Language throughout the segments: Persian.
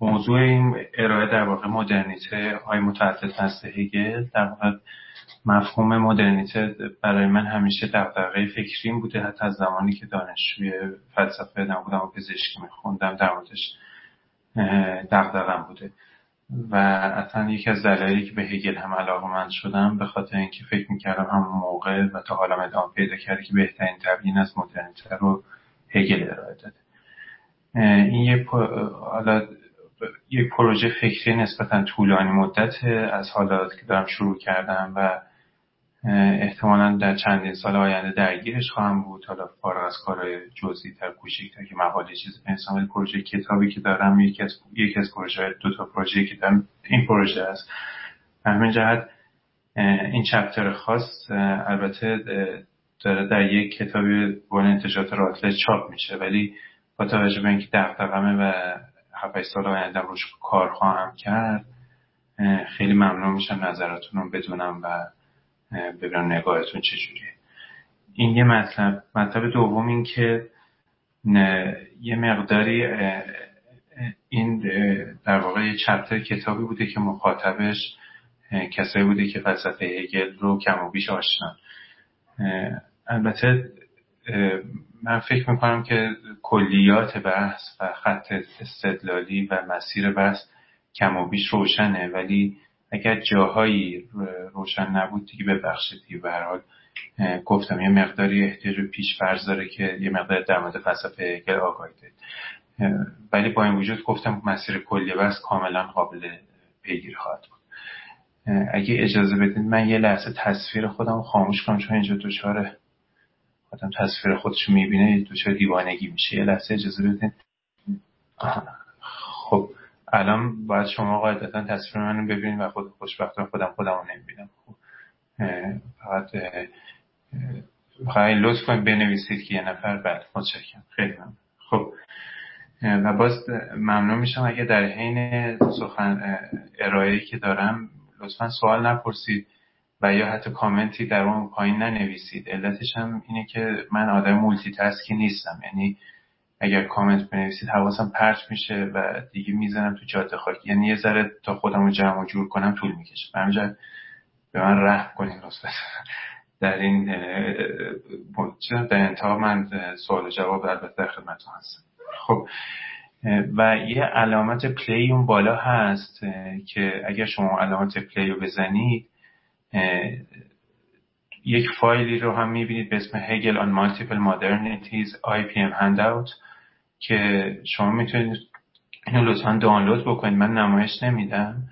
موضوع این ارائه در واقع مدرنیته های متعدد هست هگل در واقع مفهوم مدرنیته برای من همیشه دغدغه فکریم بوده. حتی از زمانی که دانشجوی فلسفه نبودم و پزشکی میخوندم در موردش دغدغم بوده. و اصلا یکی از دلایلی که به هگل هم علاقه من شدم به خاطر اینکه فکر می‌کردم همون موقع و تا حالا ادامه پیدا کرده که بهترین تبیین از مدرنیته رو هگل ارائه داده. این یه حالا یک پروژه فکری نسبتا طولانی مدت از حالات که دارم شروع کردم و احتمالا در چندین سال آینده درگیرش خواهم بود. حالا فارغ از کارهای جزئی تر کوچیکتر که مقاله چیزی بنویسم پروژه کتابی که دارم یکی از یکی از پروژه دو تا پروژه که دارم این پروژه است. همین جهت این چپتر خاص البته داره در یک کتابی بون انتشارات راتل چاپ میشه ولی با توجه به اینکه دغدغمه و 7 سال آینده روش کار خواهم کرد. خیلی ممنون میشم نظراتون رو بدونم و ببینم نگاهتون چجوریه. این یه مطلب. مطلب دوم این که یه مقداری این در واقع یه چپتر کتابی بوده که مخاطبش کسایی بوده که فلسفه هگل رو کم و بیش آشنان البته من فکر می‌کنم که کلیات بحث و خط استدلالی و مسیر بحث کم و بیش روشنه ولی اگر جاهایی روشن نبود دیگه ببخشید دیگه. به حال گفتم یه مقداری احتیاج پیش فرض داره که یه مقدار در مورد فلسفه هگل آگاهی ولی با این وجود گفتم مسیر کلی بحث کاملا قابل پیگیری خواهد بود. اگه اجازه بدید من یه لحظه تصویر خودم خاموش کنم چون اینجا دچار آدم تصویر خودش می‌بینه دچار دیوانگی میشه. یه لحظه اجازه بدین. خب الان باید شما قاعدتا تصویر منو ببینید و خود خوشبختانه خودم خودم رو نمی‌بینم. خب فقط فقط لطف کنید بنویسید که یه نفر بعد. متشکرم. خیلی ممنون. خب و باز ممنون میشم اگه در حین سخن ارائه که دارم لطفا سوال نپرسید. و یا حتی کامنتی در اون پایین ننویسید. علتش هم اینه که من آدم مولتی تاسکی نیستم. یعنی اگر کامنت بنویسید حواسم پرت میشه و دیگه می‌زنم تو جاده خاکی. یعنی یه ذره تا خودم رو جمع و جور کنم طول می‌کشه. همینجا به من رحم کنین لطفا در این در انتها من سوال جواب البته در خدمتتون هستم. خب و یه علامت play اون بالا هست که اگر شما علامت play رو بزنید یک فایلی رو هم می‌بینید به اسم هگل on multiple modernities IPM handout که شما می‌تونید اینو لطفا دانلود بکنید. من نمایش نمیدم.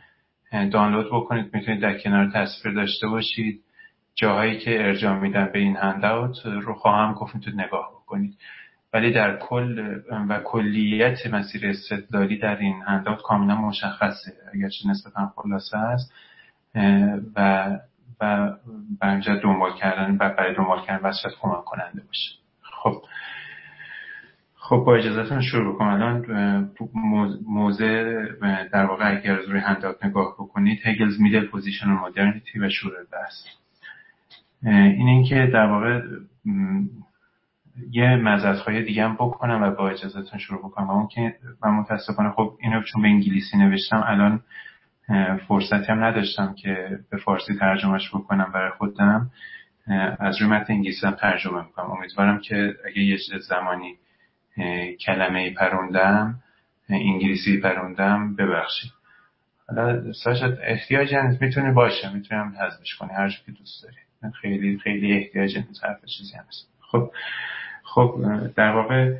دانلود بکنید. می‌تونید در کنار تصویر داشته باشید. جاهایی که ارجاع میدن به این handout رو خواهم گفت. می‌تونید نگاه بکنید. ولی در کل و کلیت مسیر استدلالی در این handout کاملا مشخصه. اگرچه نسبتا خلاصه است. و و برای دنبال کردن و برای دنبال کردن شاید کمک کننده باشه. خب. خب با اجازهتون شروع بکنم. الان موضع در واقع اگر از روی handout نگاه بکنید Hegel's middle position on modernity و شروع بحث. این اینکه در واقع یه مزدخواهی دیگه هم بکنم و با اجازهتون شروع بکنم. اون که من متاسفانه خب اینو چون به انگلیسی نوشتم الان فرصتی هم نداشتم که به فارسی ترجمهش بکنم برای خودم. از روی متن انگلیسی هم ترجمه می‌کنم. امیدوارم که اگه یه زمانی کلمه پروندم انگلیسی پروندم ببخشید. حالا ساشا احتیاج نیست می‌تونه باشه. می‌تونم حذفش کنی. هر که دوست داری. خیلی خیلی احتیاج نیست حرف چیزی هست خب خب در واقع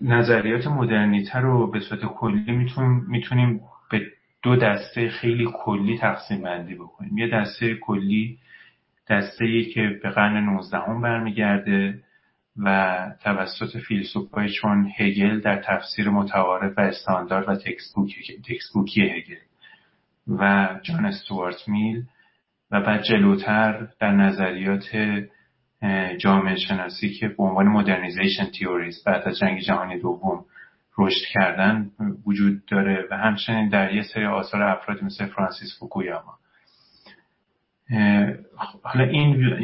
نظریات مدرنیته رو به صورت کلی می‌تونیم می‌تونیم به دو دسته خیلی کلی تقسیم بندی بکنیم. یه دسته کلی دسته ای که به قرن 19 هم برمیگرده و توسط فیلسوفای چون هگل در تفسیر متعارف و استاندارد و تکسبوکی هگل و جان استوارت میل و بعد جلوتر در نظریات جامعه شناسی که به عنوان مدرنیزیشن تیوریز بعد از جنگ جهانی دوم رشد کردن وجود داره و همچنین در یه سری آثار افرادی مثل فرانسیس فوکویاما. حالا این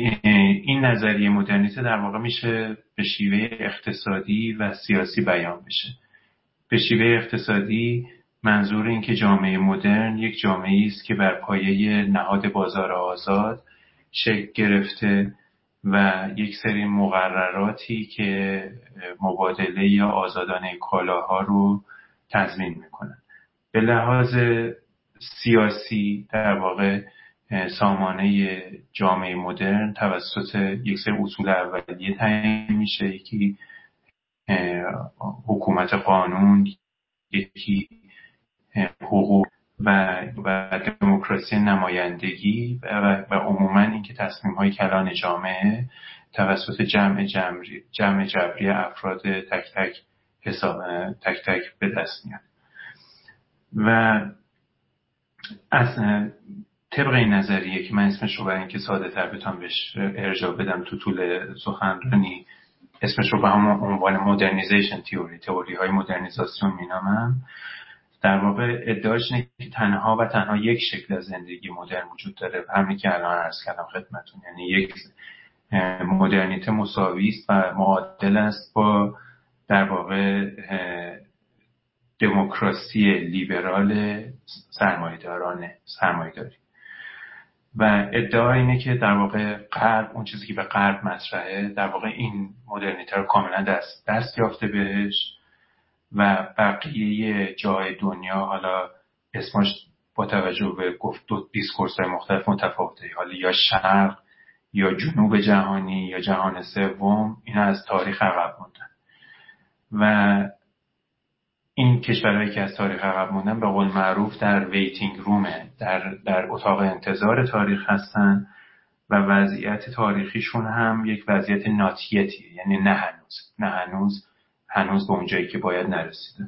این نظریه مدرنیته در واقع میشه به شیوه اقتصادی و سیاسی بیان بشه. به شیوه اقتصادی منظور این که جامعه مدرن یک جامعه است که بر پایه نهاد بازار آزاد شکل گرفته و یک سری مقرراتی که مبادله یا آزادانه کالاها رو تضمین می‌کنن. به لحاظ سیاسی در واقع سامانه جامعه مدرن توسط یک سری اصول اولیه تعیین میشه. یکی حکومت قانون یکی حقوق و, و دموکراسی نمایندگی و, و عموما اینکه تصمیم های کلان جامعه توسط جمع جمعی جمع جبری افراد تک تک حساب تک تک به دست میاد. و از طبق این نظریه که من اسمش رو برای اینکه ساده تر بتونم بهش ارجاع بدم تو طول سخنرانی اسمش رو به همون عنوان مدرنیزیشن تیوری تئوری های مدرنیزاسیون مینامم. در واقع ادعاش اینه که تنها و تنها یک شکل از زندگی مدرن وجود داره همین که الان عرض کردم خدمتون یعنی یک مدرنیته مساوی است و معادل است با در واقع دموکراسی لیبرال سرمایداران سرمایداری و ادعا اینه که در واقع غرب اون چیزی که به غرب مطرحه در واقع این مدرنیته رو کاملا دست دست یافته بهش. و بقیه جای دنیا حالا اسمش با توجه به گفت دو دیسکورس های مختلف متفاوته حالا یا شرق یا جنوب جهانی یا جهان سوم اینا از تاریخ عقب موندن. و این کشورهایی که از تاریخ عقب موندن به قول معروف در waiting room ه در, در اتاق انتظار تاریخ هستن و وضعیت تاریخیشون هم یک وضعیت not yet یه یعنی نه هنوز نه هنوز هنوز به اونجایی که باید نرسیده.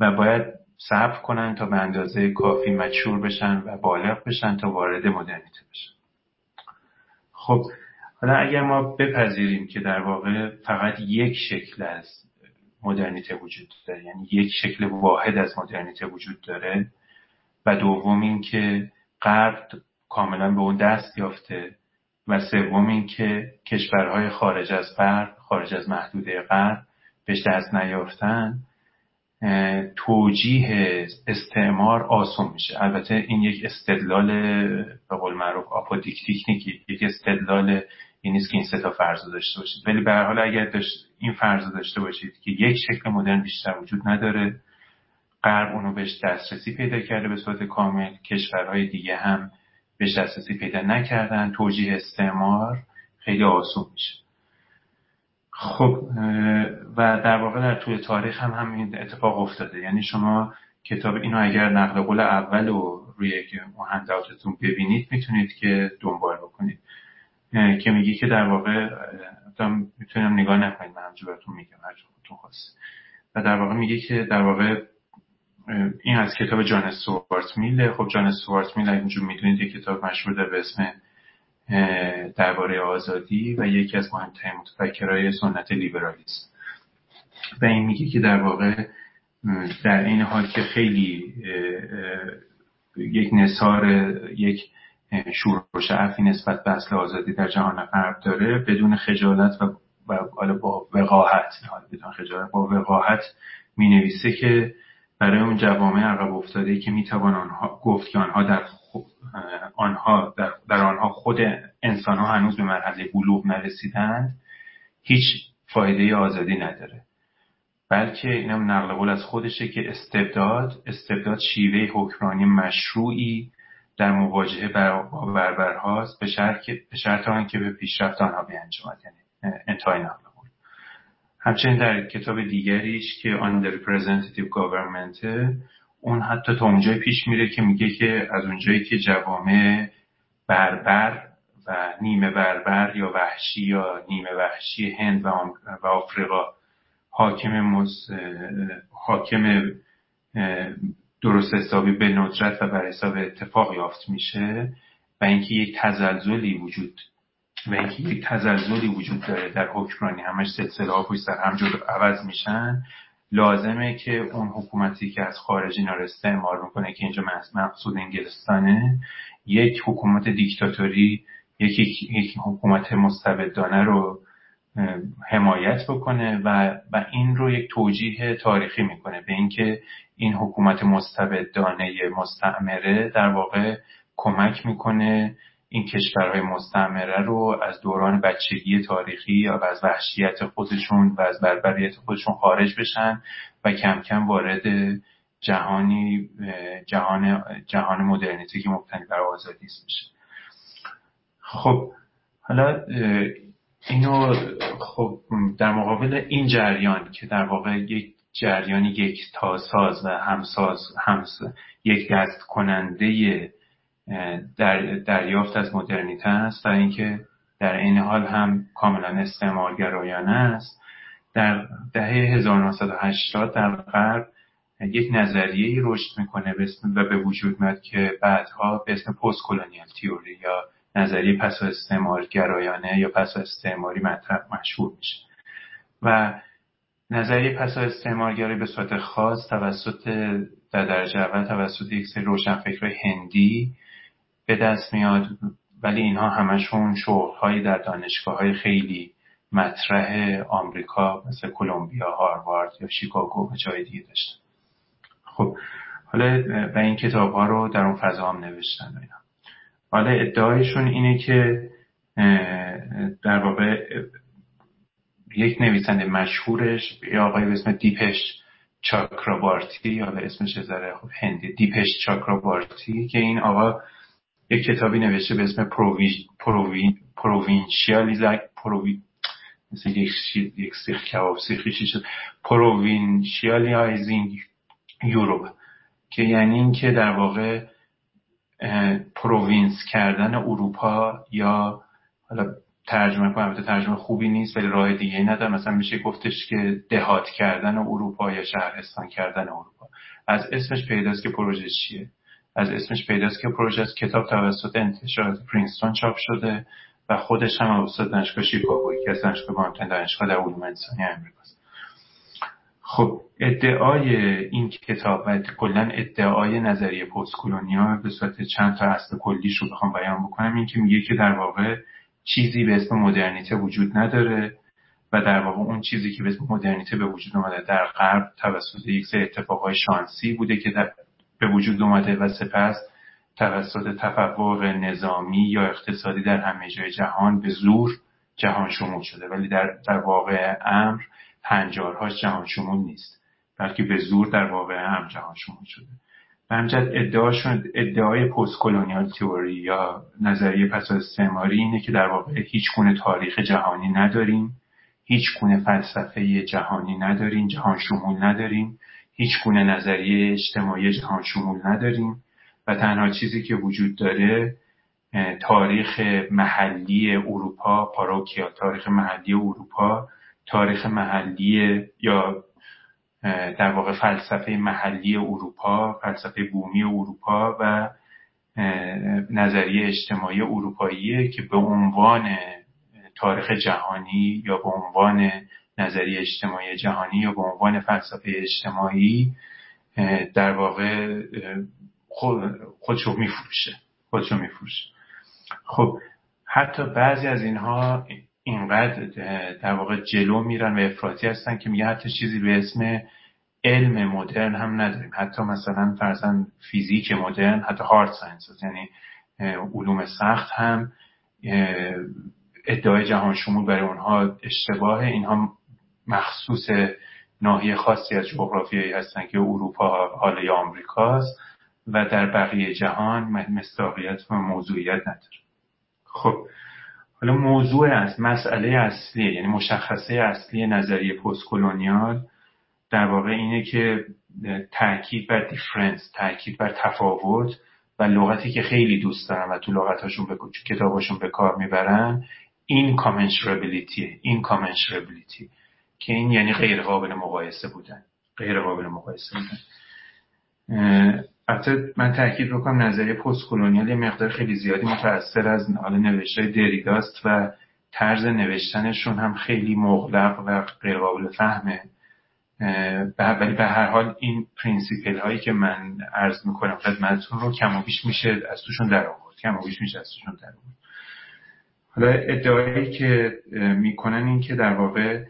و باید صبر کنن تا به اندازه کافی mature بشن و بالغ بشن تا وارد مدرنیته بشن. خب حالا اگر ما بپذیریم که در واقع فقط یک شکل از مدرنیته وجود داره یعنی یک شکل واحد از مدرنیته وجود داره و دوم اینکه غرب کاملا به اون دست یافته و سوم اینکه کشورهای خارج از غرب خارج از محدوده غرب بهش دست نیافتن توجیه استعمار آسون میشه. البته این یک استدلال به قول معروف آپودیکتیک یک استدلال این نیست که این سه فرض داشته باشید. ولی به حال اگر داشت این فرض داشته باشید که یک شکل مدرن بیشتر وجود نداره غرب اونو بهش دسترسی پیدا کرده به صورت کامل کشورهای دیگه هم بهش دسترسی پیدا نکردن. توجیه استعمار خیلی آسون میشه. خب و در واقع در طول تاریخ هم همین اتفاق افتاده. یعنی شما کتاب اینو اگر نقل قول اول رو روی هنداوتتون ببینید می‌تونید که دنبال بکنید. که میگی که در واقع می‌تونم نگاه نکنید من همجور براتون میگم هر خودتون خواست. و در واقع میگه که در واقع این از کتاب جان سوارت میله خب جان سوارت میل اینجور می‌دونید یک کتاب مشهور به اسم درباره آزادی و یکی از مهمترین متفکرهای سنت لیبرالیسم. و این میگه که در واقع در این حال که خیلی یک نصار یک شورش عفی نسبت به اصل آزادی در جهان غرب داره بدون خجالت و با وقاحت بدون خجالت با وقاحت می نویسه که برای اون جوامع عقب افتاده که می‌توان آنها گفت که آنها در آنها در, در آنها خود انسان ها هنوز به مرحله بلوغ نرسیدند هیچ فایده آزادی نداره. بلکه اینم نقل قول از خودشه که استبداد استبداد شیوه حکمرانی مشروعی در مواجهه با بربرهاست به شرط آنکه به پیشرفت آنها بیانجامد. یعنی انتهای نقل همچنین در کتاب دیگریش که آن representative government اون حتی تا اونجای پیش میره که میگه که از اونجایی که جوامع بربر و نیمه بربر یا وحشی یا نیمه وحشی هند و آفریقا حاکم حاکم درست حسابی به ندرت و بر حساب اتفاق یافت میشه و اینکه یک تزلزلی وجود و اینکه یک تزلزلی وجود داره در حکمرانی. همش سلسله ها پشت سر هم عوض میشن. لازمه که اون حکومتی که از خارج اینا رو استعمار می‌کنه که اینجا مقصود انگلستانه یک حکومت دیکتاتوری یک, یک حکومت مستبدانه رو حمایت بکنه و, و این رو یک توجیه تاریخی می‌کنه به اینکه این حکومت مستبدانه مستعمره در واقع کمک می‌کنه این کشورهای مستعمره رو از دوران بچگی تاریخی یا از وحشیت خودشون و از بربریت خودشون خارج بشن و کم کم وارد جهانی جهان جهان مدرنیتی که مبتنی بر آزادی بشه. خب حالا اینو خب در مقابل این جریان که در واقع یک جریانی یک تاساز و همساز همس یک دست کننده در دریافت از مدرنیته است و اینکه در این حال هم کاملا استعمارگرایانه است. در دهه 1980 در غرب یک نظریه رشد می‌کنه و به وجود میاد که بعدها به اسم پست کلونیال تیوری یا نظریه پس استعمار گرایانه یا پس استعماری مطرح مشهور میشه. و نظریه پس استعمارگرایی به صورت خاص توسط در درجه اول توسط یک سری روشنفکر هندی به دست میاد ولی اینها همشون شغلهایی در دانشگاه های خیلی مطرح آمریکا مثل کلمبیا، هاروارد یا شیکاگو و جای دیگه داشتن. خب حالا و این کتاب ها رو در اون فضا هم نوشتن حالا ادعایشون اینه که در واقع یک نویسنده مشهورش یا آقای به اسم دیپش چاکرابارتی یا به اسمش ذره خب هندی دیپش چاکرابارتی که این آقا یک کتابی نوشته به اسم پرووی، مثل یک, یک سیخ کباب سیخی شد؟ یوروپ. که یعنی اینکه در واقع پرووینس کردن اروپا یا حالا ترجمه کنم ترجمه خوبی نیست ولی راه دیگه نداره مثلا میشه گفتش که دهات کردن اروپا یا شهرستان کردن اروپا. از اسمش پیداست که پروژه چیه. از اسمش پیداست که پروژه از کتاب توسط انتشارات پرینستون چاپ شده و خودش هم استاد دانشگاه شیکاگو که از دانشگاه دانشگاه در علوم انسانی امریکاست. خب ادعای این کتاب و کلا ادعای نظریه پست کلونیال به صورت چند تا اصل کلیش رو بخوام بیان بکنم. این که میگه که در واقع چیزی به اسم مدرنیته وجود نداره و در واقع اون چیزی که به اسم مدرنیته به وجود اومده در غرب توسط یک سری اتفاقهای شانسی بوده که در به وجود اومده و سپس توسط تفوق نظامی یا اقتصادی در همه جای جهان به زور جهان شمول شده. ولی در, در واقع امر هنجارهاش جهان شمول نیست بلکه به زور در واقع هم جهان شمول شده. و همجد ادعاشون ادعای پست کلونیال تئوری یا نظریه پس از استعماری اینه که در واقع هیچ گونه تاریخ جهانی نداریم هیچ گونه فلسفه جهانی نداریم جهان شمول نداریم. هیچ گونه نظریه اجتماعی جهان شمول نداریم و تنها چیزی که وجود داره تاریخ محلی اروپا پاروکیا تاریخ محلی اروپا تاریخ محلی یا در واقع فلسفه محلی اروپا فلسفه بومی اروپا و نظریه اجتماعی اروپاییه که به عنوان تاریخ جهانی یا به عنوان نظریه اجتماعی جهانی یا به عنوان فلسفه اجتماعی در واقع خودشو میفروشه. خودشو میفروشه. خب حتی بعضی از اینها اینقدر در واقع جلو میرن و افراطی هستن که میگه حتی چیزی به اسم علم مدرن هم نداریم. حتی مثلا فرزن فیزیک مدرن حتی هارد ساینس یعنی علوم سخت هم ادعای جهان شمول برای اونها اشتباه اینها مخصوص ناحیه خاصی از جغرافیایی هستن که اروپا حالا آمریکاست و در بقیه جهان مستاقیت و موضوعیت نداره. خب حالا موضوع از مسئله اصلی یعنی مشخصه اصلی نظریه پست کلونیال در واقع اینه که تاکید بر دیفرنس تاکید بر تفاوت و لغتی که خیلی دوست دارن و تو لغتاشون به کتاباشون به کار می‌برن این کامنشرابیلیتی این کامنشرابیلیتی که این یعنی غیر قابل مقایسه بودن. غیر قابل مقایسه بودن. البته من تاکید بکنم نظریه پست کلونیال مقدار خیلی زیادی متاثر از حالا نوشته دریداست و طرز نوشتنشون هم خیلی مغلق و غیر قابل فهمه ولی به هر حال این principle هایی که من عرض می‌کنم خدمتتون رو کم و بیش میشه از توشون در آورد. کم و بیش میشستشون در حالا ادعایی که می‌کنن این که در واقع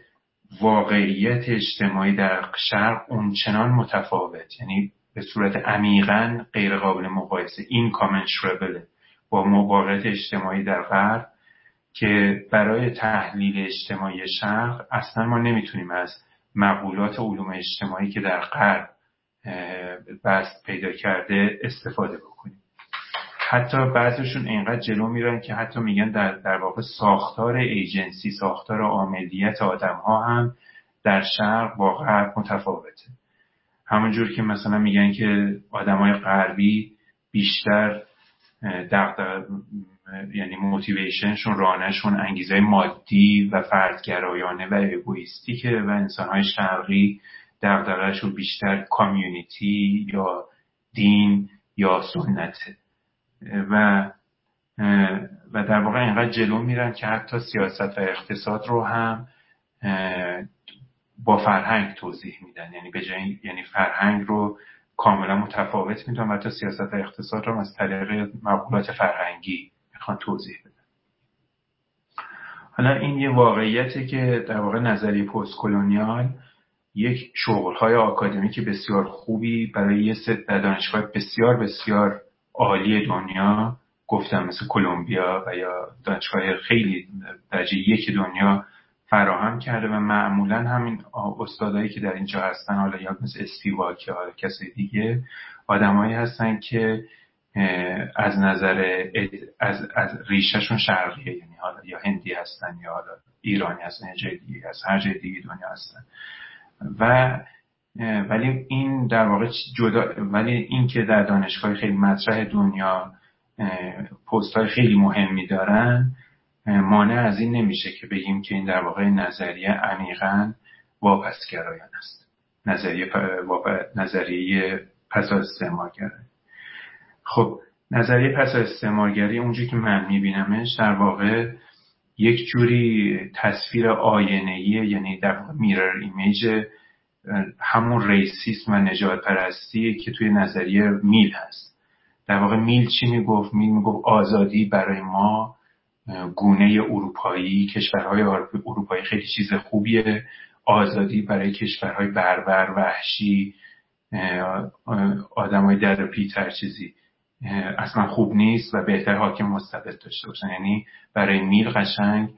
واقعیت اجتماعی در شرق اونچنان متفاوت. یعنی به صورت عمیقا غیر قابل مقایسه. incommensurable ه با واقعیت اجتماعی در غرب که برای تحلیل اجتماعی شرق اصلا ما نمی‌تونیم از مقولات علوم اجتماعی که در غرب بست پیدا کرده استفاده بکنیم. حتی بعضشون اینقدر جلو میرن که حتی میگن در, در واقع ساختار ایجنسی ساختار عاملیت آدم ها هم در شرق با غرب متفاوته. همونجور که مثلا میگن که آدمای غربی بیشتر دقدق یعنی موتیویشنشون رانشون انگیزه مادی و فردگرایانه و اگویستیکه و انسانهای شرقی دقدقهشون بیشتر کامیونیتی یا دین یا سنته. و و در واقع اینقدر جلو میرن که حتی سیاست و اقتصاد رو هم با فرهنگ توضیح میدن. یعنی به جای یعنی فرهنگ رو کاملا متفاوت می‌دونن و حتی سیاست و اقتصاد رو از طریق مقولات فرهنگی می‌خوان توضیح بدن. حالا این یه واقعیته که در واقع نظریه پست کلونیال یک شغلهای آکادمیک بسیار خوبی برای یه ست دانشگاه بسیار بسیار عالی دنیا گفتم مثل کلمبیا و یا دانشگاه خیلی درجه یک دنیا فراهم کرده و معمولا همین استادایی که در اینجا هستن حالا یا مثل استیواک یا کسی دیگه آدمایی هستن که از نظر از, از ریشهشون شرقیه یعنی حالا یا هندی هستن یا حالا ایرانی هستن یا جای دیگه از هر جای دیگه دنیا هستن. و ولی این در واقع جدا ولی این که در دانشگاه خیلی مطرح دنیا پست های خیلی مهمی دارن مانع از این نمیشه که بگیم که این در واقع نظریه عمیقا واپسگرایان است. نظریه نظریه پس از استعمارگری خب نظریه پس از استعمارگری اونجوری که من میبینمش در واقع یک جوری تصویر آینه یعنی در واقع میرر ایمیج همون ریسیسم و نجات پرستی که توی نظریه میل هست. در واقع میل چی می‌گفت؟ میل می‌گفت آزادی برای ما گونه اروپایی کشورهای اروپایی خیلی چیز خوبیه. آزادی برای کشورهای بربر وحشی آدمای در پیتر چیزی. اصلا خوب نیست و بهتر حاکم مستقل داشته باشن. یعنی برای میل قشنگ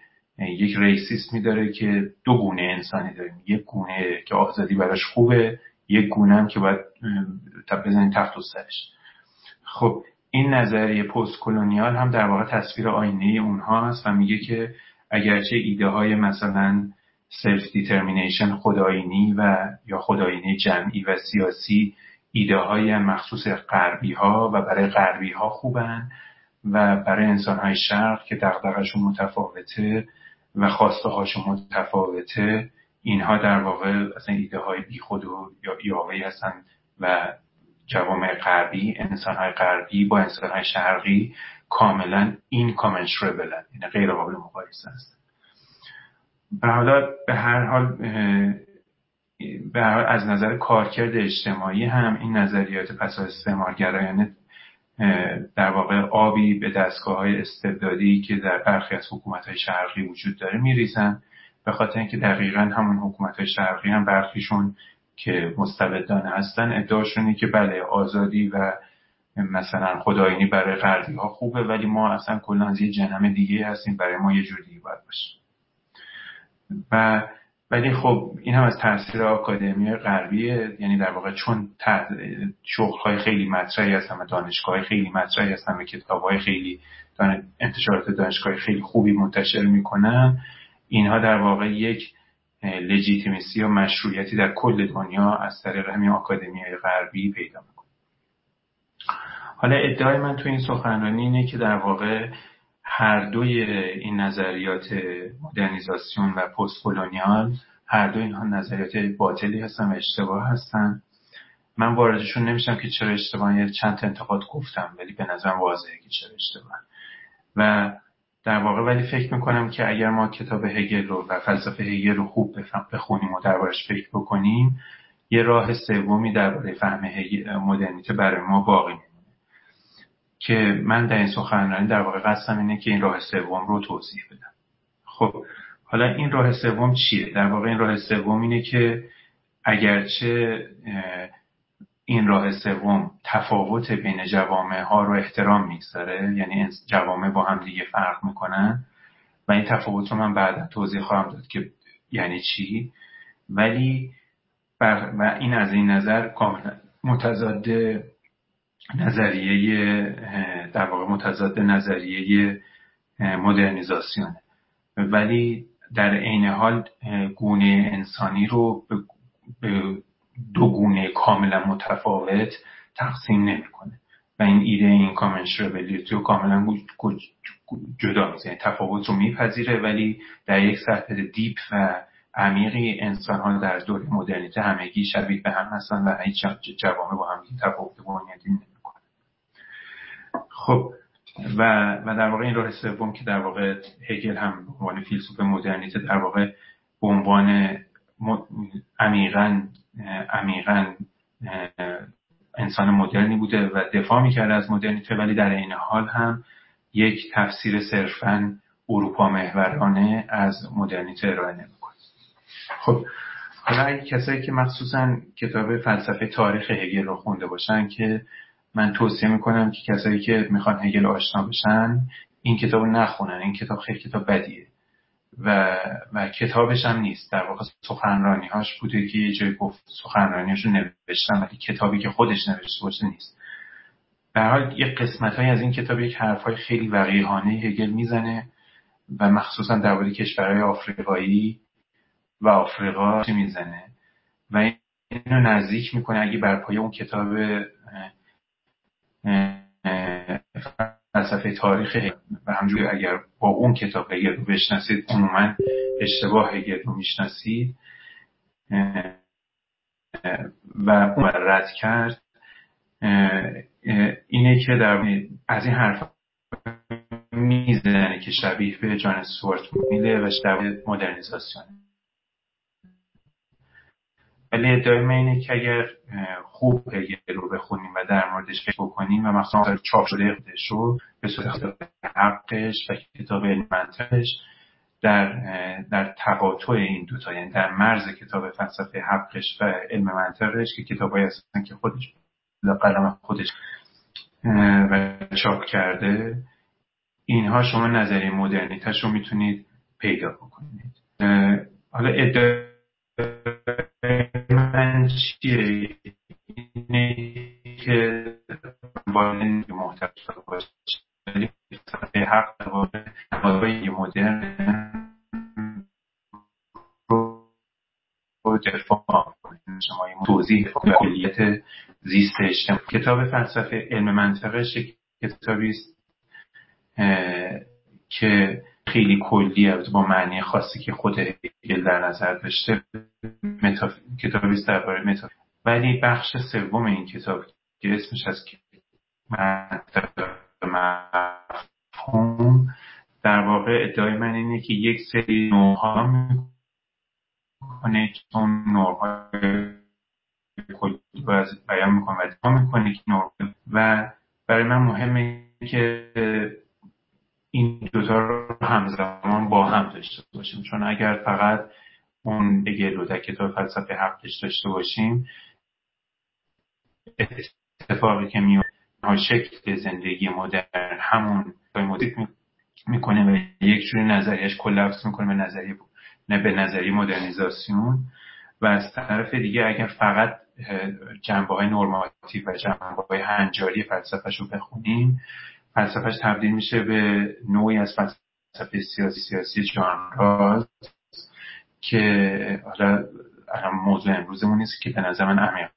یک ریسیسمی داره که دو گونه انسانی داریم. یک گونه که آزادی براش خوبه یک گونه هم که باید بزنید تخت و سرش. خب این نظریه پست کلونیال هم در واقع تصویر آینه اونها هست و میگه که اگرچه ایده های مثلا self-determination خودآیینی و یا خودآیینی جمعی و سیاسی ایده های مخصوص غربی ها و برای غربی ها خوبن و برای انسان های شرق که دغدغشون متفاوته. و خواسته هاشون متفاوته اینها در واقع اصلا ایده های بیخود و یا یاوه‌ای هستن و جوامع غربی انسان های غربی با انسان های شرقی کاملا این کامنشربلن یعنی غیر قابل مقایسه است و حالا به هر حال به از نظر کارکرد اجتماعی هم این نظریات پس استعمارگرایانه در واقع آبی به دستگاه های استبدادی که در برخی از حکومت های شرقی وجود داره میریزن. به خاطر اینکه دقیقا همون حکومت های شرقی هم برخیشون که مستبدانه هستن ادعاشونه که بله آزادی و مثلا خداینی برای غربی ها خوبه ولی ما اصلا کلا از یه جنم دیگه هستیم برای ما یه جور دیگه باید باشه. و ولی خب این هم از تاثیر آکادمی غربیه. یعنی در واقع چون های خیلی مطرحی هستن و دانشگاه خیلی مطرحی هستن و کتاب های خیلی انتشارات دانشگاه خیلی خوبی منتشر می‌کنن اینها در واقع یک لجیتیمیسی یا مشروعیتی در کل دنیا از طریق همین آکادمی غربی پیدا می‌کنه. حالا ادعای من تو این سخنرانی اینه که در واقع هر دوی این نظریات مدرنیزاسیون و پست کلونیال هر دو اینها نظریات باطلی هستن و اشتباه هستن. من واردشون نمیشم که چرا اشتباه چند تا انتقاد گفتم ولی به نظرم واضحه که چرا اشتباه. و در واقع ولی فکر می‌کنم که اگر ما کتاب هگل رو و فلسفه هگل رو خوب بخونیم و دربارش فکر بکنیم یه راه سومی درباره فهم مدرنیته برای ما باقی میمونه. که من در این سخنرانی در واقع قصدم اینه که این راه سوم رو توضیح بدم. خب حالا این راه سوم چیه؟ در واقع این راه سوم اینه که اگرچه این راه سوم تفاوت بین جوامع ها رو احترام می‌گذاره یعنی جوامع با هم دیگه فرق می‌کنن و این تفاوت رو من بعدا توضیح خواهم داد که یعنی چی. ولی و این از این نظر کاملا متضاد نظریه در واقع متضاد نظریه مدرنیزاسیونه ولی در عین حال گونه انسانی رو به دو گونه کاملا متفاوت تقسیم نمی‌کنه. و این ایده این کامنشربلیتی رو کاملا جدا می‌زنه. تفاوت رو میپذیره ولی در یک سطح دیپ و عمیقی انسان ها در دوره مدرنیته همگی شبیه به هم هستن و هیچ جوامع با همگی تفاوت بنیادی خب و, و در واقع این راه سوم که در واقع هگل هم به عنوان فیلسوف مدرنیته در واقع به عنوان عمیقا عمیقا انسان مدرنی بوده و دفاع می‌کرده از مدرنیته ولی در این حال هم یک تفسیر صرفا اروپا محورانه از مدرنیته ارائه نمی‌کنه. خب حالا کسایی که مخصوصا کتاب فلسفه تاریخ هگل رو خونده باشن که من توصیه می‌کنم که کسایی که می‌خوان هگل آشنا بشن این کتاب نخونن این کتاب خیلی کتاب بدیه. و, و کتابش هم نیست. در واقع سخنرانی هاش بوده که یه جای گفت سخنرانیش رو نوشتم ولی کتابی که خودش نوشته باشه نیست. در حال یک قسمت های از این کتاب یک حرف های خیلی وقیهانه هگل می‌زنه و مخصوصا درباره کشورهای آفریقایی و آفریقا می‌زنه. و اینو نزدیک می‌کنه. اگه بر پایه اون کتاب فلسفه تاریخ و همجوری اگر با اون کتاب هگل رو بشناسید عموما اشتباه هگل رو می‌شناسید. و اون رد کرد. اینه که در از این حرف می‌زنه که شبیه به جان سوارت میله و شبیه مدرنیزاسیونه ولی ادعای من اینه که اگر خوب هگل رو بخونیم و در موردش فکر بکنیم و مثلا چاپ شده خودش رو به صورت حقش و کتاب منطقش در در تقاطع این دوتا یعنی در مرز کتاب فلسفه حقش و علم منطقش که کتابایی هستن که خودش قلم خودش و چاپ کرده اینها شما نظریه مدرنیتش رو می‌تونید پیدا بکنید. حالا ادعای من چیه؟ که باید محتوی باشه حق درباره مدرن رو دفاع شما توضیح کلیت زیست اجتماعی. کتاب فلسفه علم منطقش کتابی است که خیلی کلی با معنی خاصی که خود هگل در نظر داشته. متاف... کتابی است درباره متافیزیک. ولی بخش سوم این کتاب که اسمش از مفهوم در واقع ادعای من اینه که یک سری نوعها می‌کنه که اون نوعها کلی بیان می‌کنه و ادعا می‌کنه که نوع و برای من مهمه که این دوتا رو همزمان با هم داشته باشیم. چون اگر فقط رو در کتاب فلسفه حقش داشته باشیم اتفاقی که می شکل زندگی مدرن همون موزیک می‌کنه و یک جوری نظریش کلپس می‌کنه به نظریه نه به نظریه مدرنیزاسیون. و از طرف دیگه اگر فقط جنبه های نرماتیو و جنبه های هنجاری فلسفهش رو بخونیم فلسفهش تبدیل میشه به نوعی از فلسفه سیاسی سیاسی جانراز. که حالا موضوع امروزمون نیست که به نظر من عمیق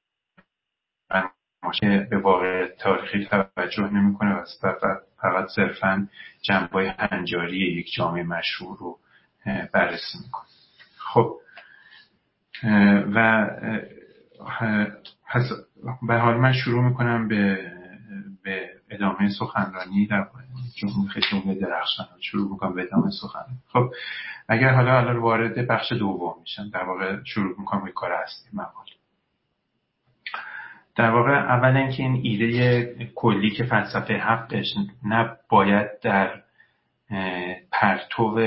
به واقع تاریخی توجه نمی‌کنه و فقط صرفا جنبای هنجاری یک جامعه مشهور رو بررسی می‌کنه. خب و پس به حال من شروع می‌کنم به به ادامه سخنرانی در جمهوری خیلی درخشان شروع می‌کنم به ادامه سخنرانی خب اگر حالا حالا وارد بخش دوم میشم در واقع شروع می‌کنم به کار اصلی مقاله. در واقع اولا اینکه این ایده کلی که فلسفه حقش نباید در پرتو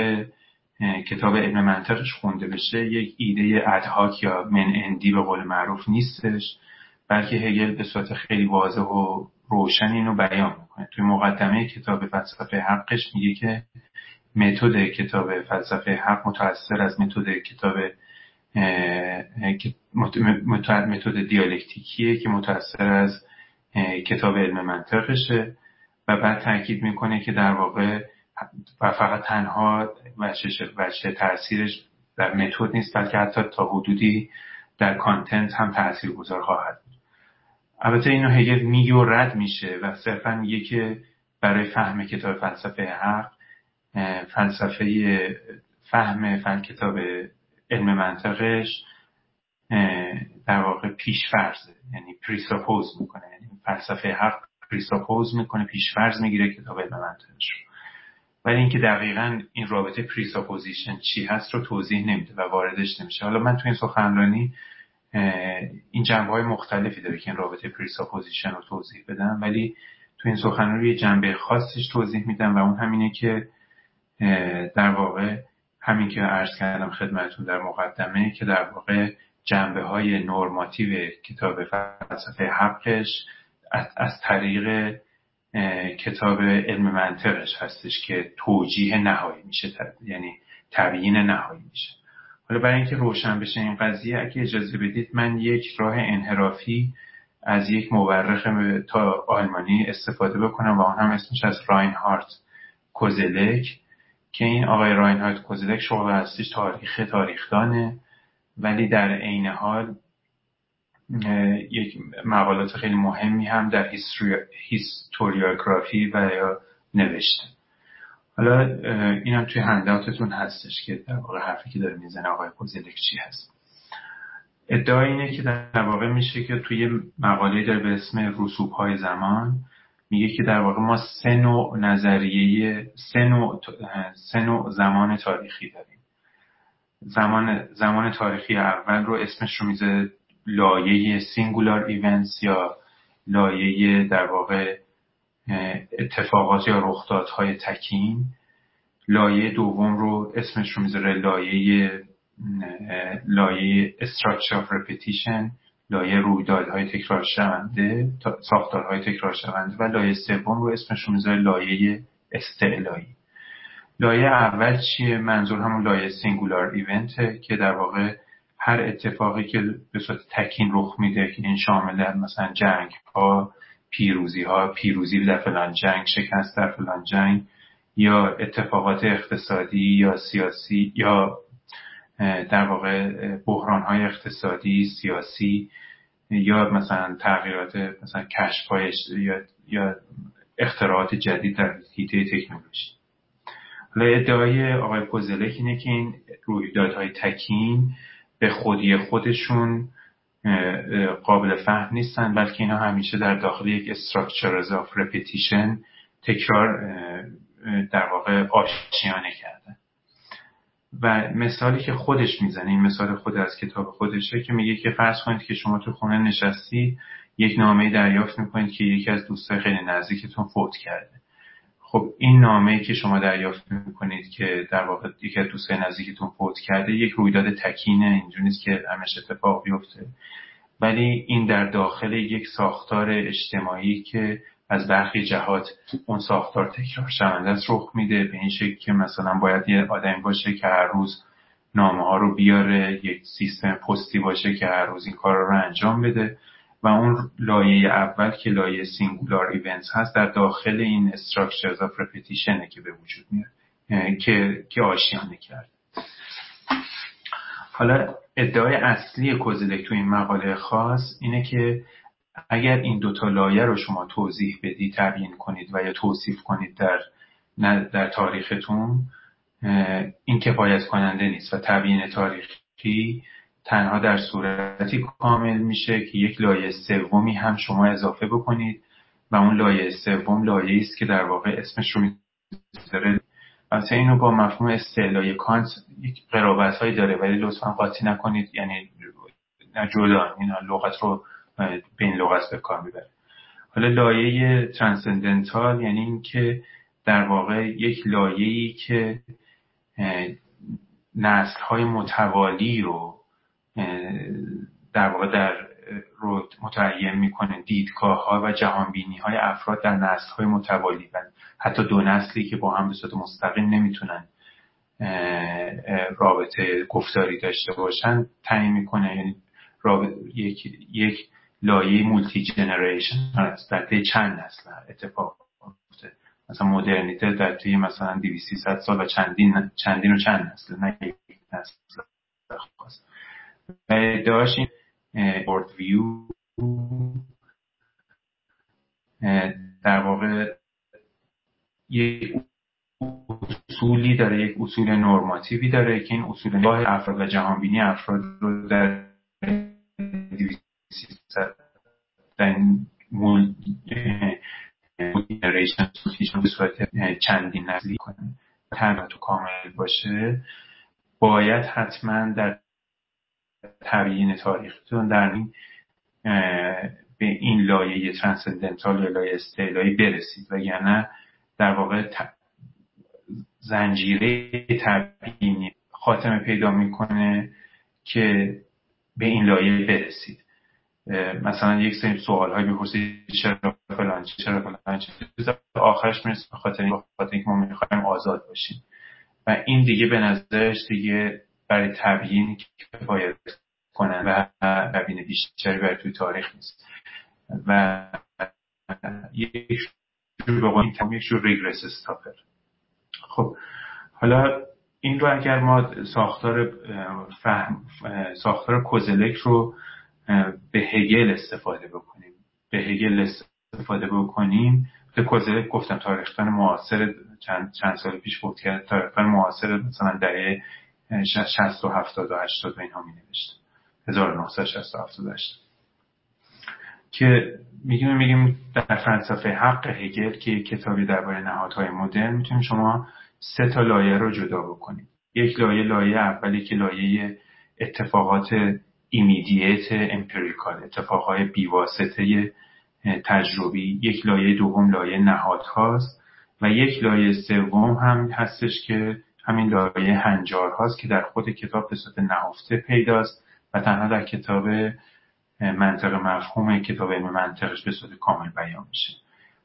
کتاب علم منطقش خونده بشه یک ایده ادهاک یا من اندی به قول معروف نیستش بلکه هگل به صورت خیلی واضح و روشن اینو بیان می‌کنه. توی مقدمه کتاب فلسفه حقش میگه که متد کتاب فلسفه حق متأثر از متد کتاب متد دیالکتیکیه که متأثر از کتاب علم منطقشه و بعد تاکید می‌کنه که در واقع و فقط تنها وجه تاثیرش در متد نیست بلکه حتی تا حدودی در کانتنت هم تاثیر گذار خواهد البته اینو هگل میگه و رد میشه و صرفا میگه که برای فهم کتاب فلسفه حق فلسفه فهم فن کتاب علم منطقش در واقع پیش فرضه یعنی presuppose می‌کنه. یعنی فلسفه حق presuppose می‌کنه پیش فرض می‌گیره کتاب علم منطقش ولی اینکه دقیقا این رابطه presupposition چی هست رو توضیح نمیده و واردش نمیشه. حالا من تو این سخنرانی این جنبه های مختلفی داره که این رابطه presupposition رو توضیح بدم ولی تو این سخنرانی یه جنبه خاصش توضیح میدم و اون همینه که در واقع همین که عرض کردم خدمتون در مقدمه که در واقع جنبه های نورماتیو کتاب فلسفه حقش از طریق کتاب علم منطقش هستش که توجیه نهایی میشه یعنی تبیین نهایی میشه. حالا برای اینکه روشن بشه این قضیه اگه اجازه بدید من یک راه انحرافی از یک مورخ تا آلمانی استفاده بکنم و اون هم اسمش از راینهارت کوزلک که این آقای راینهارت کوزلک شغل هستیش تاریخ تاریخدانه ولی در عین حال یک مقالات خیلی مهمی هم در هیستوریوگرافی و یا نوشته. حالا اینم توی هنداتتون هستش که در واقع حرفی که داره می‌زنه آقای کوزلک چی هست. ادعا اینه که در واقع میشه که توی مقاله داره به اسم رسوب های زمان میگه که در واقع ما سه نوع نظریه سه نوع, سه نوع زمان تاریخی داریم. زمان زمان تاریخی اول رو اسمش رو می‌ذاره لایه singular events یا لایه در واقع اتفاقات یا رخدادهای تکین. لایه دوم رو اسمش رو می‌ذاره لایه لایه of repetition لایه رویدادهای تکرار شونده ساختارهای تکرار شونده و لایه سوم رو اسمش رو می‌ذاره لایه استعلایی. لایه اول چیه؟ منظور همون لایه سینگولار ایونته که در واقع هر اتفاقی که به صورت تکین رخ میده که این شامل مثلا جنگ ها پیروزی ها پیروزی در فلان جنگ شکست در فلان جنگ یا اتفاقات اقتصادی یا سیاسی یا در واقع بحران های اقتصادی سیاسی یا مثلا تغییرات مثلا کشف یا, یا اختراعات جدید در حیطه تکنولوژی. حالا ادعای آقای پوزلک اینه که این رویدادهای تکین به خودی خودشون قابل فهم نیستن بلکه اینا همیشه در داخل یک structures of repetition تکرار در واقع آشیانه کردن. و مثالی که خودش می‌زنه این مثال خود از کتاب خودشه که میگه که فرض کنید که شما تو خونه نشستی یک نامه دریافت می‌کنید که یکی از دوستای خیلی نزدیکتون فوت کرده. خب این نامه که شما دریافت می‌کنید که در واقع یکی از دوستای نزدیکتون فوت کرده یک رویداد تکینه اینجور نیست که همش اتفاق بیفته. ولی این در داخل یک ساختار اجتماعی که از برخی جهات اون ساختار تکرار شونده است رخ میده. به این شکل که مثلا باید یه آدمی باشه که هر روز نامه ها رو بیاره یک سیستم پستی باشه که هر روز این کار رو انجام بده. و اون لایه اول که لایه singular events هست در داخل این structures of repetition ه که به وجود میاد که که آشیانه کرد حالا ادعای اصلی کوزلک تو این مقاله خاص اینه که اگر این دوتا لایه رو شما توضیح بدی تبیین کنید و یا توصیف کنید در در تاریختون این کفایت کننده نیست و تبیین تاریخی تنها در صورتی کامل میشه که یک لایه سومی هم شما اضافه بکنید و اون لایه سوم لایه است که در واقع اسمش رو می‌ذاره البته اینو با مفهوم استعلای کانت یک قرابت هایی داره ولی لطفا قاطی نکنید یعنی نه جدا این لغت رو به این لغت به کار می‌بره. حالا لایه ترانسندنتال یعنی اینکه در واقع یک لایه‌ای که نسل های متوالی رو در واقع در رو متعین می‌کنه دیدگاه ها و جهانبینی های افراد در نسل های متوالی و حتی دو نسلی که با هم به صورت مستقیم نمی‌تونن رابطه گفتاری داشته باشن تعیین می‌کنه. یعنی یک, یک لایه مولتی جنریشن هست در طی چند نسل اتفاق میفته مثلا مدرنیته در طی مثلا 200 سال و چندین چندین و چند نسل نه یک نسل خاص. این بورد ویو در واقع یک اصولی داره یک اصول نرماتیوی داره که این اصول نگاه افراد و جهانبینی افراد رو در در مول به صورت چندین نسلی کنه. تنها تو کامل باشه باید حتما در تبیین تاریختون در این به این لایه ترانسندنتال یا لایه استعلایی برسید. و یعنی در واقع زنجیره تبیینی خاتمه پیدا می‌کنه که به این لایه برسید. مثلا یک سری سوال های بپرسید چرا فلان چرا فلان آخرش می‌رسه به خاطر اینکه ما می‌خوایم آزاد باشیم. و این دیگه به نظرش دیگه برای تبیین کفایت کنن و تبیین بیشتری برای توی تاریخ نیست. و یک جور به یک جور ریگرس استاپر خب حالا این رو اگر ما ساختار فهم ساختار کوزلک رو به هگل استفاده بکنیم. به هگل استفاده بکنیم. به کوزلک گفتم تاریخدان معاصر چند, چند سال پیش بود کرد تاریخدان معاصر مثلا دهه 60 و 70 و 80 و اینها می نوشت 1960 و که میگیم میگیم در فلسفه حق هگل که کتابی درباره نهادهای مدرن می‌تونیم شما سه تا لایه رو جدا بکنید یک لایه لایه اولی که لایه اتفاقات immediate empirical اتفاقهای بیواسطه تجربی. یک لایه دوم لایه نهادهاست. و یک لایه سوم هم هستش که همین لایه هنجار هاست که در خود کتاب به صورت نهفته پیداست و تنها در کتاب منطق مفهوم کتاب علم منطقش به صورت کامل بیان میشه.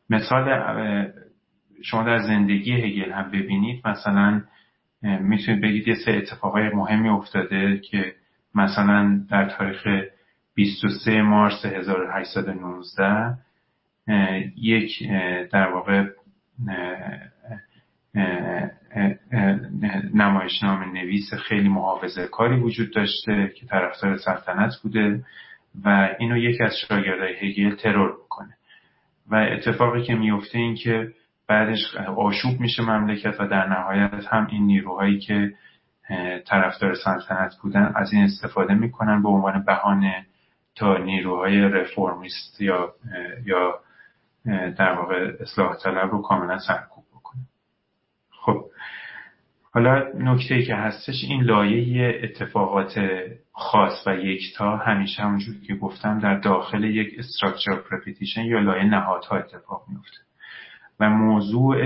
مثال شما در زندگی هگل هم ببینید مثلا می‌تونید بگید یه سه اتفاقای مهمی افتاده که مثلا در تاریخ 23 مارس 1819 یک در واقع نمایشنامه نویس خیلی محافظه کاری وجود داشته که طرفدار سلطنت بوده و اینو یکی از شاگردای هگل ترور می‌کنه. و اتفاقی که میفته این که بعدش آشوب میشه مملکت و در نهایت هم این نیروهایی که طرفدار سلطنت بودن از این استفاده می‌کنن به عنوان بهانه تا نیروهای رفرمیست یا یا در واقع اصلاح طلب رو کاملا سرکوب حالا نکته ای که هستش این لایه اتفاقات خاص و یکتا. همیشه همونجور که گفتم در داخل یک structure of repetition یا لایه نهادها اتفاق میفته و موضوع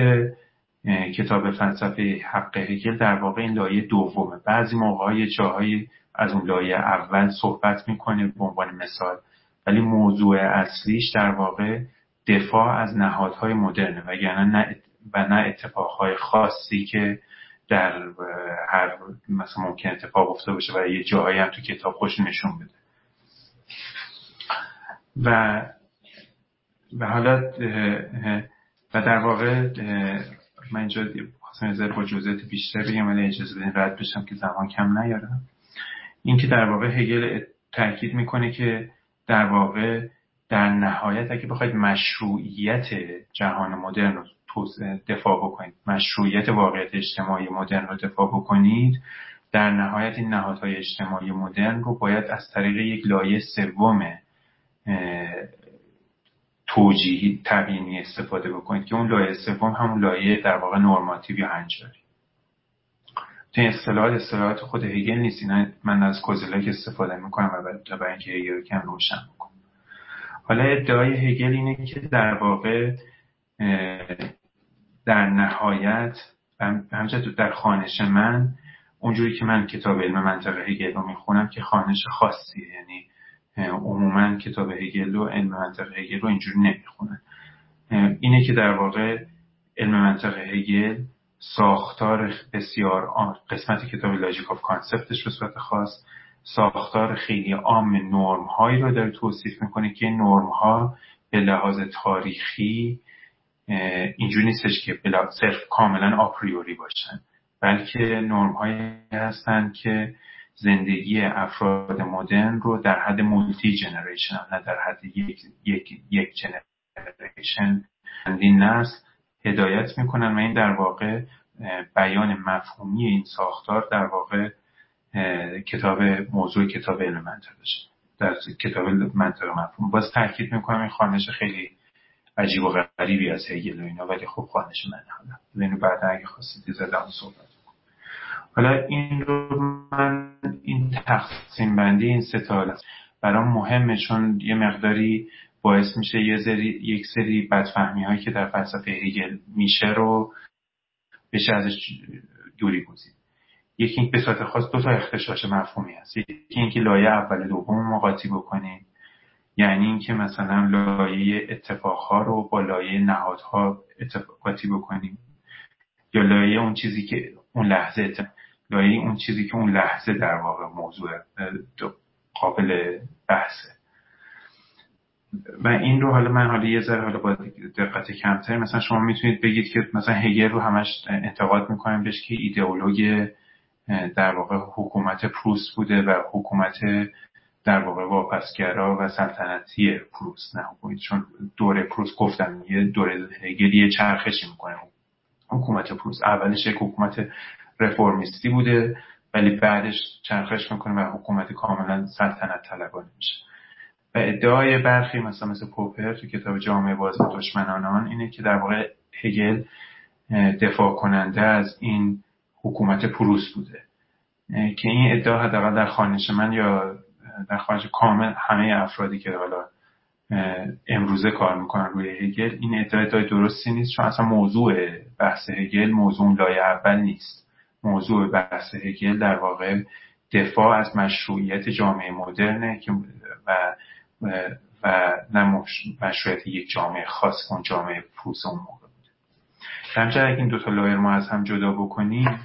کتاب فلسفه حق هگل در واقع این لایه دومه. بعضی موقع جاهایی از اون لایه اول صحبت می‌کنه به عنوان مثال ولی موضوع اصلیش در واقع دفاع از نهادهای مدرنه و یعنی نه و نه اتفاقهای خاصی که در هر مثلا ممکن اتفاق افتاده باشه و یه جاهایی هم تو کتاب خوش نشون بده. و و حالا و در واقع من اینجا خواستم با جزئیات بیشتر بگم ولی اجازه بدین رد بشم که زمان کم نیارم. این که در واقع هگل تاکید می‌کنه که در واقع در نهایت اگه بخواید مشروعیت جهان مدرن رو دفاع بکنید مشروعیت واقعیت اجتماعی مدرن رو دفاع بکنید در نهایت این نهادهای اجتماعی مدرن رو باید از طریق یک لایه سوم توجیهی تبیینی استفاده بکنید که اون لایه سوم همون لایه در واقع نرماتیو یا هنجاری. تو اصطلاحات اصطلاحات خود هگل نیست. من از کوزلک استفاده می‌کنم و برای اینکه هگل کم روشن حالا ادعای هگل اینه که در واقع در نهایت همچنین در خانش من اونجوری که من کتاب علم منطق هگل رو می‌خونم که خانش خاصیه. یعنی عموما کتاب هگل و علم منطق هگل رو اینجوری نمی‌خونن. اینه که در واقع علم منطق هگل ساختار بسیار قسمت کتاب logic of concept ش به صورت خاص ساختار خیلی عام نرم هایی رو داره توصیف می‌کنه که نرم ها به لحاظ تاریخی اینجوری نیستش که صرف کاملا a priori باشن. بلکه نرم هایی هستن که زندگی افراد مدرن رو در حد مولتی جنریشن نه در حد یک, یک, یک جنریشن چندین نسل هدایت می‌کنن. و این در واقع بیان مفهومی این ساختار در واقع کتاب موضوع کتاب علم منطقش در کتاب منطق مفهوم. باز تاکید می‌کنم این خانش خیلی عجیب و غریبی از هگل و اینا ولی خب خانش من حالا. اینو بعد اگه خواستید زدم صحبت حالا این رو من این تقسیم بندی این ستا برام مهمه چون یه مقداری باعث میشه یه سری یک سری بدفهمی هایی که در فلسفه هگل میشه رو بشه ازش دوری گزید. یکی این به صورت خاص دو تا اختشاش مفهومی هست. یکی اینکه لایه اول دوم رو قاطی بکنیم. یعنی اینکه مثلا لایه اتفاقها رو با لایه نهادها قاطی بکنیم. یا لایه اون چیزی که اون لحظه لایه اون چیزی که اون لحظه در واقع موضوع قابل بحثه. و این رو حالا من حالا یه ذره حالا با دقت کمتر مثلا شما می‌تونید بگید که مثلا هگل رو همش انتقاد می‌کنیم بهش که ایدئولوژی در واقع حکومت پروست بوده و حکومت در واقع واپسگرا و سلطنتی پروست نه چون دوره پروست گفتم یه دوره هگل یه چرخشی می‌کنه حکومت پروست اولش یک حکومت رفرمیستی بوده ولی بعدش چرخش می‌کنه و حکومت کاملا سلطنت طلبانه میشه. و ادعای برخی مثلا مثل پوپر تو کتاب جامعه باز دشمنان اینه که در واقع هگل دفاع کننده از این حکومت پروس بوده. که این ادعا حداقل در خانش من یا در خانش کامل همه افرادی که حالا امروزه کار می‌کنن روی هگل این ادعا ادعای درستی نیست چون اصلا موضوع بحث هگل موضوع لایه اول نیست. موضوع بحث هگل در واقع دفاع از مشروعیت جامعه مدرنه که و و نه مشروعیت یک جامعه خاص اون جامعه پروس اون موقع بوده. همچنین اگه این دوتا لایر ما از هم جدا بکنیم.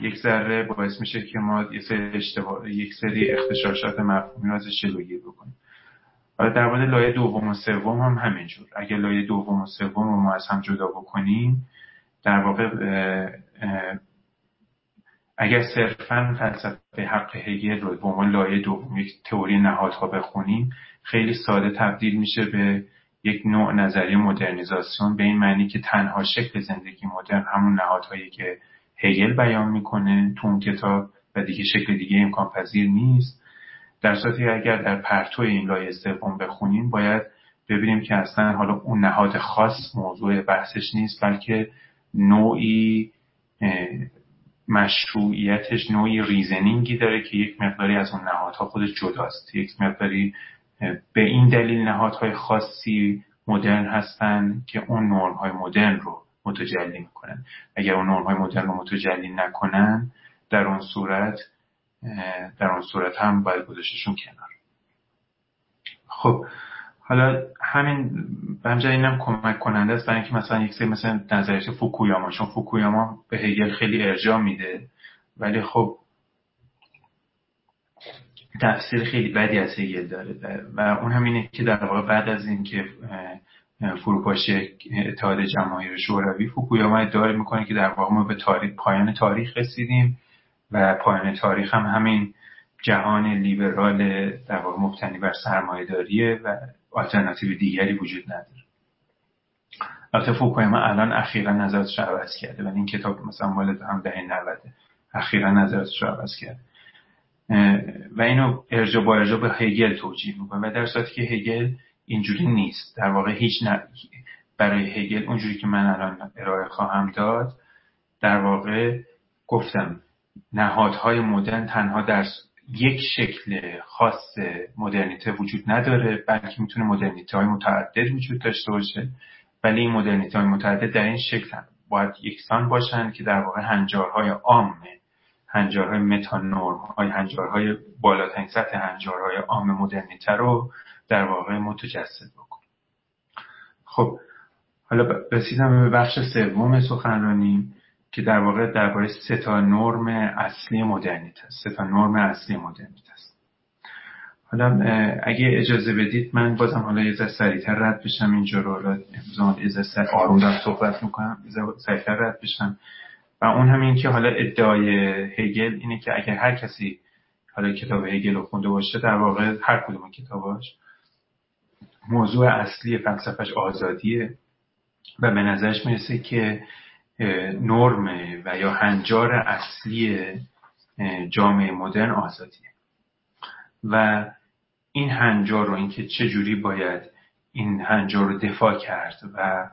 یک ذره باعث میشه که ما یه سری اشتباه یک سری اختشاشات مفهومی رو ازش جلوگیری بکنیم. حالا در مورد لایه دوم و سوم هم همینجور. اگر لایه دوم و سوم رو ما از هم جدا بکنیم در واقع اگر صرفا فلسفه حق هگل رو به عنوان لایه دوم یک تئوری نهادها بخونیم خیلی ساده تبدیل میشه به یک نوع نظریه مدرنیزاسیون به این معنی که تنها شکل زندگی مدرن همون نهادهایی که هگل بیان می‌کنه تو اون کتاب و دیگه شکل دیگه امکان پذیر نیست. در صورتی اگر در پرتو این لایه سوم بخونیم باید ببینیم که اصلا حالا اون نهاد خاص موضوع بحثش نیست بلکه نوعی مشروعیتش نوعی ریزنینگی داره که یک مقداری از اون نهادها خودش جداست. یک مقداری به این دلیل نهادهای خاصی مدرن هستن که اون نرمهای مدرن رو متجلی می‌کنن. اگر اون نرمهای مدرن رو متجلی نکنن در اون صورت در اون صورت هم باید گذاشتشون کنار. خب حالا همین بنجا اینم کمک کننده است برای اینکه مثلا یک سری مثلا نظریات فوکویاما چون فوکویاما به هگل خیلی ارجاع میده ولی خب تفسیر خیلی بدی از هگل داره. و اون همینه که در واقع بعد از اینکه فروپاشی اتحاد جماهیر شوروی فوکویاما ادعا می‌کنه که در واقع ما به تاریخ پایان تاریخ رسیدیم و پایان تاریخ هم همین جهان لیبرال در واقع مبتنی بر سرمایه‌داریه و آلترناتیو دیگری وجود نداره. البته فوکویاما الان اخیرا نظراتش رو عوض کرده. و این کتاب مثلا مال هم دهه 90 اخیرا نظراتش رو عوض کرده. و اینو ارجا با ارجا به هگل توجیه می‌کنه. و در صورتی که هگل اینجوری نیست. در واقع هیچ ن... برای هگل اونجوری که من الان ارائه خواهم داد در واقع گفتم نهادهای مدرن تنها در یک شکل خاص مدرنیته وجود نداره بلکه می‌تونه مدرنیته های متعدد وجود داشته باشه. ولی این مدرنیته های متعدد در این شکل هم. باید یکسان باشن که در واقع هنجارهای عام هنجارهای متانورم های هنجارهای بالاترین سطح هنجارهای عام مدرنیته رو در واقع متجسد بکن. خب حالا رسیدم به بخش سوم سخنرانی که در واقع درباره سه تا نرم اصلی مدرنیته است سه تا نرم اصلی مدرنیته است حالا اگه اجازه بدید من بازم حالا یه ذره سریعتر رد بشم اینجا رو. حالا امروز یه ذره آروم دارم صحبت می‌کنم. سریعتر رد بشم. و اون هم این که حالا ادعای هگل اینه که اگر هر کسی حالا کتاب هگل رو خونده باشه در واقع هر کدوم کتاباش موضوع اصلی فلسفهش آزادیه و به نظرش می‌رسه که نرم و یا هنجار اصلی جامعه مدرن آزادیه. و این هنجار رو اینکه چه جوری باید این هنجار رو دفاع کرد و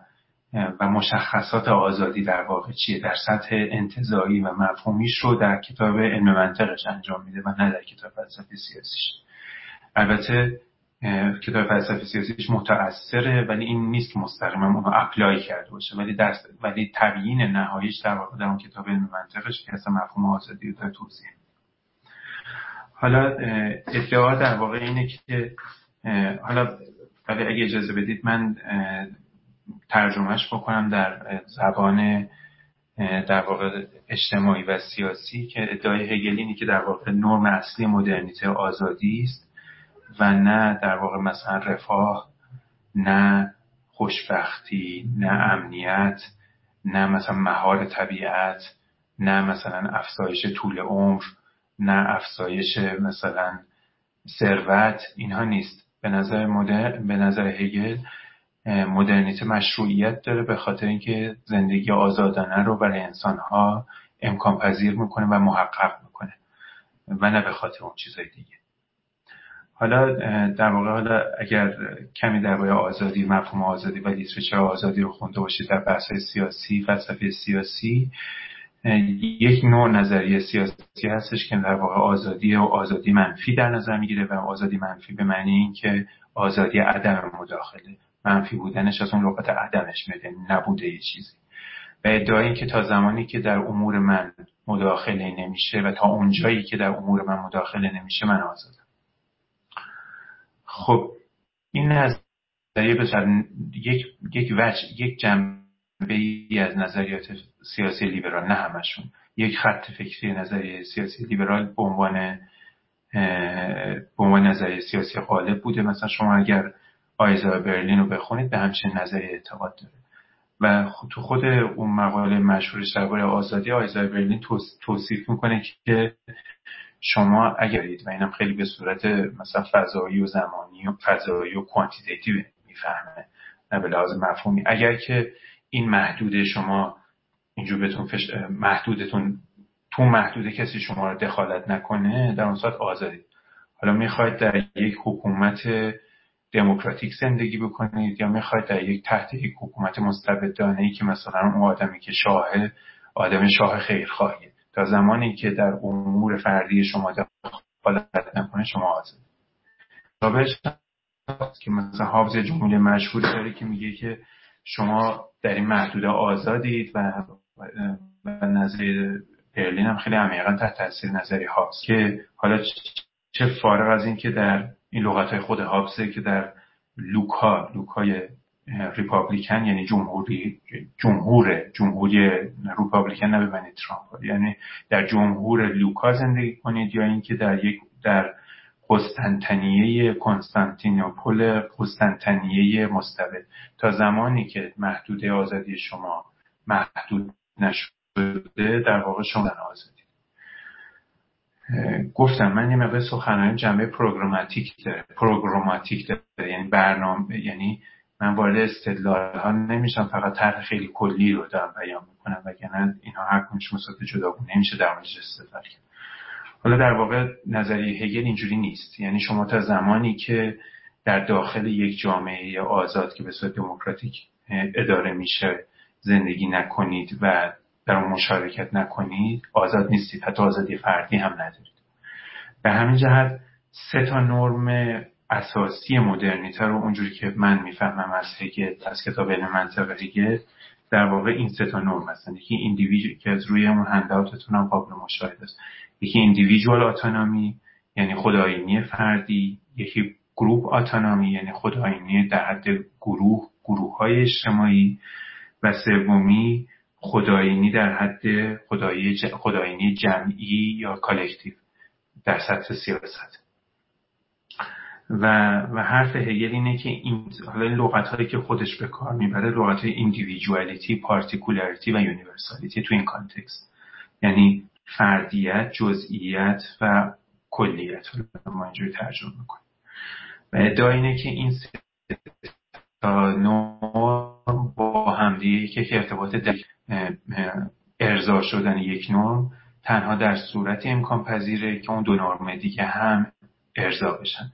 و مشخصات آزادی در واقع چیه در سطح انتظایی و مفهومیش رو در کتاب علم منطقش انجام میده و نه در کتاب فلسفه سیاسیش البته کتاب فلسفه سیاسیش متأثره ولی این نیست که مستقیما اونو اپلای کرده باشه. ولی در ولی تبیین نهاییش در واقع در اون کتاب علم منطقش که اصلا مفهوم آزادی رو توضیح حالا ادعا در واقع اینه که حالا ولی اگه اجازه بدید من ترجمهش بکنم در زبان در واقع اجتماعی و سیاسی که ادعای هگل که در واقع نرم اصلی مدرنیته آزادی است. و نه در واقع مثلا رفاه نه خوشبختی نه امنیت نه مثلا مهار طبیعت نه مثلا افزایش طول عمر نه افزایش مثلا ثروت اینها نیست. به نظر مدر... به نظر هگل مدرنیته مشروعیت داره به خاطر اینکه زندگی آزادانه رو برای انسانها امکان پذیر می‌کنه و محقق می‌کنه و نه به خاطر اون چیزای دیگه. حالا در واقع حالا اگر کمی درباره آزادی مفهوم آزادی و لیترچر آزادی رو خونده باشید در بحث سیاسی فلسفه سیاسی یک نوع نظریه سیاسی هستش که در واقع آزادی و آزادی منفی در نظر می‌گیره و آزادی منفی به معنی این که آزادی عدم مداخله. منفی بودنش از اون لغت عدمش میده نبوده یه چیزی. و ادعای که تا زمانی که در امور من مداخله نمیشه و تا اونجایی که در امور من مداخله نمیشه من آزادم. خب این نظریه به یک یک وجه یک جنبه ای از نظریات سیاسی لیبرال نه همشون. یک خط فکری نظریه سیاسی لیبرال به عنوان به عنوان نظریه سیاسی غالب بوده. مثلا شما اگر آیزا برلین رو بخونید به همچین نظریه اعتقاد داره. و تو خود اون مقاله مشهورش درباره آزادی آیزا برلین توصیف می‌کنه که شما اگرید و اینم خیلی به صورت مثلا فضایی و زمانی و فضایی و کوانتیتیتیو می‌فهمه نه به لحاظ مفهومی. اگر که این محدوده شما اینجور بهتون فش... محدودتون تو محدوده کسی شما رو دخالت نکنه در اون ساعت آزادید. حالا می‌خواید در یک حکومت دموکراتیک زندگی بکنید یا می‌خواید در یک تحت یک حکومت مستبدانه ای که مثلا اون آدمی که شاه آدم شاه خیرخواهیه. تا زمانی که در امور فردی شما دخالت نکنه شما آزاد رابش که مثلا حافظ جمهوری مشهوری داره که میگه که شما در این محدوده آزادید و نظر برلین هم خیلی عمیقا تحت تاثیر نظری هاست. که حالا چه فارغ از این که در این لغت های خود هابسه که در لوکا لوکای republican یعنی جمهوری جمهور جمهوری republican نه به ترامپ. یعنی در جمهور لوکا زندگی کنید یا اینکه در یک در قسطنطنیه Constantinople قسطنطنیه مستبد. تا زمانی که محدوده آزادی شما محدود نشده در واقع شما آزادید. گفتم من یه مقدار سخنرانی جنبه پروگراماتیک داره پروگراماتیک داره یعنی برنامه یعنی من وارد استدلال ها نمیشم فقط طرح خیلی کلی رو دارم بیان می‌کنم وگرنه اینها هر کنش مصادف جداگونه نمیشه در موردش استدلال کرد. حالا در واقع نظریه هگل اینجوری نیست. یعنی شما تا زمانی که در داخل یک جامعه آزاد که به صورت دموکراتیک اداره میشه زندگی نکنید و در اون مشارکت نکنید آزاد نیستید حتی آزادی فردی هم ندارید. به همین جهت سه تا نرم اساسی مدرنیته رو اونجوری که من می‌فهمم از هگل از کتاب علم منطق هگل در واقع این سه تا نرم هستن. یکی individu- که از روی اون handout تون هم قابل مشاهده است. یکی individual autonomy یعنی خودآیینی فردی. یکی group autonomy یعنی خودآیینی در حد گروه گروه های اجتماعی. و سومی خودآیینی در حد خودآیینی جمعی یا collective در سطح سیاست. و, و حرف هگل اینه که این حالا لغت هایی که خودش به کار می‌بره لغت های individuality particularity و universality تو این context یعنی فردیت جزئیت و کلیت. رو ما اینجوری ترجمه می‌کنیم. و ادعا اینه که این تا نوع با همدیگه که ارتباط ارضا شدن یک نوع تنها در صورت امکان پذیره که اون دو نرم دیگه هم ارضا بشن.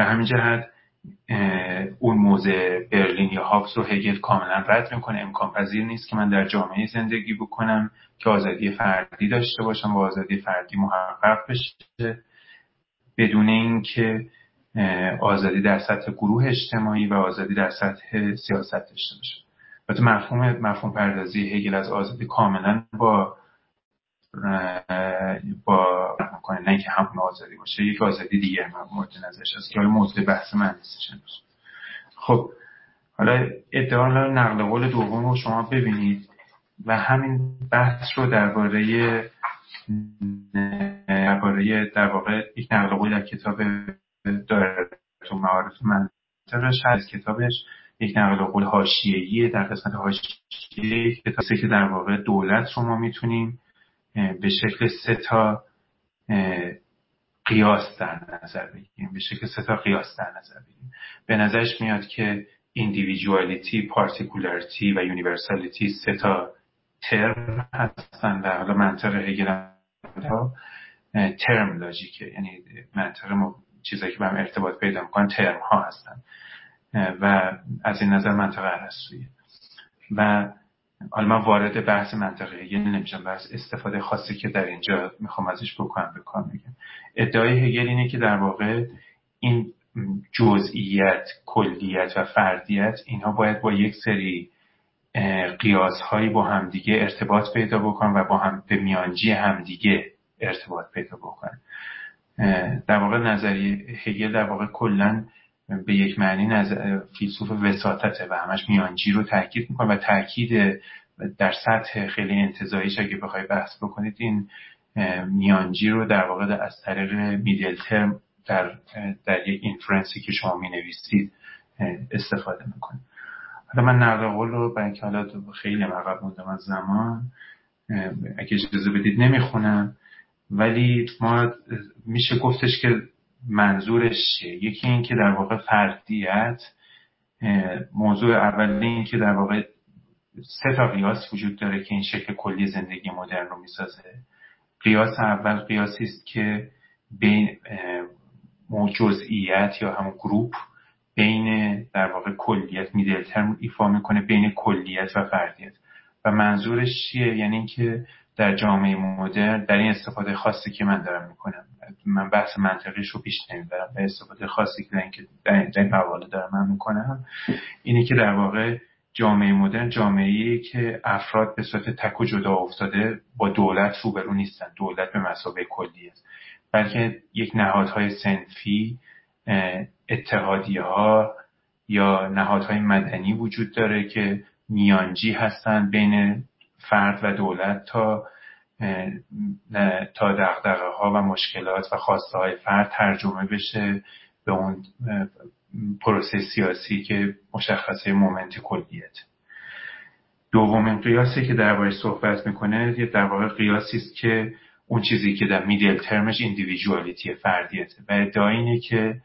به همین جهت اون موزه برلین یا هابس رو هگل کاملا رد می‌کنه. امکان پذیر نیست که من در جامعه زندگی بکنم که آزادی فردی داشته باشم و آزادی فردی محقق بشه. بدون اینکه آزادی در سطح گروه اجتماعی و آزادی در سطح سیاست داشته باشه. البته مفهوم مفهوم پردازی هگل از آزادی کاملا با با می‌کنه نه اینکه همون آزادی باشه. یک آزادی دیگر مورد نظرش هست که حالا موضوع بحث من نیستش خب حالا ادعا نقل قول دوم رو شما ببینید و همین بحث رو درباره درباره در واقع یک نقل قول در کتاب داره تو معارف منطقش هست کتابش یک نقل قول حاشیه‌ای در قسمت حاشیه کتابی که در واقع دولت رو ما می‌تونیم به شکل سه تا قیاس در نظر بگیریم. به شکل سه تا قیاس در نظر بگیریم. به نظرش میاد که individuality particularity و universality سه تا ترم هستن و حالا منطق هگل ترم لاجیکه. یعنی منطق چیزایی که به ارتباط پیدا می‌کنن ترم ها هستن و از این نظر منطقه ارسطویی و حالا من وارد بحث منطقه هگل نمیشم بحث استفاده خاصی که در اینجا می‌خوام ازش بکنم به کار میگم. ادعای هگل اینه که در واقع این جزئیت کلیت و فردیت اینها باید با یک سری قیاس هایی با همدیگه ارتباط پیدا بکنن و با هم به میانجی همدیگه ارتباط پیدا بکنن. در واقع نظریه هگل در واقع کلا به یک معنی نظر فیلسوف وساطته و همش میانجی رو تاکید می‌کنه و تاکید در سطح خیلی انتظاییش اگه بخوای بحث بکنید این میانجی رو در واقع از طریق میدل ترم در, در یک اینفرنسی که شما می نویسید استفاده می‌کنه. حالا من نقل قول رو برای اینکه حالا خیلی عقب موندم از زمان اگه اجازه بدید نمی‌خونم ولی ما میشه گفتش که منظورش چیه؟ یکی این که در واقع فردیت موضوع اولی این که در واقع سه تا قیاس وجود داره که این شکل کلی زندگی مدرن رو می‌سازه. قیاس اول قیاسی است که بین جزئیت یا همون گروپ بین در واقع کلیت میدل ترم ایفا می‌کنه بین کلیت و فردیت. و منظورش چیه؟ یعنی اینکه در جامعه مدرن در این استفاده خاصی که من دارم می‌کنم. من بحث منطقیش رو پیش نمی‌برم. به استفاده خاصی که در این مقاله دارم من می‌کنم اینه که در واقع جامعه مدرن جامعه که افراد به صورت تک و جدا افتاده با دولت روبرو نیستن. دولت به مسابقه کلی است. بلکه یک نهادهای سنفی اتحادیه ها یا نهادهای مدنی وجود داره که میانجی هستند بین فرد و دولت تا تا دقدقه ها و مشکلات و خواسته های فرد ترجمه بشه به اون پروسه سیاسی که مشخصه مومنت کلیت. دومین قیاسی که درباره صحبت می‌کنه یه در واقع قیاسی است که اون چیزی که در میدل ترمش ایندیویژوالیتی فردیت. و ادعا اینه که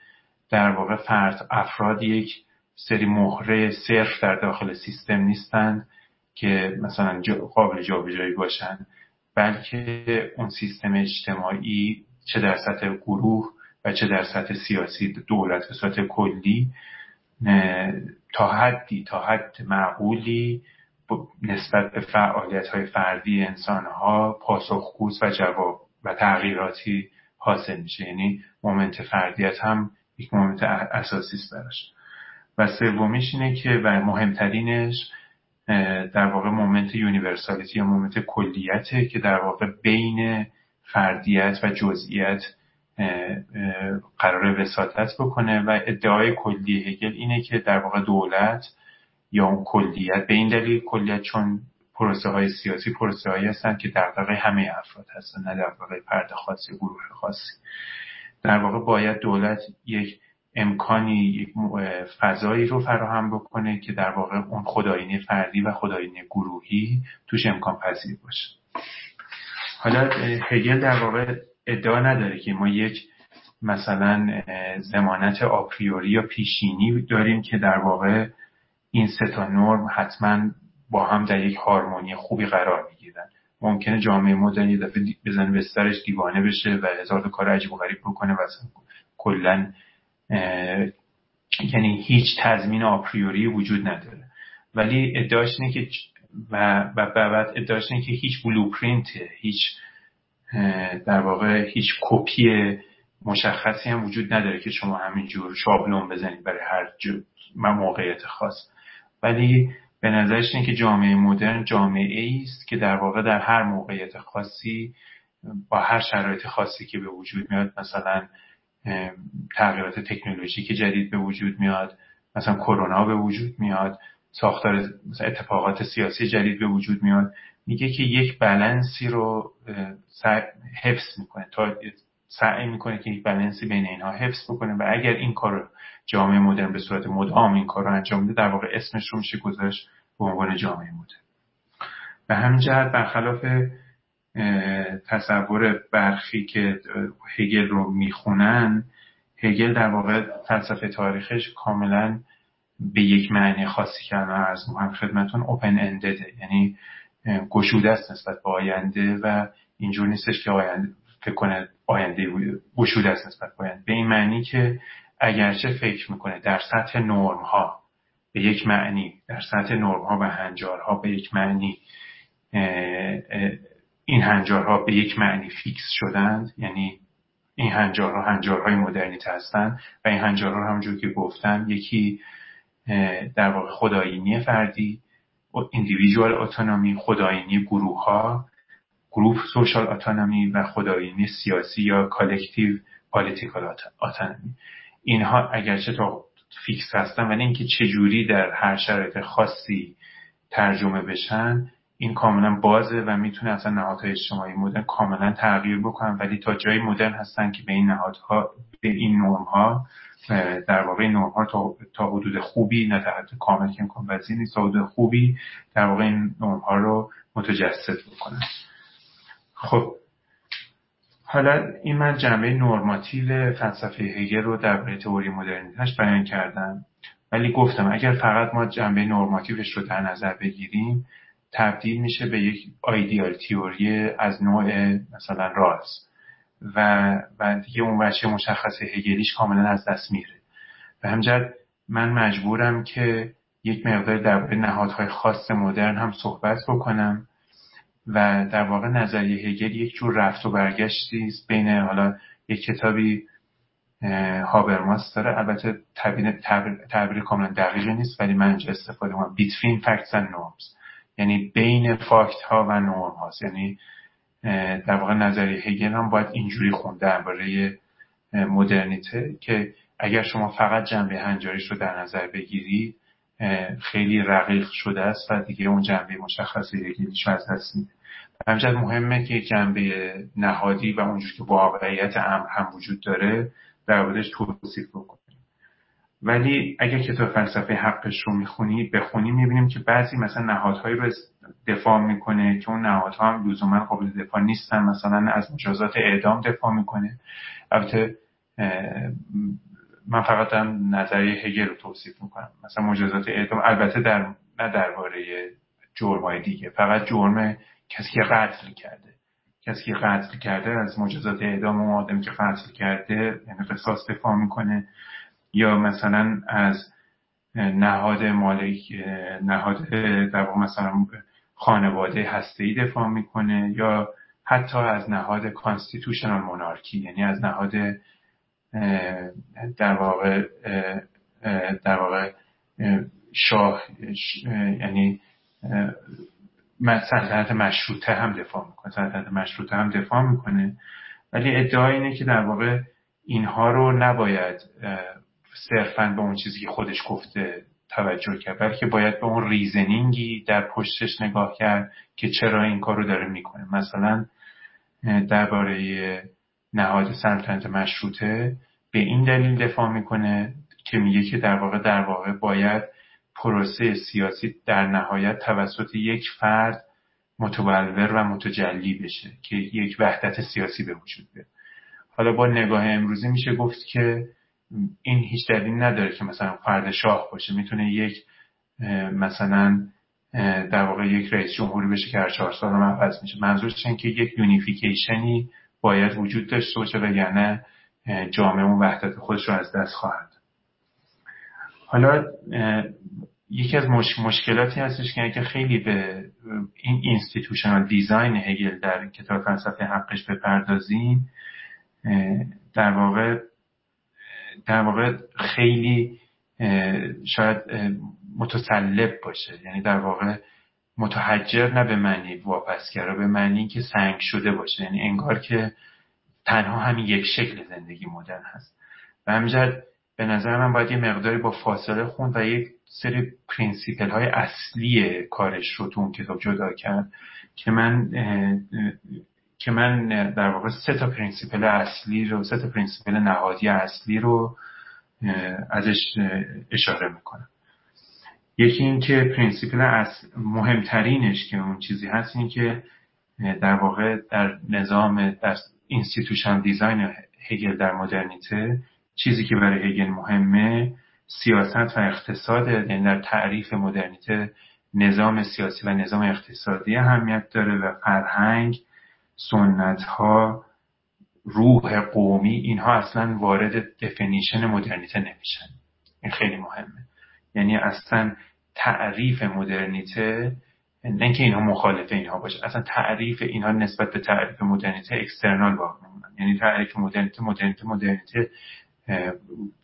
در واقع فرد افراد یک سری مهره صرف در داخل سیستم نیستند. که مثلا قابل جابجایی باشن بلکه اون سیستم اجتماعی چه در سطح گروه و چه در سطح سیاسی دولت به صورت کلی تا حدی تا حد معقولی نسبت به فعالیت های فردی انسان ها و جواب و تغییراتی حاصل میشه. یعنی moment فردیت هم یک moment اساسی است براش. و سومیش اینه که و مهمترینش در واقع moment universality یا moment کلیته که در واقع بین فردیت و جزئیت قرار وساطت بکنه و ادعای کلی هگل اینه که در واقع دولت یا اون کلیت به این دلیل کلیت چون پروسه های سیاسی پروسه هایی هستن که در واقع همه افراد هستن نه در واقع فرد خاصی گروه خاصی. در واقع باید دولت یک امکانی فضایی رو فراهم بکنه که در واقع اون خداینی فردی و خداینی گروهی توش امکان پذیر باشه. حالا هگل در واقع ادعا نداره که ما یک مثلا زمانت آپریوری یا پیشینی داریم که در واقع این سه تا نرم حتما با هم در یک هارمونی خوبی قرار می‌گیرن. ممکنه جامعه مدرن یه دفعه به سرش دیوانه بشه و هزار کار عجیب و غریب بکنه و کلا یعنی هیچ تضمین آپریوری وجود نداره. ولی ادعاش اینه که و بعد ادعاش اینه که هیچ بلوپرینت هیچ در واقع هیچ کپی مشخصی هم وجود نداره که شما همینجور شابلون بزنید برای هر موقعیت خاص. ولی به نظرش اینه که جامعه مدرن جامعه ای است که در واقع در هر موقعیت خاصی با هر شرایط خاصی که به وجود میاد مثلا تغییرات تکنولوژیک جدید به وجود میاد مثلا کرونا به وجود میاد ساختار اتفاقات سیاسی جدید به وجود میاد. میگه که یک بلنسی رو حفظ می‌کنه. تا سعی می‌کنه که یک بلنسی بین اینها حفظ بکنه و اگر این کار جامعه مدرن به صورت مدام این کار رو انجام میده در واقع اسمش رو میشه گذاشت به عنوان جامعه مدرن. به همین جهت برخلاف تصور برخی که هگل رو می‌خونن هگل در واقع فلسفه تاریخش کاملا به یک معنی خاصی که عرض می‌کنم خدمتون اوپن اندده یعنی گشوده است نسبت به آینده و اینجور نیستش که آینده فکر کنه آینده گشوده است نسبت به آینده. به این معنی که اگرچه فکر می‌کنه در سطح نرم ها به یک معنی در سطح نرم ها و هنجارها به یک معنی این هنجارها به یک معنی فیکس شدند یعنی این هنجارها هنجارهای مدرنیته هستند و این هنجارها همونجور که گفتم یکی در واقع خودآیینی فردی individual autonomy خودآیینی گروه ها group social autonomy و خودآیینی سیاسی یا collective political autonomy اینها اگرچه تا fix هستن ولی اینکه چجوری در هر شرایط خاصی ترجمه بشن این کاملا بازه و می‌تونه اصلا نهادهای اجتماعی مدرن کاملا تغییر بکنن. ولی تا جایی مدرن هستن که به این نهادها به این نرم ها در واقع این نرم ها تا, تا حدود خوبی نه تا کامل که امکان پذیر نیست تا حدود خوبی در واقع این نرم ها رو متجسد بکنن. خب حالا این من جنبه نرماتیو فلسفه هگل رو در تئوری مدرنیتش بیان کردم. ولی گفتم اگر فقط ما جنبه نرماتیوش رو در نظر بگیریم تبدیل میشه به یک آیدیال تیوری از نوع مثلا راز و و دیگه اون وجه مشخص هگلیش کاملا از دست میره. به همجد من مجبورم که یک مقدار در نهادهای خاص مدرن هم صحبت بکنم و در واقع نظریه هگل یک جور رفت و برگشتی است بین حالا یک کتابی هابرماس داره. البته تعبیر, کاملا دقیقی نیست ولی من اینجا استفاده کنم Between Facts and Norms. یعنی بین فاکت ها و نورم هاست یعنی در واقع نظریه هگل هم باید اینجوری خونده درباره مدرنیته که اگر شما فقط جنبه هنجاریش رو در نظر بگیری خیلی رقیق شده است و دیگه اون جنبه مشخص هگلیش از دست میده. همچنین مهمه که جنبه نهادی و اونجور که واقعیت امر هم وجود داره در توصیف بکنیم ولی اگر کتاب فلسفه حقش رو می‌خونی بخونی می‌بینیم که بعضی مثلا نهادهایی رو دفاع می‌کنه که اون نهادها هم لزوما قابل دفاع نیستن. مثلا از مجازات اعدام دفاع می‌کنه. البته من فقط دارم نظریه هگل رو توصیف می‌کنم. مثلا مجازات اعدام البته در نه درباره جرمای دیگه. فقط جرم کسی که قتل کرده. کسی که قتل کرده از مجازات اعدام اون آدم که قتل کرده یعنی قصاص دفاع می‌کنه. یا مثلا از نهاد مالک نهاد در مثلا خانواده هسته‌ای دفاع می‌کنه یا حتی از نهاد کانستیتوشنال مونارکی یعنی از نهاد در واقع در واقع شاه یعنی سلطنت مشروطه هم دفاع می‌کنه سلطنت مشروطه هم دفاع می‌کنه. ولی ادعا اینه که در واقع اینها رو نباید صرفا به اون چیزی که خودش گفته توجه کرد بلکه باید به اون ریزنینگی در پشتش نگاه کرد که چرا این کار رو داره می‌کنه. مثلا درباره نهاد سلطنت مشروطه به این دلیل دفاع می‌کنه که میگه که در واقع در واقع باید پروسه سیاسی در نهایت توسط یک فرد متبلور و متجلی بشه که یک وحدت سیاسی به وجود بیاد. حالا با نگاه امروزی میشه گفت که این هیچ دلیل نداره که مثلا فرد شاه باشه. می‌تونه یک مثلا در واقع یک رئیس جمهوری بشه که هر چهار سال هم عوض میشه. منظورش این که یک یونیفیکیشنی باید وجود داشته باشه وگرنه جامعه اون وحدت خودش رو از دست خواهد حالا یکی از مش... مشکلاتی هستش که خیلی به این اینستیتوشنال دیزاین هگل در کتاب فلسفه حقش بپردازیم در واقع در واقع خیلی شاید متسلب باشه. یعنی در واقع متحجر نه به معنی واپسگرا به معنی که سنگ شده باشه. یعنی انگار که تنها همین یک شکل زندگی مدرن هست. و همین جهت به نظر من باید یه مقداری با فاصله خوند و یک سری principle های اصلی کارش رو تو اون کتاب جدا کرد که من که من در واقع سه تا principle اصلی رو سه تا principle نهادی اصلی رو ازش اشاره می‌کنم. یکی این که principle از مهمترینش که اون چیزی هست این که در واقع در نظام در institution design هگل در مدرنیته چیزی که برای هگل مهمه سیاست و اقتصاد یعنی در تعریف مدرنیته نظام سیاسی و نظام اقتصادی اهمیت داره و فرهنگ سنت ها روح قومی اینها اصلا وارد definition مدرنیته نمیشن. این خیلی مهمه. یعنی اصلا تعریف مدرنیته نه که اینها مخالف اینها باشه اصلا تعریف اینها نسبت به تعریف مدرنیته اکسترنال واقع یعنی تعریف مدرنیته مدرنیته مدرنیته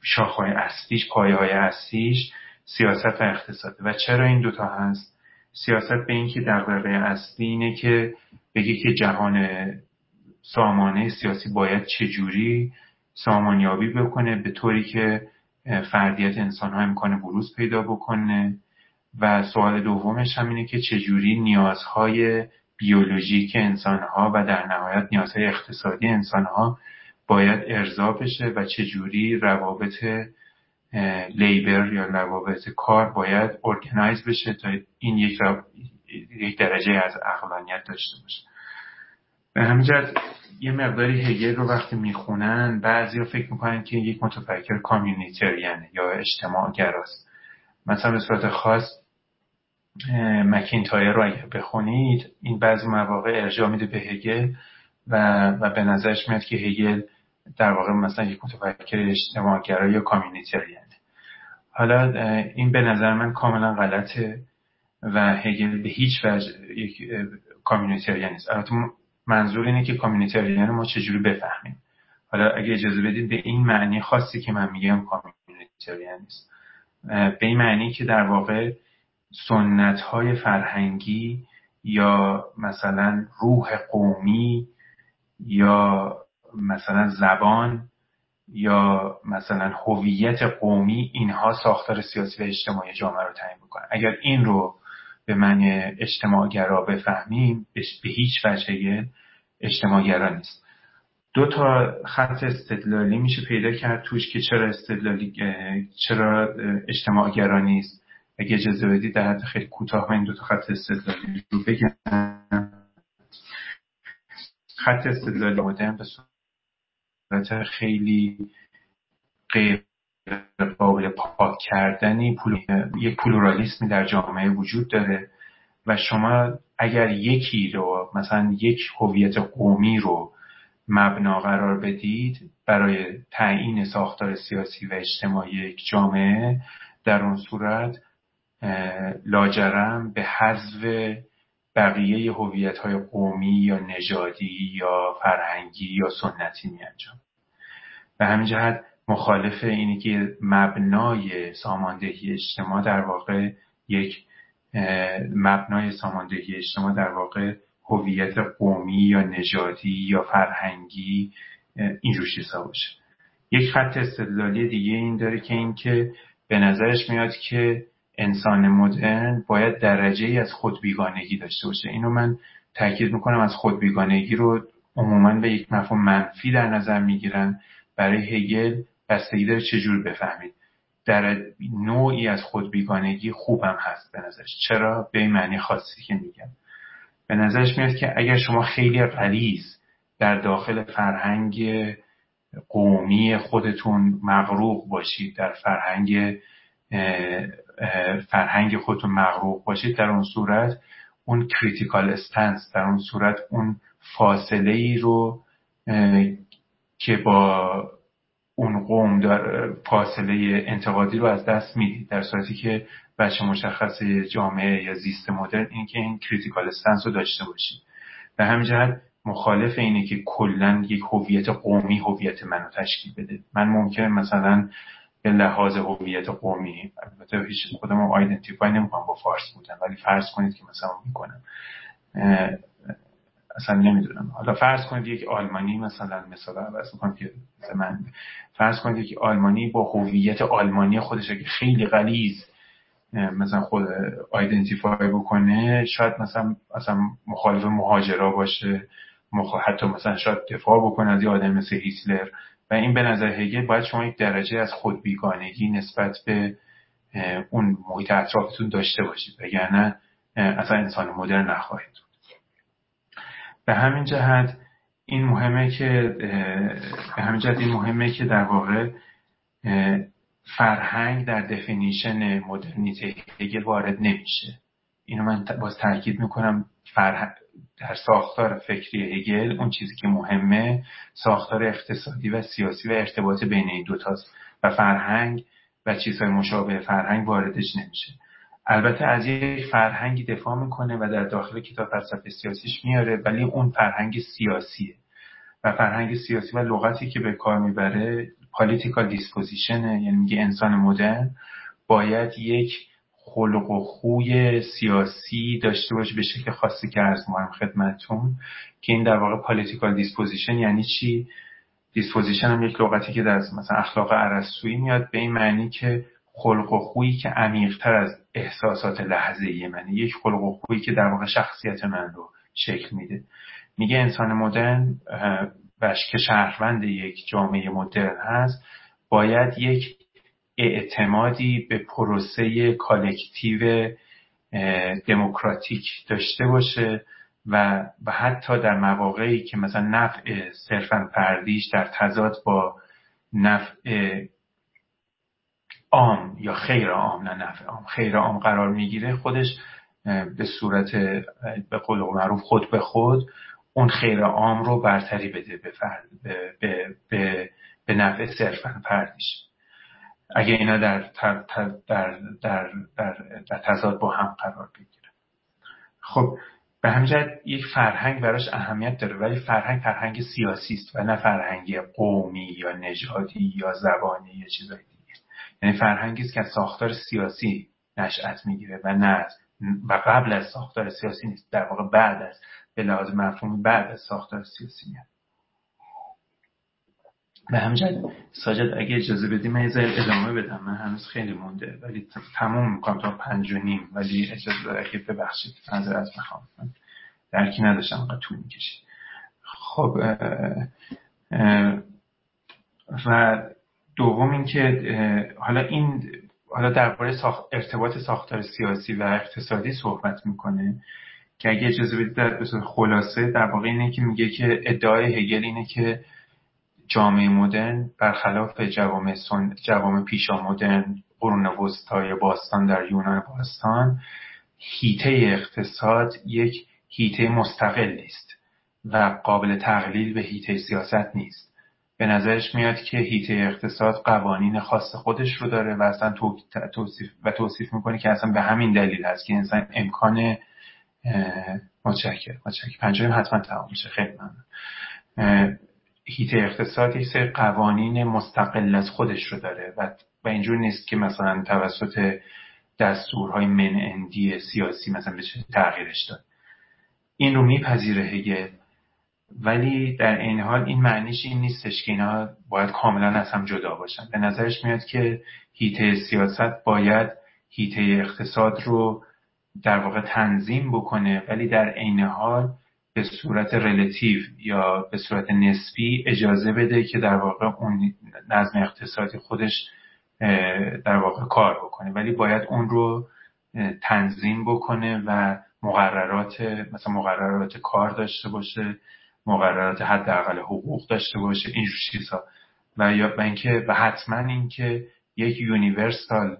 شاخهای اصلیش پایه های اصلیش سیاست و اقتصاد. و چرا این دوتا هست؟ سیاست به این که دقدقه اصلی اینه که بگه که جهان سامانه سیاسی باید چجوری سامانیابی بکنه به طوری که فردیت انسان ها امکان بروز پیدا بکنه. و سوال دومش هم اینه که چجوری نیازهای بیولوژیک انسان ها و در نهایت نیازهای اقتصادی انسان ها باید ارضا بشه و چجوری روابط لیبر یا روابط کار باید ارگنایز بشه تا این یک, یک درجه از اقلانیت داشته باشه. به همین یه مقداری هگل رو وقتی می‌خونن بعضی فکر می‌کنن که یک متفکر کامیونیتریانه یا اجتماع گراست مثلا به صورت خاص مکینتایر رو اگر بخونید این بعضی مواقع ارجاع میده به هگل و, و به نظرش میاد که هگل در واقع مثلا یک متفکر اجتماعگرا یا کامیونیتریانه. حالا این به نظر من کاملا غلطه و هگل به هیچ وجه یک کامیونیتریان نیست. البته منظور اینه که کامیونیتریان ما چجوری بفهمیم. حالا اگه اجازه بدید به این معنی خاصی که من میگم کامیونیتریان نیست. به این معنی که در واقع سنت های فرهنگی یا مثلا روح قومی یا مثلا زبان یا مثلا هویت قومی اینها ساختار سیاسی و اجتماعی جامعه رو تعیین می‌کنن. اگر این رو به معنی اجتماعگرا بفهمیم به هیچ وجه اجتماعگرا نیست. دو تا خط استدلالی میشه پیدا کرد توش که چرا استدلالی چرا اجتماعگرا نیست. اگه اجازه بدید در حد خیلی کوتاه این دو تا خط استدلالی رو بگم. خط استدلالی مدرن به صورت خیلی غیر قابل پاک کردنی یک پلورالیسمی در جامعه وجود داره و شما اگر یکی رو مثلا یک هویت قومی رو مبنا قرار بدید برای تعیین ساختار سیاسی و اجتماعی یک جامعه در اون صورت لاجرم به حذف بقیه هویت های قومی یا نژادی یا فرهنگی یا سنتی می انجام به همین جهت مخالف اینی که مبنای ساماندهی اجتماع در واقع یک مبنای ساماندهی اجتماع در واقع هویت قومی یا نژادی یا فرهنگی اینجور چیزها باشه. یک خط استدلالی دیگه این داره که اینکه به نظرش میاد که انسان مدرن باید درجه ای از خودبیگانگی داشته باشه. اینو من تاکید می‌کنم از خودبیگانگی رو عموما به یک مفهوم منفی در نظر می‌گیرن. برای هگل بستگی داره چجور بفهمید. در نوعی از خودبیگانگی خوبم هست به نظرش. چرا؟ به معنی خاصی که میگم. به نظرش میاد که اگر شما خیلی غلیظ در داخل فرهنگ قومی خودتون مغروق باشید در فرهنگ فرهنگ خودتون مغروق باشید در اون صورت اون critical stance در اون صورت اون فاصله ای رو که با اون قوم در فاصله انتقادی رو از دست می‌دید. در صورتی که وجه مشخص جامعه یا زیست مدرن این که این critical stance رو داشته باشید. به همین جهت مخالف اینه که کلا یک هویت قومی هویت منو تشکیل بده. من ممکن مثلا به لحاظ هویت قومی البته هیچ خودم identify نمی‌کنم با فارس بودن ولی فرض کنید که مثلا می‌کنم. اصلا نمی‌دونم. حالا فرض کنید یک آلمانی مثلا مثلا عوض می‌کنم که من فرض کنید یک آلمانی با هویت آلمانی خودش اگه خیلی غلیظ مثلا خود آیدنتیفای بکنه شاید مثلا مثلا مخالف مهاجرا باشه حتی مثلا شاید دفاع بکنه از یه آدم مثل هیتلر. و این به نظر هگل باید شما یک درجه از خودبیگانگی نسبت به اون محیط اطرافتون داشته باشید. وگرنه اصلا انسان مدرن نخواهید به همین جهت این مهمه که به همین جهت این مهمه که در واقع فرهنگ در دفینیشن مدرنیته هگل وارد نمیشه. اینو من باز تاکید می‌کنم فرهنگ در ساختار فکری هگل اون چیزی که مهمه ساختار اقتصادی و سیاسی و ارتباط بین این دوتاست و فرهنگ و چیزهای مشابه فرهنگ واردش نمیشه. البته از یک فرهنگی دفاع می‌کنه و در داخل کتاب فلسفه سیاسیش میاره ولی اون فرهنگ سیاسیه. و فرهنگ سیاسی و لغتی که به کار می‌بره political disposition ه یعنی میگه انسان مدرن باید یک خلق و خوی سیاسی داشته باشه به شکل خاصی که عرض می‌کنم خدمتتون که این در واقع political disposition یعنی چی؟ disposition هم یک لغتی که در مثلا اخلاق ارسطویی میاد به این معنی که خلق و خویی که عمیقتر از احساسات لحظه ای منه. یک خلق و خویی که در واقع شخصیت من رو شکل میده. میگه انسان مدرن بش که شهروند یک جامعه مدرن هست باید یک اعتمادی به پروسه کالکتیو دموکراتیک داشته باشه و, و حتی در مواقعی که مثلا نفع صرفا فردیش در تضاد با نفع عام یا خیر عام نه نفع عام خیر عام قرار می‌گیره خودش به صورت به قول معروف خود به خود اون خیر عام رو برتری بده به, فرد به, به, به نفع صرفا فردیش اگه اینا در, در, در, در, در, تضاد با هم قرار بگیره. خب به همین یک فرهنگ براش اهمیت داره ولی فرهنگ فرهنگ سیاسی است و نه فرهنگ قومی یا نژادی یا زبانی یا چیزای دیگه. یعنی فرهنگی است که از ساختار سیاسی نشأت می‌گیره و نه و قبل از ساختار سیاسی نیست در واقع بعد از به لحاظ مفهومی بعد از ساختار سیاسی میاد. به همجد ساجد اگه اجازه بدی من ادامه بدم. من هنوز خیلی مونده ولی تموم می‌کنم تا پنج و نیم. ولی اجازه اگه ببخشید از می‌خوام. درکی نداشتم اونقدر طول می‌کشید خب و دوم اینکه حالا این حالا درباره ارتباط ساختار سیاسی و اقتصادی صحبت می‌کنه که اگه اجازه بدید در خلاصه در واقع اینه که میگه که ادعای هگل اینه که جامعه مدرن برخلاف جوامع سن... جوامع پیشا مدرن قرون وسطای باستان در یونان باستان هیته اقتصاد یک هیته مستقل است و قابل تقلیل به هیته سیاست نیست. به نظرش میاد که هیته اقتصاد قوانین خاص خودش رو داره و اصلا توصیف و توصیف می‌کنه که اصلا به همین دلیل هست که انسان امکان متشکر متشکر پنجم حتما تمام میشه. خیلی ممنون. هیت اقتصاد یک سری قوانین مستقل از خودش رو داره و و اینجور نیست که مثلا توسط دستورهای من اندی سیاسی مثلا بشه تغییرش داد. این رو میپذیره هگل ولی در این حال این معنیش این نیستش که اینا باید کاملا از هم جدا باشن. به نظرش میاد که هیته سیاست باید هیته اقتصاد رو در واقع تنظیم بکنه. ولی در عین حال به صورت رلاتیو یا به صورت نسبی اجازه بده که در واقع اون نظم اقتصادی خودش در واقع کار بکنه. ولی باید اون رو تنظیم بکنه و مقررات مثلا مقررات کار داشته باشه مقررات حداقل حقوق داشته باشه اینجور چیزها و یا و اینکه و حتما اینکه یک یونیورسال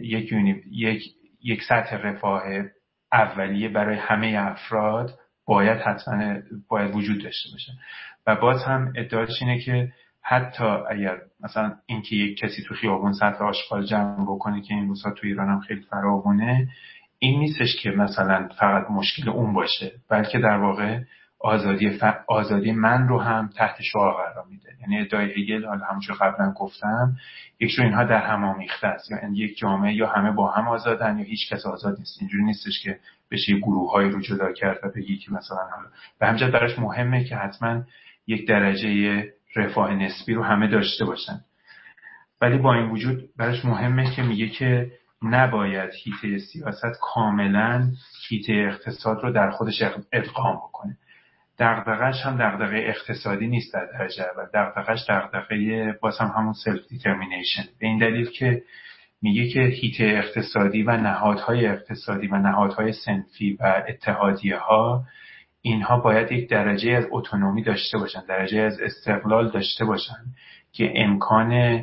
یک یک یک سطح رفاه اولیه برای همه افراد باید حتما باید وجود داشته باشه. و باز هم ادعاش اینه که حتی اگر مثلا اینکه یک کسی تو خیابون سطح آشغال جمع بکنه که این روزها تو ایران هم خیلی فراوونه این نیستش که مثلا فقط مشکل اون باشه بلکه در واقع آزادی, ف... آزادی من رو هم تحت شعار قرار میده. یعنی ادعای هگل حالا همونجور قبلا گفتم یک اینها در هم آمیخته است. یا یعنی یک جامعه یا همه با هم آزادن یا هیچ کس آزاد نیست. اینجوری نیستش که بشه گروه های رو جدا کرد و بگی که مثلا حالا. به براش مهمه که حتما یک درجه رفاه نسبی رو همه داشته باشن. ولی با این وجود براش مهمه که میگه که نباید حیطه سیاست کاملا حیطه اقتصاد رو در خودش ادغام بکنه. دغدغش هم دغدغه اقتصادی نیست در درجه اول. دغدغش دغدغه باز هم همون self determination به این دلیل که میگه که حیطه اقتصادی و نهادهای اقتصادی و نهادهای صنفی و اتحادیه ها اینها باید یک درجه از autonomy داشته باشن درجه از استقلال داشته باشن که امکان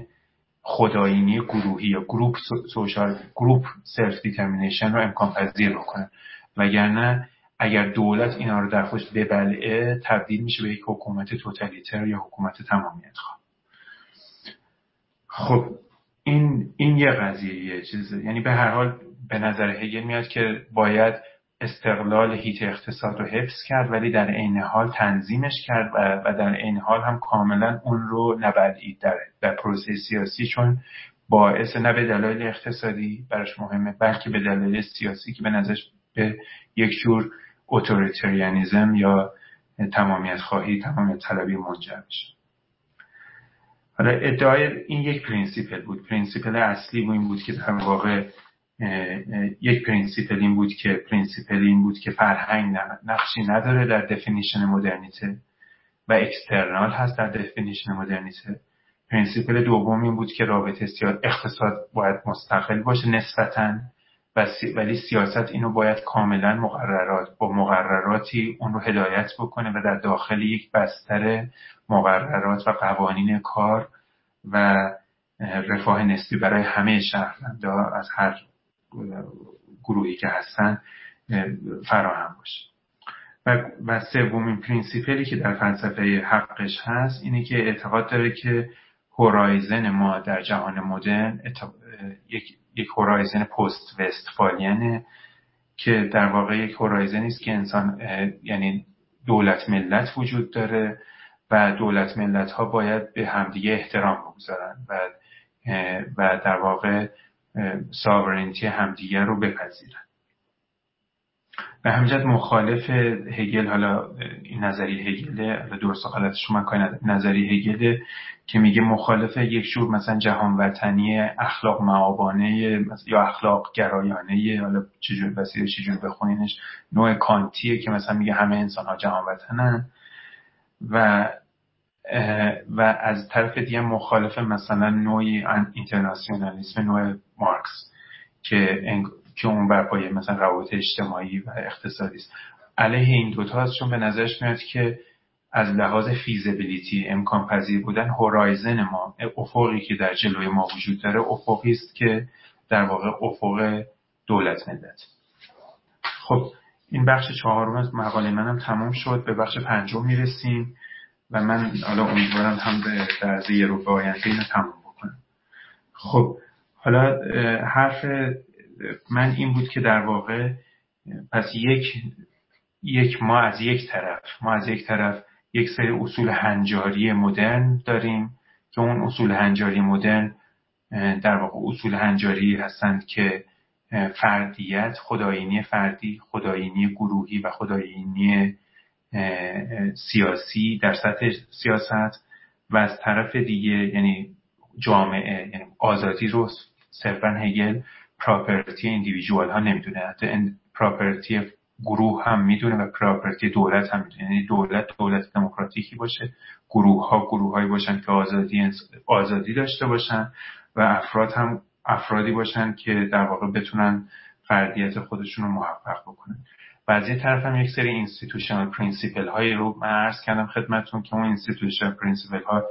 خودآیینی گروهی یا group social group self determination رو امکان پذیر بکنن. وگرنه اگر دولت اینا رو در خودش ببلعه تبدیل میشه به یک حکومت توتالیتر یا حکومت تمامیت خواه خب این این یه قضیه یه چیزه یعنی به هر حال به نظر هگل میاد که باید استقلال حیطه اقتصاد رو حفظ کرد ولی در عین حال تنظیمش کرد و, در عین حال هم کاملا اون رو نبلعید در, در پروسه سیاسی چون باعث نه به دلایل اقتصادی براش مهمه بلکه به دلایل سیاسی که به نظرش به یک جور authoritarianism یا تمامیت خواهی تمامیت طلبی منجر بشه حالا ادعای این یک principle بود. principle اصلی این بود که در واقع یک principle این بود که principle این بود که فرهنگ نقشی نداره در definition مدرنیته و external هست در definition مدرنیته principle دوم این بود که رابطه سیاست اقتصاد باید مستقل باشه نسبتاً. ولی سیاست اینو باید کاملا مقررات با مقرراتی اون رو هدایت بکنه و در داخل یک بستر مقررات و قوانین کار و رفاه نسبی برای همه شهروندا از هر گروهی که هستن فراهم باشه. و, و سومین principle ی که در فلسفه حقش هست اینه که اعتقاد داره که horizon ما در جهان مدرن یک یک horizon post-Westphalian ه که در واقع یک horizon ی است که انسان یعنی دولت ملت وجود داره و دولت ملت ها باید به همدیگه احترام بگذارن و و در واقع ساورنتی همدیگه رو بپذیرن. به همجد مخالف هگل حالا این نظری هگل درست و غلطش من کاری نظری هگل که میگه مخالف یک جور مثلا جهان وطنی اخلاق معابانه یا اخلاق گرایانه حالا چجور وسیله چجور بخونینش نوع کانتیه که مثلا میگه همه انسان ها جهان وطنن و و از طرف دیگه مخالف مثلا نوعی اینترناسیونالیسم نوع مارکس که که اون بر پایه مثلا روابط اجتماعی و اقتصادی است. علیه این دوتا هست چون به نظرش میاد که از لحاظ فیزیبیلیتی امکان پذیر بودن هورایزن ما افقی که در جلوی ما وجود داره افقی است که در واقع افق دولت ملت. خب این بخش چهارم از مقاله منم تمام شد به بخش پنجم می‌رسیم و من حالا امیدوارم هم به در یه رو به آینده اینو تمام بکنم. خب حالا حرف من این بود که در واقع پس یک یک ما از یک طرف ما از یک طرف یک سری اصول هنجاری مدرن داریم که اون اصول هنجاری مدرن در واقع اصول هنجاری هستند که فردیت خداینی فردی خداینی گروهی و خداینی سیاسی در سطح سیاست و از طرف دیگه یعنی جامعه یعنی آزادی رو صرفا هگل property individual ها نمی‌دونه. حتی property گروه هم می‌دونه و property دولت هم می‌دونه. یعنی دولت دولت دموکراتیکی باشه. گروه ها گروه هایی باشن که آزادی آزادی داشته باشن و افراد هم افرادی باشن که در واقع بتونن فردیت خودشون رو محقق بکنن. و از یه طرف هم یک سری institutional principle هایی رو من عرض کردم خدمتون که اون institutional principle ها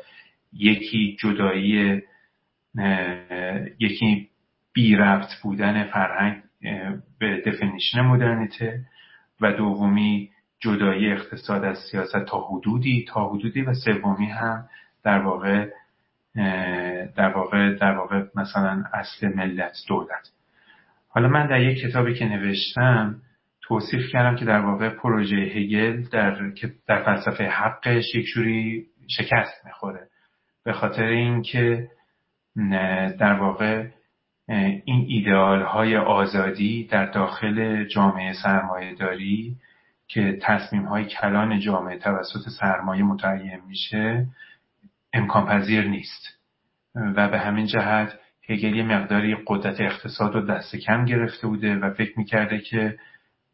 یکی جدایی یکی بی ربط بودن فرهنگ به definition مدرنیته و دومی جدایی اقتصاد از سیاست تا حدودی تا حدودی و سومی هم در واقع در واقع در واقع مثلا اصل ملت دولت. حالا من در یک کتابی که نوشتم توصیف کردم که در واقع پروژه هگل در در فلسفه حقش یک جوری شکست می‌خوره. به خاطر اینکه در واقع این ایدئال های آزادی در داخل جامعه سرمایه داری که تصمیم های کلان جامعه توسط سرمایه متعین میشه امکان پذیر نیست. و به همین جهت هگل یه مقداری قدرت اقتصاد رو دست کم گرفته بوده و فکر می‌کرده که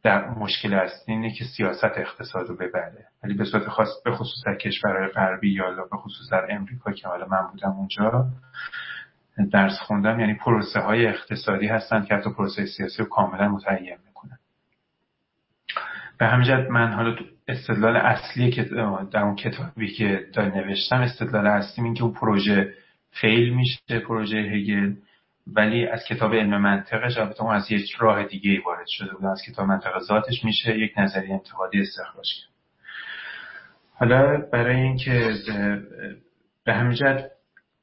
در مشکل اصلی اینه که سیاست اقتصاد رو ببره. ولی به صورت خاص به خصوص در کشورهای غربی یا به خصوص در امریکا که حالا من بودم اونجا درس خوندم یعنی پروسه های اقتصادی هستند که حتی پروسه سیاسی رو کاملا متعین می‌کنن. به همین من حالا استدلال اصلی که در اون کتابی که دار نوشتم استدلال اصلی این که اون پروژه فیل میشه پروژه هگل ولی از کتاب علم منطقش البته اون از یک راه دیگه وارد شده بود. از کتاب منطق ذاتش میشه یک نظریه انتقادی استخراج کرد. حالا برای اینکه به همین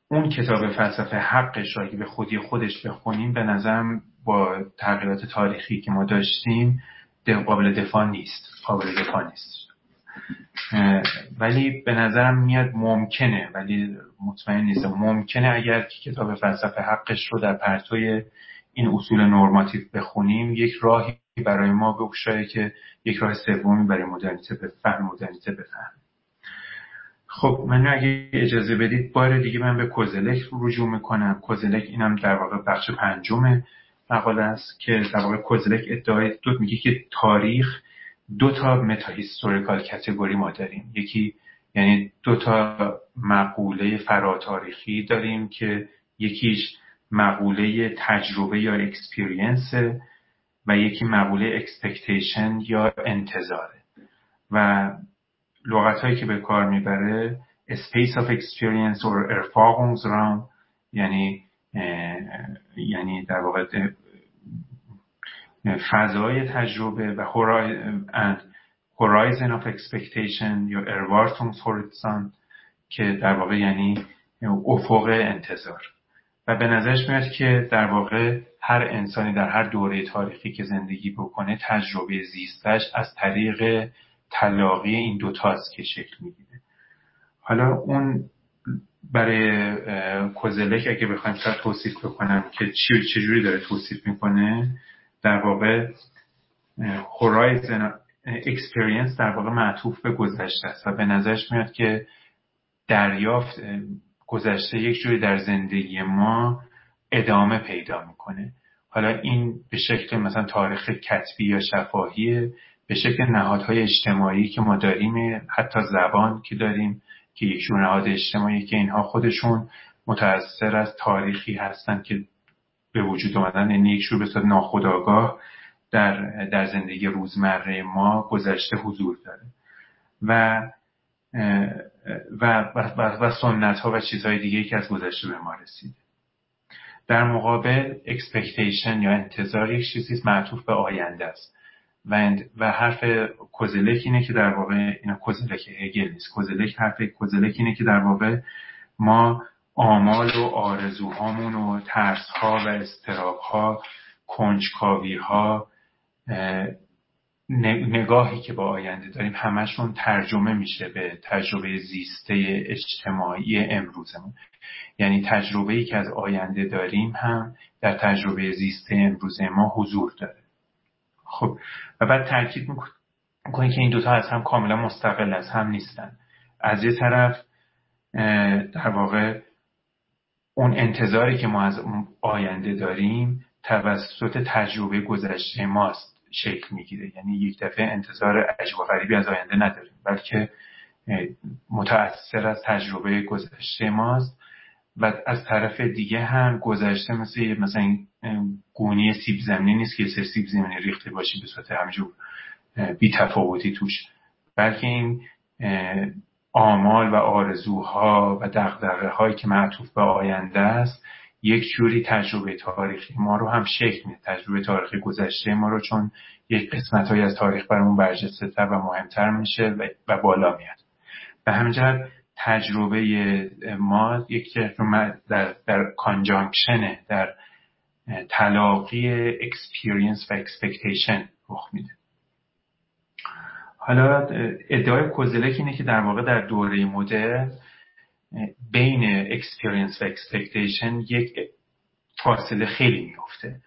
اون کتاب فلسفه حقش را به خودی خودش بخونیم به نظرم با تغییرات تاریخی که ما داشتیم قابل دفاع نیست. قابل دفاع نیست. ولی به نظرم میاد ممکنه ولی مطمئن نیستم. ممکنه اگر که کتاب فلسفه حقش رو در پرتوی این اصول نرماتیو بخونیم یک راهی برای ما بگشایه که یک راه سومی برای مدرنیته به فهم مدرنیته بفهم. خب من اگه اجازه بدید بار دیگه من به کوزلک رجوع می‌کنم. کوزلک اینم در واقع بخش پنجم مقاله است که در واقع کوزلک ادعای دو میگه که تاریخ دو تا metahistorical category ما داریم. یکی یعنی دو تا مقوله فراتاریخی داریم که یکیش مقوله تجربه یا experience و یکی مقوله expectation یا انتظاره. و لغت هایی که به کار می‌بره space of experience or Erfahrungsraum یعنی یعنی در واقع فضای تجربه و horizon of expectation یا Erwartungshorizont که در واقع یعنی افق انتظار. و به نظرش میاد که در واقع هر انسانی در هر دوره تاریخی که زندگی بکنه تجربه زیستش از طریق تلاقی این دوتاست که شکل می‌گیره. حالا اون برای کوزلک اگه بخوایم شاید توصیف بکنم که چی چجوری داره توصیف می‌کنه در واقع horizon experience در واقع معطوف به گذشته است و به نظرش میاد که دریافت گذشته یک جوری در زندگی ما ادامه پیدا می‌کنه. حالا این به شکل مثلا تاریخ کتبی یا شفاهیه به شکل نهادهای اجتماعی که ما داریم حتی زبان که داریم که یک نهاد اجتماعی که اینها خودشون متأثر از تاریخی هستند که به وجود آمدن یعنی یک به صورت ناخودآگاه در, در زندگی روزمره ما گذشته حضور داره. و و, و, و سنت ها و چیزهای دیگه که از گذشته به ما رسیده. در مقابل expectation یا انتظار یک چیزی معطوف به آینده است. و, حرف کوزلک اینه که در واقع اینا کوزلک هگل نیست. کوزلک حرف کوزلک اینه که در واقع ما آمال و آرزوهامون و ترس ها و استراب ها کنجکاوی ها نگاهی که با آینده داریم همشون ترجمه میشه به تجربه زیسته اجتماعی امروزمون. یعنی تجربه ای که از آینده داریم هم در تجربه زیسته امروز ما حضور داره. خب. و بعد تاکید می‌کنه که این دوتا از هم کاملا مستقل از هم نیستن. از یه طرف در واقع اون انتظاری که ما از آینده داریم توسط تجربه گذشته ماست شکل می‌گیره. یعنی یک دفعه انتظار عجب و غریبی از آینده نداریم بلکه متأثر از تجربه گذشته ماست. و از طرف دیگه هم گذشته مثل مثلا این گونی سیب زمینی نیست که سر سیب زمینی ریخته باشی به صورت همجور بی تفاوتی توش. بلکه این آمال و آرزوها و دقدقه هایی که معطوف به آینده است یک جوری تجربه تاریخی. ما رو هم شکل میده. تجربه تاریخی گذشته ما رو چون یک قسمت های از تاریخ برامون برجسته تر و مهمتر میشه و بالا میاد. به همین تجربه ما یک در, در conjunction ه در تلاقی experience و expectation رخ میده. حالا ادعای کوزلک اینه که در واقع در دوره مدرن بین experience و expectation یک فاصله خیلی میفته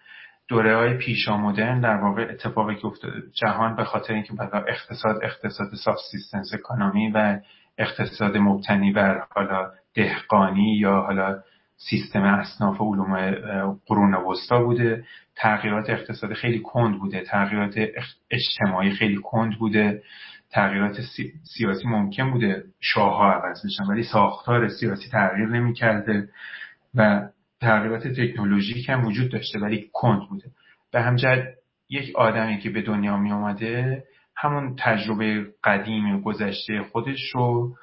دوره های پیشا مدرن در واقع اتفاقی که افتاده جهان به خاطر اینکه اقتصاد اقتصاد سابسیستنس اکانومی و اقتصاد مبتنی بر حالا دهقانی یا حالا سیستم اصناف علوم قرون وسطا بوده. تغییرات اقتصادی خیلی کند بوده. تغییرات اجتماعی خیلی کند بوده. تغییرات سیاسی ممکن بوده. شاه ها عوض بشن ولی ساختار سیاسی تغییر نمی‌کرده و تغییرات تکنولوژیک هم وجود داشته ولی کند بوده. به همجد یک آدمی که به دنیا می اومده همون تجربه قدیم گذشته خودش رو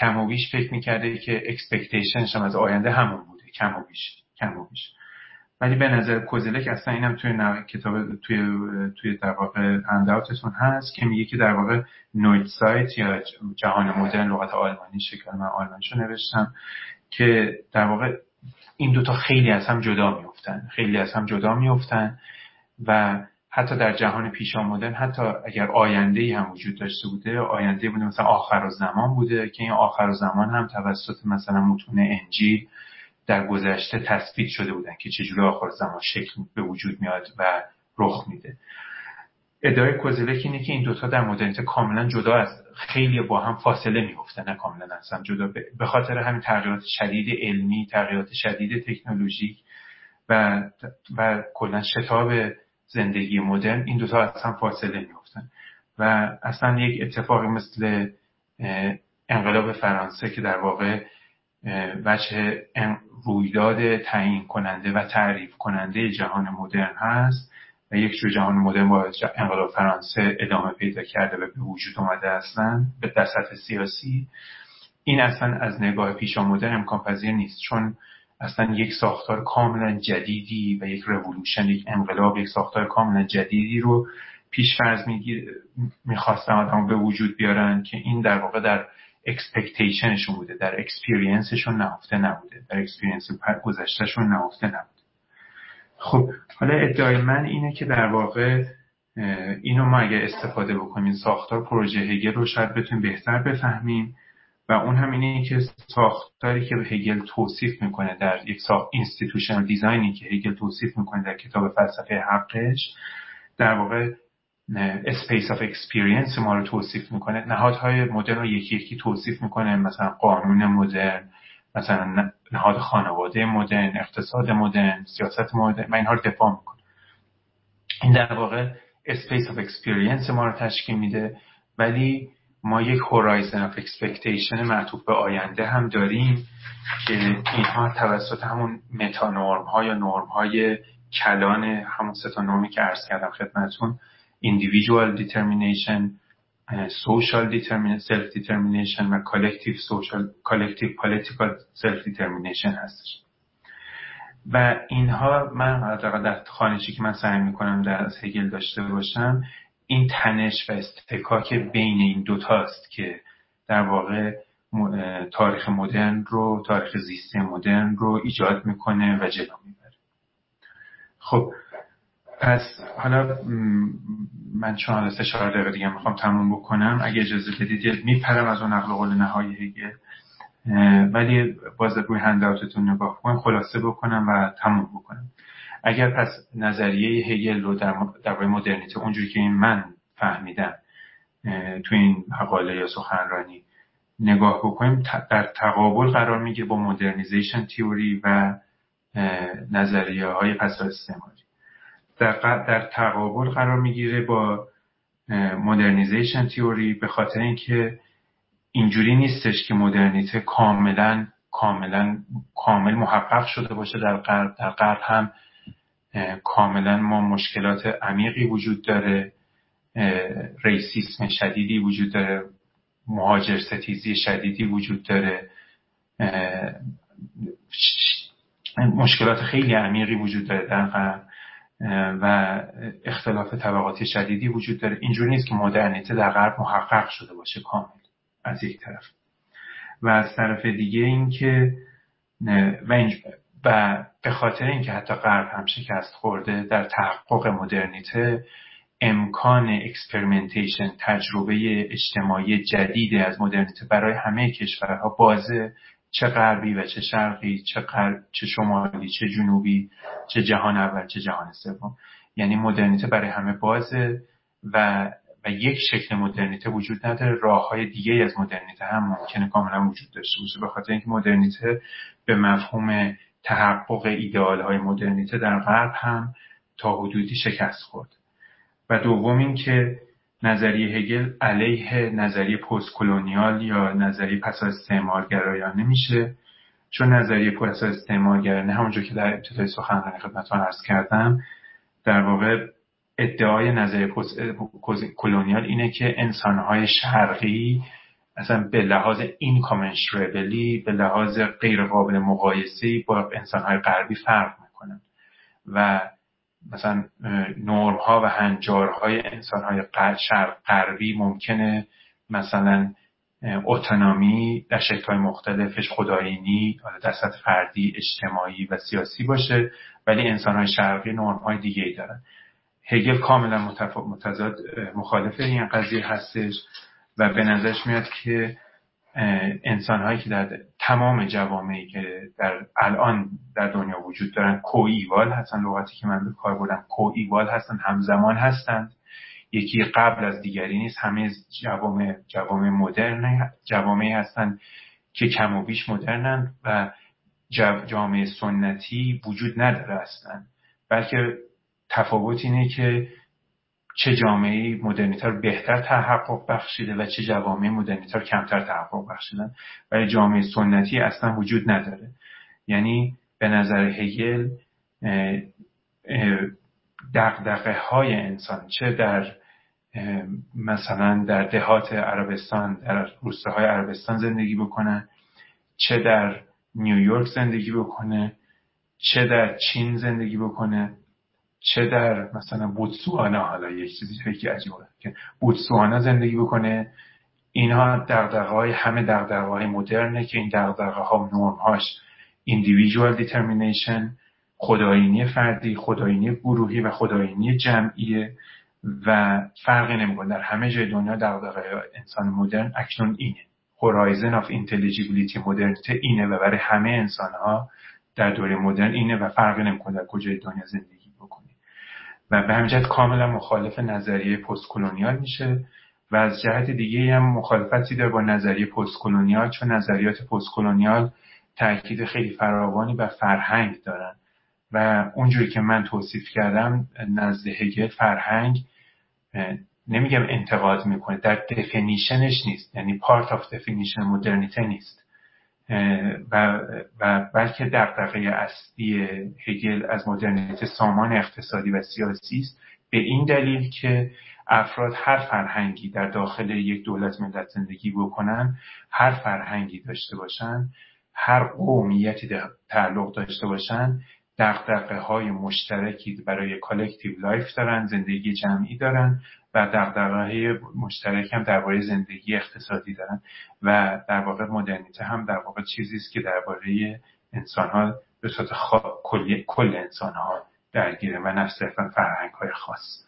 کم و بیش فکر می‌کرده که expectation ش هم از آینده همون بوده. کم و بیش کم و بیش ولی به نظر کوزلک اصلا اینم توی کتاب توی توی در واقع هست که میگه که در واقع Neuzeit یا جهان مدرن لغت آلمانی شکل من آلمانیشو نوشتم که در واقع این دوتا خیلی از هم جدا میفتن خیلی از هم جدا میفتن و حتی در جهان پیش آمدن حتی اگر آینده ای هم وجود داشته بوده آینده بوده مثلا آخر زمان بوده که این آخر زمان هم توسط مثلا متون انجیل در گذشته تثبیت شده بودن که چجوری آخر زمان شکل به وجود میاد و رخ میده. ادعای کوزلک اینه که این دوتا در مدرنیته کاملا جدا از خیلی با هم فاصله میفتن نه کاملا هم جدا. به خاطر همین تغییرات شدید علمی تغییرات شدید تکنولوژیک و و کلا شتاب زندگی مدرن این دوتا از هم فاصله میفتن و اصلا یک اتفاقی مثل انقلاب فرانسه که در واقع وجه رویداد تعیین کننده و تعریف کننده جهان مدرن هست و یک جور جهان مدرن با انقلاب فرانسه ادامه پیدا کرده و به وجود اومده اصلا به دست سیاسی. این اصلا از نگاه پیشا مدرن امکان پذیر نیست. چون اصلا یک ساختار کاملا جدیدی و یک رولوشن یک انقلاب یک ساختار کاملا جدیدی رو پیش فرض می‌خواستن آدم به وجود بیارن که این در واقع در expectation شون بوده در experience شون نهفته نبوده در experience گذشتهشون نهفته نبوده. خب حالا ادعای من اینه که در واقع اینو ما اگر استفاده بکنیم ساختار پروژه هگل رو شاید بتونیم بهتر بفهمیم. و اون هم اینه که ساختاری که هگل توصیف می‌کنه در یک ساخت institutional design ی که هگل توصیف می‌کنه در کتاب فلسفه حقش در واقع space of experience ما رو توصیف می‌کنه. نهادهای مدرن رو یکی یکی توصیف می‌کنه مثلا قانون مدرن مثلا نهاد خانواده مدرن اقتصاد مدرن سیاست مدرن من اینها رو دفاع می‌کنه. این در واقع space of experience ما رو تشکیل میده. ولی ما یک horizon of expectation معطوف به آینده هم داریم که اینها توسط همون meta norm ها یا نرم های کلان همون سه تا نرمی که عرض کردم خدمتتون individual determination social determination self determination و collective social collective political self determination هستش. و اینها من در خوانشی که من سعی می‌کنم در از هگل داشته باشم این تنش و استکاک بین این دوتاست که در واقع تاریخ مدرن رو تاریخ زیسته مدرن رو ایجاد می‌کنه و جلو می‌بره. خب پس حالا من چون حالا سه چهار دقیقه دیگه می‌خوام تموم بکنم اگه اجازه بدید میپرم از اون نقل قول نهایی هگل ولی باز روی هنداوتتون نگاه کنم خلاصه بکنم و تموم بکنم. اگر پس نظریه هگل رو در درباره مدرنیته اونجوری که این من فهمیدم تو این مقاله یا سخنرانی نگاه بکنیم در تقابل قرار می‌گیره با مدرنیزیشن تیوری و نظریه های پس استعماری. در, در تقابل قرار می‌گیره با مدرنیزیشن تیوری به خاطر اینکه اینجوری نیستش که مدرنیته کاملا کاملا کامل محقق شده باشه در غرب در غرب هم کاملا ما مشکلات عمیقی وجود داره ریسیسم شدیدی وجود داره مهاجر ستیزی شدیدی وجود داره مشکلات خیلی عمیقی وجود داره در و اختلاف طبقاتی شدیدی وجود داره. اینجوری نیست که مدرنیته در غرب محقق شده باشه کامل از یک طرف. و از طرف دیگه اینکه و, و به خاطر اینکه حتی غرب هم شکست خورده در تحقق مدرنیته امکان experimentation تجربه اجتماعی جدید از مدرنیته برای همه کشورها بازه. چه غربی و چه شرقی چه, چه شمالی چه جنوبی چه جهان اول چه جهان سوم. یعنی مدرنیته برای همه بازه و و یک شکل مدرنیته وجود نداره. راه های دیگه از مدرنیته هم ممکنه کاملا وجود داشته باشه. به خاطر اینکه مدرنیته به مفهوم تحقق ایدئال های مدرنیته در غرب هم تا حدودی شکست خورد. و دوم اینکه نظریه هگل علیه نظریه پست یا نظریه پس از استعمارگرایانه میشه چون نظریه پس از استعمارگرایانه همونجور که در ابتدای سخنرانی خدمتتون عرض کردم در واقع ادعای نظریه پست کلونیال اینه که انسانهای شرقی اصلا به لحاظ اینکامنشربلی به لحاظ غیر قابل مقایسه با انسانهای غربی فرق می‌کنن و مثلا نرم ها و هنجارهای انسان های شرق غربی ممکنه مثلا اتونومی در شکل های مختلفش خداینی در سطح فردی اجتماعی و سیاسی باشه ولی انسان های شرقی نرم های دیگه ای دارن. هگل کاملا متضاد مخالف این قضیه هستش. و به نظرش میاد که انسان هایی که در تمام جوامعی که در الان در دنیا وجود دارن کوئیوال هستن. لغتی که من به کار بردم کوئیوال هستن همزمان هستند. یکی قبل از دیگری نیست. همه جوامع جوامع مدرن جوامعی هستند که کم و بیش مدرنن و جامعه سنتی وجود نداره هستند بلکه تفاوت اینه که چه جامعه مدرنیته رو بهتر تحقق بخشیده و چه جوامع مدرنیته رو کمتر تحقق بخشیدن ولی جامعه سنتی اصلا وجود نداره. یعنی به نظر هگل دقدقه های انسان چه در مثلا در دهات عربستان در روستاهای عربستان زندگی بکنن چه در نیویورک زندگی بکنه چه در چین زندگی بکنه. چه در مثلا بوتسوانا حالا یک چیزی که عجیبه که بوتسوانا زندگی بکنه اینها دقدقه های همه دقدقه های مدرنه که این دقدقه ها نورم هاش individual determination خداینی فردی خداینی گروهی و خداینی جمعیه و فرقی نمی‌کنه. در همه جای دنیا دقدقه انسان مدرن اکنون اینه. Horizon of intelligibility مدرنیته اینه و برای همه انسان ها در دوره مدرن اینه و فرقی نمی‌کنه در کجای دنیا زندگی. و به همین جهت کاملا مخالف نظریه پست کلونیال میشه و از جهت دیگه هم مخالفتی داره با نظریه پست کلونیال چون نظریات پست کلونیال تاکید خیلی فراوانی بر فرهنگ دارن. و اونجوری که من توصیف کردم نزد هگل فرهنگ نمیگم انتقاد می‌کنه در definition ش نیست یعنی part of definition مدرنیته نیست. و, و بلکه دقدقه اصلی هگل از مدرنیته سامان اقتصادی و سیاسی است. به این دلیل که افراد هر فرهنگی در داخل یک دولت ملت زندگی بکنن هر فرهنگی داشته باشن هر قومیتی تعلق داشته باشن دقدقه های مشترکی برای collective life دارن زندگی جمعی دارن و دقدقه مشترک هم درباره زندگی اقتصادی دارن و در واقع مدرنیته هم در واقع چیزی است که درباره انسان ها به صورت کل انسان ها درگیره و نه صرفا فرهنگ های خاص.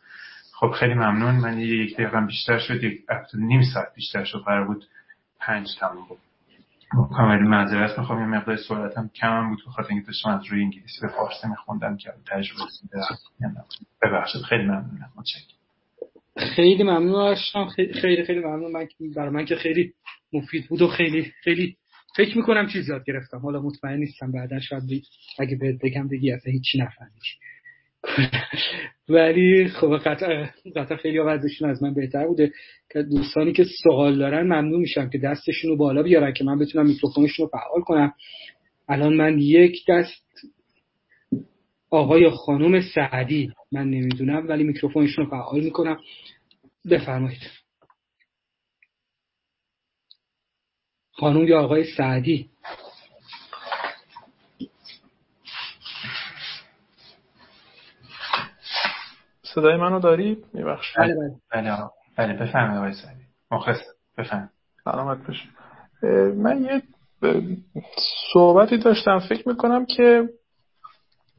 خب خیلی ممنون. من یک دقیقه بیشتر شد یک نیم ساعت بیشتر شد. قرار بود پنج تموم بود کاملی معذرت می‌خوام یه مقدار سرعتم کم هم بود بخاطر اینکه داشتم از روی انگلیسی به فارسی میخوندم که تجربه ببخشید. خیلی ممنونم. متشکرم. خیلی ممنون هستم. خیلی خیلی ممنون. من برای من که خیلی مفید بود و خیلی خیلی فکر می‌کنم چیز یاد گرفتم. حالا مطمئن نیستم بعدا شاید اگه بهت بگم بگی اصلا هیچی نفهمیدی. ولی خب قطعا قطعا خیلی آوازشون از من بهتر بوده. که دوستانی که سوال دارن ممنون میشم که دستشون رو بالا بیارن که من بتونم میکروفونشون رو فعال کنم. الان من یک دست آقای خانم سعدی. من نمی‌دونم ولی میکروفونشون رو فعال می‌کنم. بفرمایید. خانم یا آقای سعدی. صدای منو داری؟ میبخش بله بله. بله, بله بفرمایید آقای سعدی. مخلص بفرمایید. سلامت باشید. من یه صحبتی داشتم. فکر می‌کنم که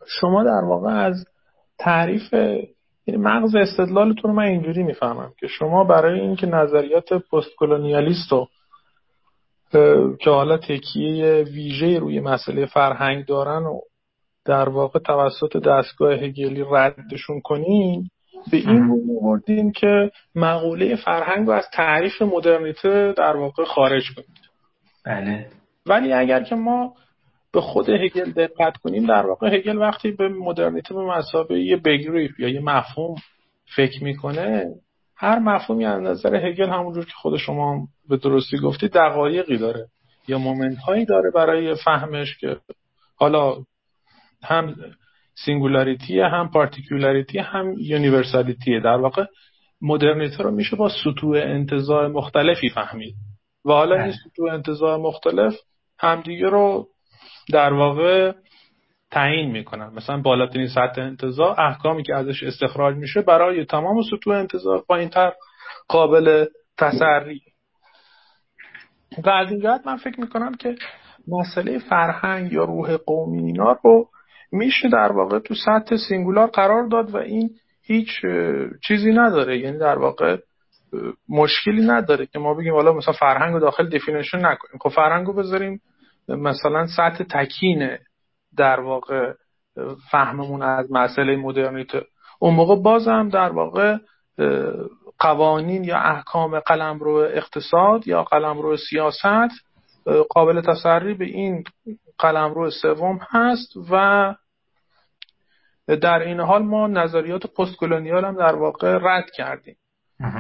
شما در واقع از تعریف یعنی مغز استدلالتون رو من اینجوری می‌فهمم که شما برای اینکه نظریات پست کلونیالیست رو که حالا تکیه ویژه روی مسئله فرهنگ دارن و در واقع توسط دستگاه هگلی ردشون کنین به این رو بردین که مقوله فرهنگ رو از تعریف مدرنیته در واقع خارج کنید. بله. ولی اگر که ما به خود هگل دقت کنیم در واقع هگل وقتی به مدرنیته به مسابقه یه بگریف یا یه مفهوم فکر می‌کنه هر مفهومی از نظر هگل همونجور که خود شما به درستی گفتی دقایقی داره یا moment هایی داره برای فهمش که حالا هم singularity هم particularity هم universality در واقع مدرنیته رو میشه با سطوح انتزاع مختلفی فهمید و حالا این بله. سطوح انتزاع مختلف همدیگه رو در واقع تعیین می‌کنن مثلا بالاترین سطح انتزاع احکامی که ازش استخراج میشه برای تمام سطوح انتزاع پایینتر قابل تسری. و از این جهت من فکر می‌کنم که مسئله فرهنگ یا روح قومی اینا رو میشه در واقع تو سطح singular قرار داد و این هیچ چیزی نداره. یعنی در واقع مشکلی نداره که ما بگیم حالا مثلا فرهنگ رو داخل definition نکنیم. خب فرهنگ رو بذاریم مثلا سطح تکین در واقع فهممون از مسئله مدرنیته. اون موقع بازم در واقع قوانین یا احکام قلمرو اقتصاد یا قلمرو سیاست قابل تسری به این قلمرو سوم هست و در این حال ما نظریات پست کلونیال هم در واقع رد کردیم.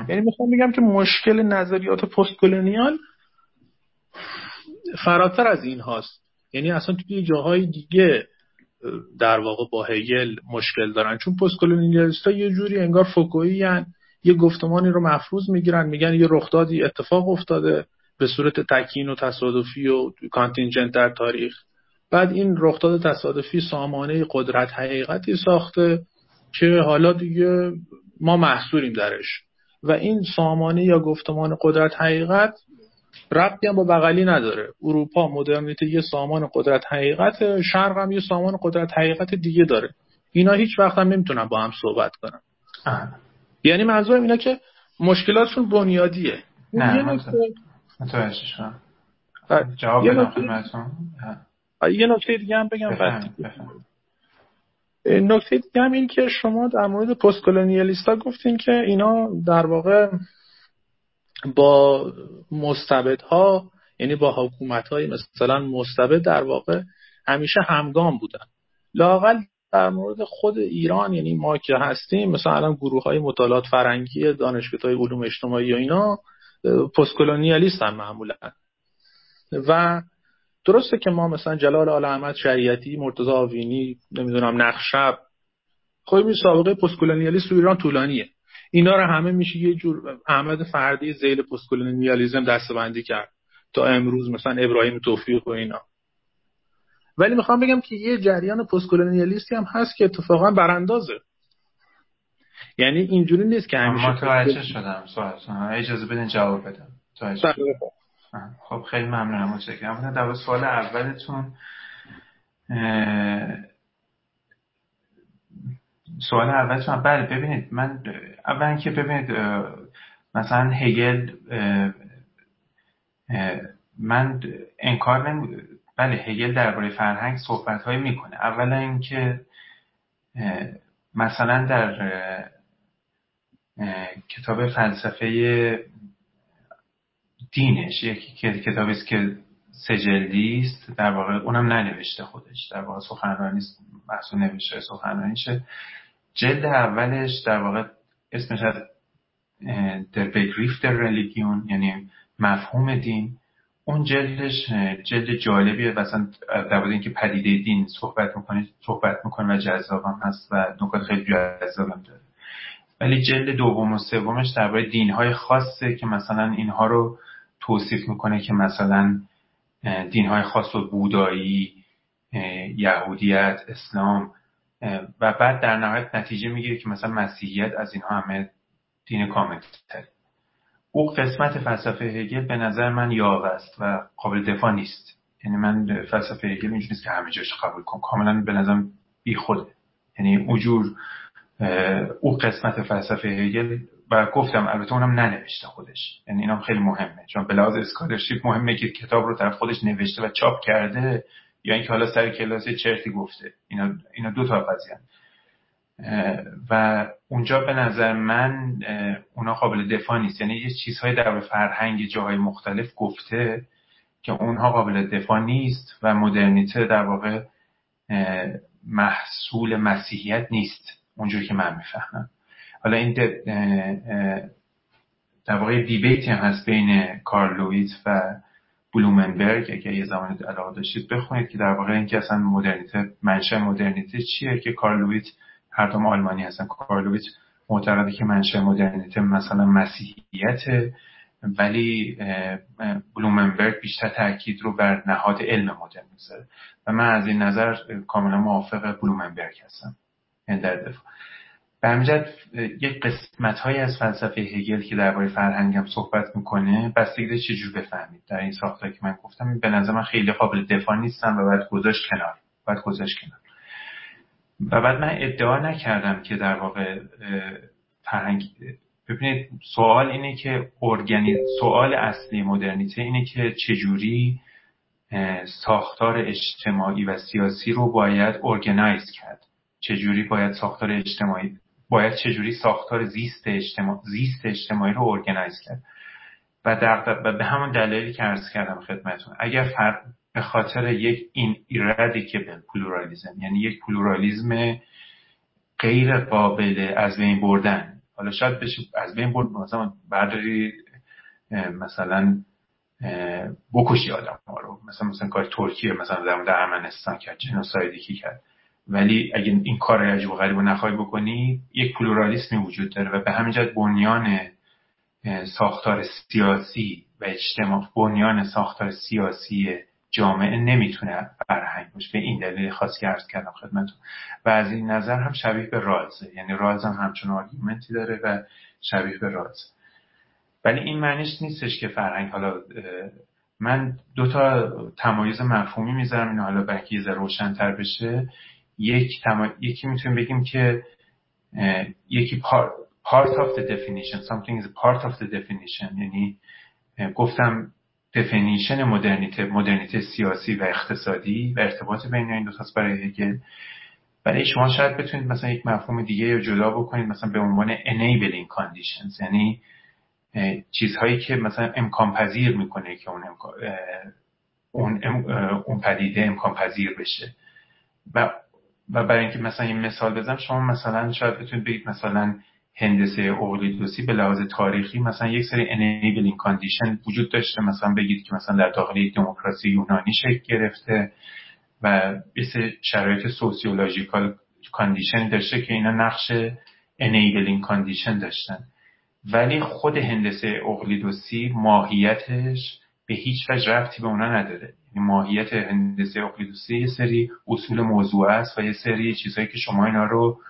یعنی می‌خوام بگم که مشکل نظریات پست کلونیال فراتر از این هاست. یعنی اصلا توی جاهای دیگه در واقع با هگل مشکل دارن. چون پست کلونیالیست ها یه جوری انگار فوکویی یه گفتمانی رو مفروض می‌گیرن میگن یه رخدادی اتفاق افتاده به صورت تکین و تصادفی و کانتینجنت در تاریخ. بعد این رخداد تصادفی سامانه قدرت حقیقتی ساخته که حالا دیگه ما محصوریم درش. و این سامانه یا گفتمان قدرت حقیقت ربطی هم با بغلی نداره. اروپا مدرنیته یه سامان قدرت حقیقت شرق هم یه سامان قدرت حقیقت دیگه داره. اینا هیچ وقت هم نمی‌تونن با هم صحبت کنن. یعنی منظورم اینا که مشکلاتشون بنیادیه. نه جواب یه نکته دیگه هم بگم نکته دیگه هم این که شما در مورد پست کلونیالیستا گفتین که اینا در واقع با مستبدها یعنی با حکومت های مثلا مستبد در واقع همیشه همگام بودن. لاقل در مورد خود ایران یعنی ما که هستیم مثلا الان گروه های مطالعات فرنگی دانشگاه های علوم اجتماعی و اینا پست کلونیالیست هم معمولا. و درسته که ما مثلا جلال آل احمد شریعتی مرتضی آوینی نمی‌دونم نقشب خب این سابقه پست کلونیالیست تو ایران طولانیه. اینا رو همه میشه یه جور احمد فردی زیل پست کلونیالیسم دستبندی کرد. تا امروز مثلا ابراهیم توفیق و اینا. ولی می‌خوام بگم که یه جریان پست هم هست که اتفاقا براندازه. یعنی اینجوری نیست که همیشه متوجه شدم سوال اجازه بدین جواب بدم. خب. خیلی ممنونم متشکرم. در سوال اولتون سوال اول بله ببینید من اول که ببینید مثلا هگل من انکار نمی بله هگل درباره فرهنگ صحبت های می‌کنه. اولا اینکه مثلا در کتاب فلسفه دینش یک کتابی است که سجلدی است در واقع اونم ننوشته خودش در واقع سخنرانی محصول نوشته سخنرانیشه جلد اولش در واقع اسمش از در بگریف در ریلیگیون یعنی مفهوم دین. اون جلدش جلد جالبیه. مثلا در اینکه پدیده دین صحبت می‌کنه صحبت می‌کنه و جذابم هست و نکات خیلی جذابم داره. ولی جلد دوم و سومش درباره دینهای خاصه که مثلا اینها رو توصیف می‌کنه که مثلا دینهای خاص و بودایی یهودیت اسلام و بعد در نهایت نتیجه می‌گیره که مثلا مسیحیت از اینها همه دین کامل تره او قسمت فلسفه هگل به نظر من یاوه است و قابل دفاع نیست. یعنی من فلسفه هگل اینجوری نیست که همه جاش قبول کنم. کاملا به نظرم بی خوده یعنی اونجور او قسمت فلسفه هگل و گفتم البته اونم ننوشته خودش. یعنی اینم خیلی مهمه. چون به لحاظ scholarship مهمه که کتاب رو طرف خودش نوشته و چاپ کرده یا اینکه حالا سر کلاس چرتی گفته. اینا اینا دو تا قضیه و اونجا به نظر من اونا قابل دفاع نیست. یعنی یه چیزهای در فرهنگ جاهای مختلف گفته که اونها قابل دفاع نیست و مدرنیته در واقع محصول مسیحیت نیست. اونجور که من می‌فهمم. حالا این در واقع دیبیتی هم هست بین کارلویت و بلومنبرگ اگه یه زمانی علاقه داشتید بخونید که در واقع اینکه اصلا مدرنیته منشأ مدرنیته چیه که کارلویت هر دوم آلمانی هستن کارلویت معتقده که منشأ مدرنیته مثلا مسیحیت ولی بلومنبرگ بیشتر تاکید رو بر نهاد علم مدرن می‌ذاره و من از این نظر کاملا موافق بلومنبرگ هستم. این در دفاع. به یک قسمت های از فلسفه هگل که درباره فرهنگم صحبت می‌کنه بستگی چجور بفهمید. در این ساختار که من گفتم به نظر من خیلی قابل دفاع نیستم و باید گذاشت کنار. باید گذاشت کنار. و بعد من ادعا نکردم که در واقع فرهنگ ببینید سوال اینه که ارگانی سوال اصلی مدرنیته اینه که چجوری ساختار اجتماعی و سیاسی رو باید ارگنایز کرد. چجوری باید ساختار اجتماعی باید چجوری ساختار زیست, اجتماع... زیست اجتماعی رو ارگنایز کرد. و, در... به همون دلیلی که عرض کردم خدمتون اگر فر... به خاطر یک این ineradicable pluralism یعنی یک پلورالیزم غیر قابل از بین بردن حالا شاید بشه از بین برد مثلا برداری مثلا بکشی آدم ها رو مثلا مثلا کار ترکیه مثلا در مورد ارمنستان کرد genocide ی که کرد. ولی اگه این کار عجیب و غریب رو نخواهی بکنی یک پلورالیسمی وجود داره و به همین جهت بنیان ساختار سیاسی و اجتماع بنیان ساختار سیاسی جامعه نمی‌تونه فرهنگ باشه. به این دلیل خاصی عرض کردم خدمتتون. و از این نظر هم شبیه به رازه. یعنی راز هم همچون آرگومنتی داره و شبیه به راز ولی این معنیش نیستش که فرهنگ حالا من دو تا تمایز مفهومی می‌ذارم این حالا برای یه روشنتر بشه. یک تما... یکی می‌تونیم بگیم که یکی part of the definition something is part of the definition یعنی گفتم definition مدرنیته مدرنیته سیاسی و اقتصادی و ارتباط بین این دو تاست برای هگل. برای شما شاید بتونید مثلا یک مفهوم دیگه رو جدا بکنید مثلا به عنوان enabling conditions یعنی چیزهایی که مثلا امکان پذیر می‌کنه که اون اون, اون پدیده امکان پذیر بشه. و و برای اینکه مثلا این مثال بزنم شما مثلا شاید بتونید بگید مثلا هندسه اقلیدوسی به لحاظ تاریخی مثلا یک سری enabling condition وجود داشته. مثلا بگید که مثلا در داخل یک دموکراسی یونانی شکل گرفته و یه شرایط sociological condition داشته که اینا نقش enabling condition داشتن. ولی خود هندسه اقلیدوسی ماهیتش به هیچ وجه ربطی به اونا نداره. یعنی ماهیت هندسه اقلیدوسی یه سری اصول موضوع است و یه سری چیزهایی که شما اینا رو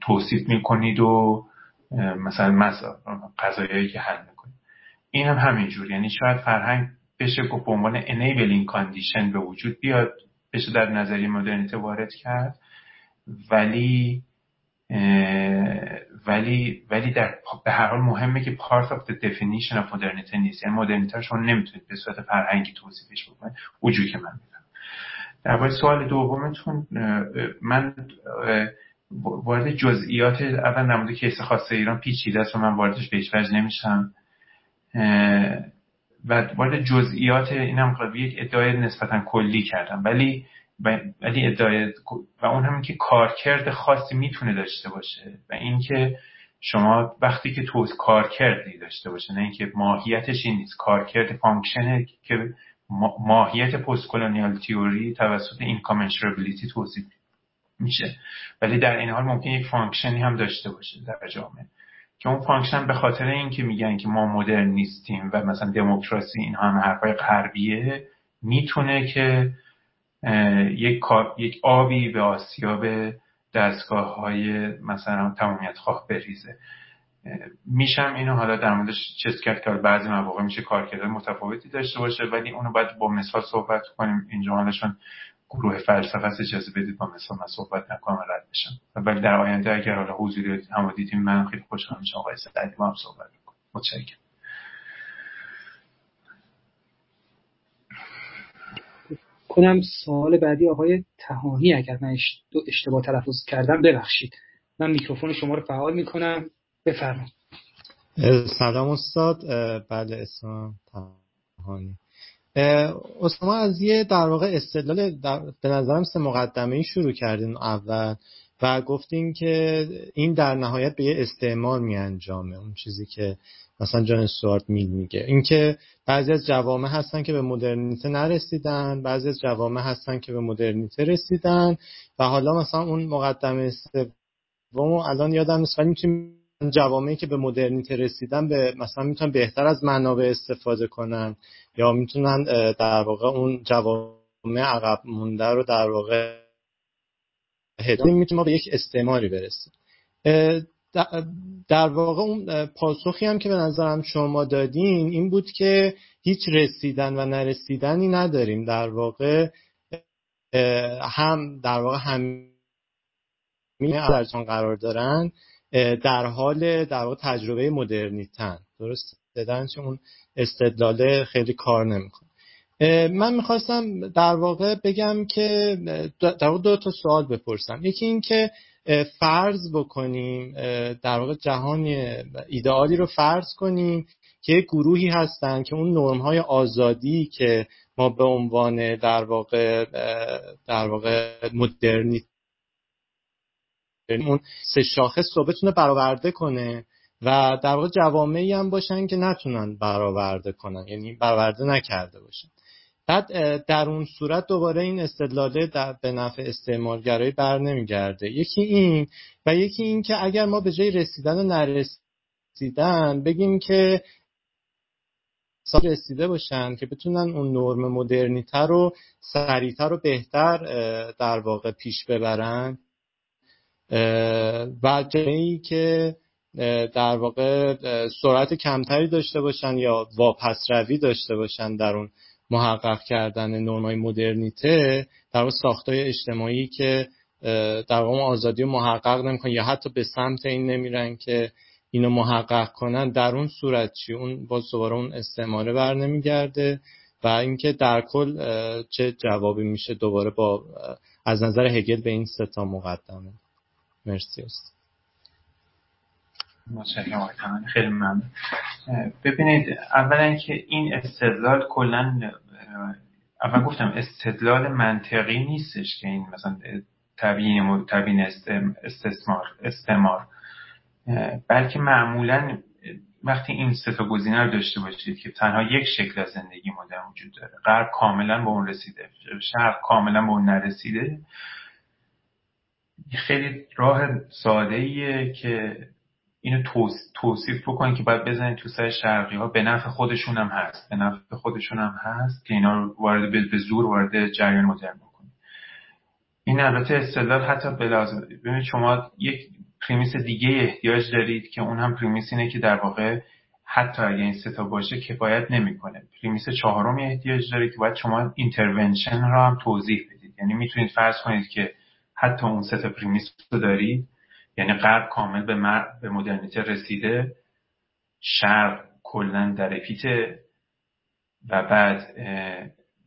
توصیف می‌کنید و مثلا قضایایی که حل می‌کنید. این هم همینجور. یعنی شاید فرهنگ بشه گفت به عنوان enabling condition به وجود بیاد بشه در نظریه مدرنیته وارد کرد ولی ولی ولی در به هر حال مهمه که part of the definition of modernity نیست. یعنی مدرنیته شما نمی‌تونید به صورت فرهنگی توصیفش بکنید. وجود که من می‌دونم در باید سوال دومتون من وارد جزئیات اول در مورد case خاص ایران پیچیده است و من واردش به هیچ نمیشم. و وارد جزئیات اینم یک ادعای نسبتا کلی کردم. ولی ولی ادعای و اون همین که کارکرد خاصی می‌تونه داشته باشه و اینکه شما وقتی که تو کارکردی داشته باشه نه اینکه ماهیتش این نیست. کارکرد function ه که ماهیت postcolonial theory توسط incommensurability توصیف میشه. ولی در این حال ممکن یک function ی هم داشته باشه در جامعه. که اون function به خاطر اینکه میگن که ما مدرن نیستیم و مثلا دموکراسی این هم حرفای غربیه می‌تونه که یک, یک آبی به آسیاب دستگاه های مثلا تمامیت خواه بریزه. میشم اینو حالا در موردش چیز کرد که بعضی مواقع میشه کارکرد متفاوتی داشته باشه ولی اونو باید با مثال صحبت کنیم. اینجا حالشون گروه فلسفه است اجازه بدید با مثال من صحبت نکنم رد بشم. ولی در آینده اگر حالا حضوری هم دیدیم من خیلی خوشحال میشم آقای سعدی با هم صحبت کنم متشکرم. کنم سوال بعدی آقای تهانی اگر من اشتباه تلفظ کردم ببخشید. من میکروفون شما رو فعال می‌کنم. بفرمایید. سلام استاد. بله اسم تهانی. اسما از یه در واقع استدلال به نظرم سه مقدمه ای شروع کردین اول و گفتین که این در نهایت به یه استعمار می انجامه اون چیزی که مثلا جان سوارت میل میگه. اینکه بعضی از جوامع هستن که به مدرنیته نرسیدن بعضی از جوامع هستن که به مدرنیته رسیدن و حالا مثلا اون مقدمه سوم الان یادم نیست ولی می‌تونیم جوامعی که به مدرنیته رسیدن به مثلا می‌تونن بهتر از منابع استفاده کنن یا می‌تونن در واقع اون جوامع عقب مونده رو در واقع می‌تونه به یک استعماری برسیم. در واقع اون پاسخی هم که به نظرم شما دادین این بود که هیچ رسیدن و نرسیدنی نداریم. در واقع هم در واقع هم در قرار دارن در حال در واقع تجربه مدرنیتن. درست؟ دادن چون اون استدلاله خیلی کار نمی‌کنه. من می‌خواستم در واقع بگم که در واقع دو تا سوال بپرسم. یکی این که فرض بکنیم در واقع جهان ایدئالی رو فرض کنیم که گروهی هستن که اون نرم های آزادی که ما به عنوان در واقع در واقع مدرنیت اون سه شاخص رو بتونه برآورده کنه و در واقع جوامعی هم باشن که نتونن برآورده کنن یعنی برآورده نکرده باشن. بعد در اون صورت دوباره این استدلاله در به نفع استعمارگرایی بر نمیگرده. یکی این و یکی این که اگر ما به جای رسیدن و نرسیدن بگیم که رسیده باشن که بتونن اون نرم مدرنیته رو سریعتر و بهتر در واقع پیش ببرن. و جایی که در واقع سرعت کمتری داشته باشن یا واپس روی داشته باشن در اون محقق کردن نرمای مدرنیته در ساختای اجتماعی که در واقع آزادی رو محقق نمی‌کنن یا حتی به سمت این نمیرن که اینو محقق کنن در اون صورت چی؟ اون باز دوباره اون استعماره بر نمیگرده و اینکه در کل چه جوابی میشه دوباره با از نظر هگل به این ستا مقدمه. مرسی است خیلی ممنون. ببینید اولا که این استدلال کلا اول گفتم استدلال منطقی نیستش که این مثلا تبیین تبیین استثمار استعمار. بلکه معمولا وقتی این سه تا گزینه رو داشته باشید که تنها یک شکل از زندگی مدرن وجود داره. غرب کاملا به اون رسیده. شرق کاملا به اون نرسیده. خیلی راه ساده ایه که اینو توصیف بکنید که باید بزنید تو سر شرقی ها به نفع خودشون هم هست. به نفع خودشون هم هست که اینا رو وارد به زور وارد جریان مدرن بکنید این البته استدلال حتی به لحاظ ببینید شما یک premise دیگه احتیاج دارید که اون هم premise اینه که در واقع حتی اگه این ستا باشه کفایت نمی‌کنه. premise چهارم احتیاج دارید که باید شما intervention رو هم توضیح بدید. یعنی می‌تونید فرض کنید که حتی اون ستا premise رو دارید. یعنی غرب کامل به, به مدرنیته رسیده. شرق کلا در پیته و بعد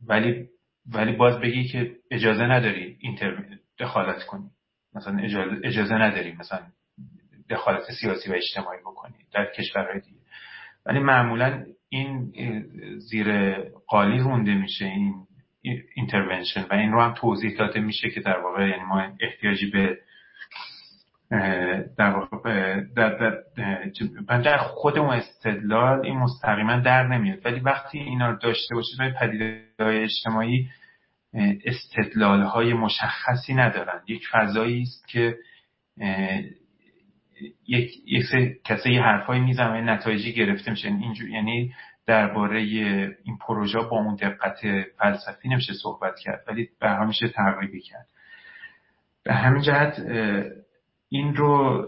ولی ولی باز بگی که اجازه نداری اینتر دخالت کنی. مثلا اجازه, اجازه نداری مثلا دخالت سیاسی و اجتماعی بکنی در کشورهای دیگه. ولی معمولا این زیر قالی رونده میشه این اینترونشن و این رو هم توضیح داده میشه که در واقع یعنی ما احتیاجی به در, در, در, خود اون استدلال این مستقیما در نمیاد. ولی وقتی اینا رو داشته باشید به پدیده اجتماعی استدلال های مشخصی ندارن. یک فضایی است که یک یک کسی یه حرفایی می‌زنه نتایجی گرفته میشه. اینجور یعنی درباره این پروژه با اون دقت فلسفی نمیشه صحبت کرد ولی به میشه تقریبی کرد. به همین جهت این رو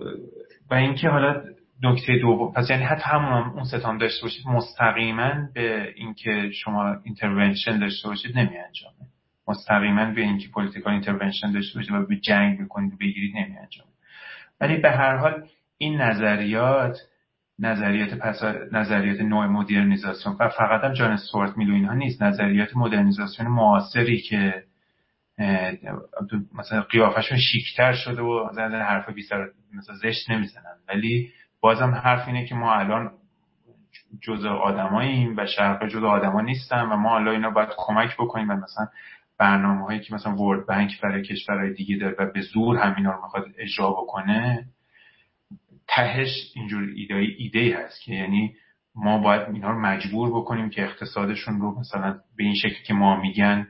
و اینکه حالا نکته دوم پس یعنی حتی همون اون ستام داشته باشید مستقیما به اینکه شما intervention داشته باشید نمی انجامه مستقیما به اینکه political intervention داشته باشید و به جنگ بکنید بگیرید نمی انجامه ولی به هر حال این نظریات نظریات پس نظریات نوع مدرنیزاسیون و فقط هم جان استوارت میل اینها نیست. نظریات مدرنیزاسیون معاصری که مثلا قیافشون شیکتر شده و زن حرف بی سر مثلا زشت نمی‌زنن. ولی بازم حرف اینه که ما الان جزء آدماییم و شرق جزء آدما نیستن و ما حالا اینا باید کمک بکنیم و مثلا برنامه هایی که مثلا ورد بانک برای کشورهای دیگه داره و به زور همینا رو می‌خواد اجرا بکنه تهش اینجور ایده ایده هست که یعنی ما باید اینا رو مجبور بکنیم که اقتصادشون رو مثلا به این شکل که ما میگن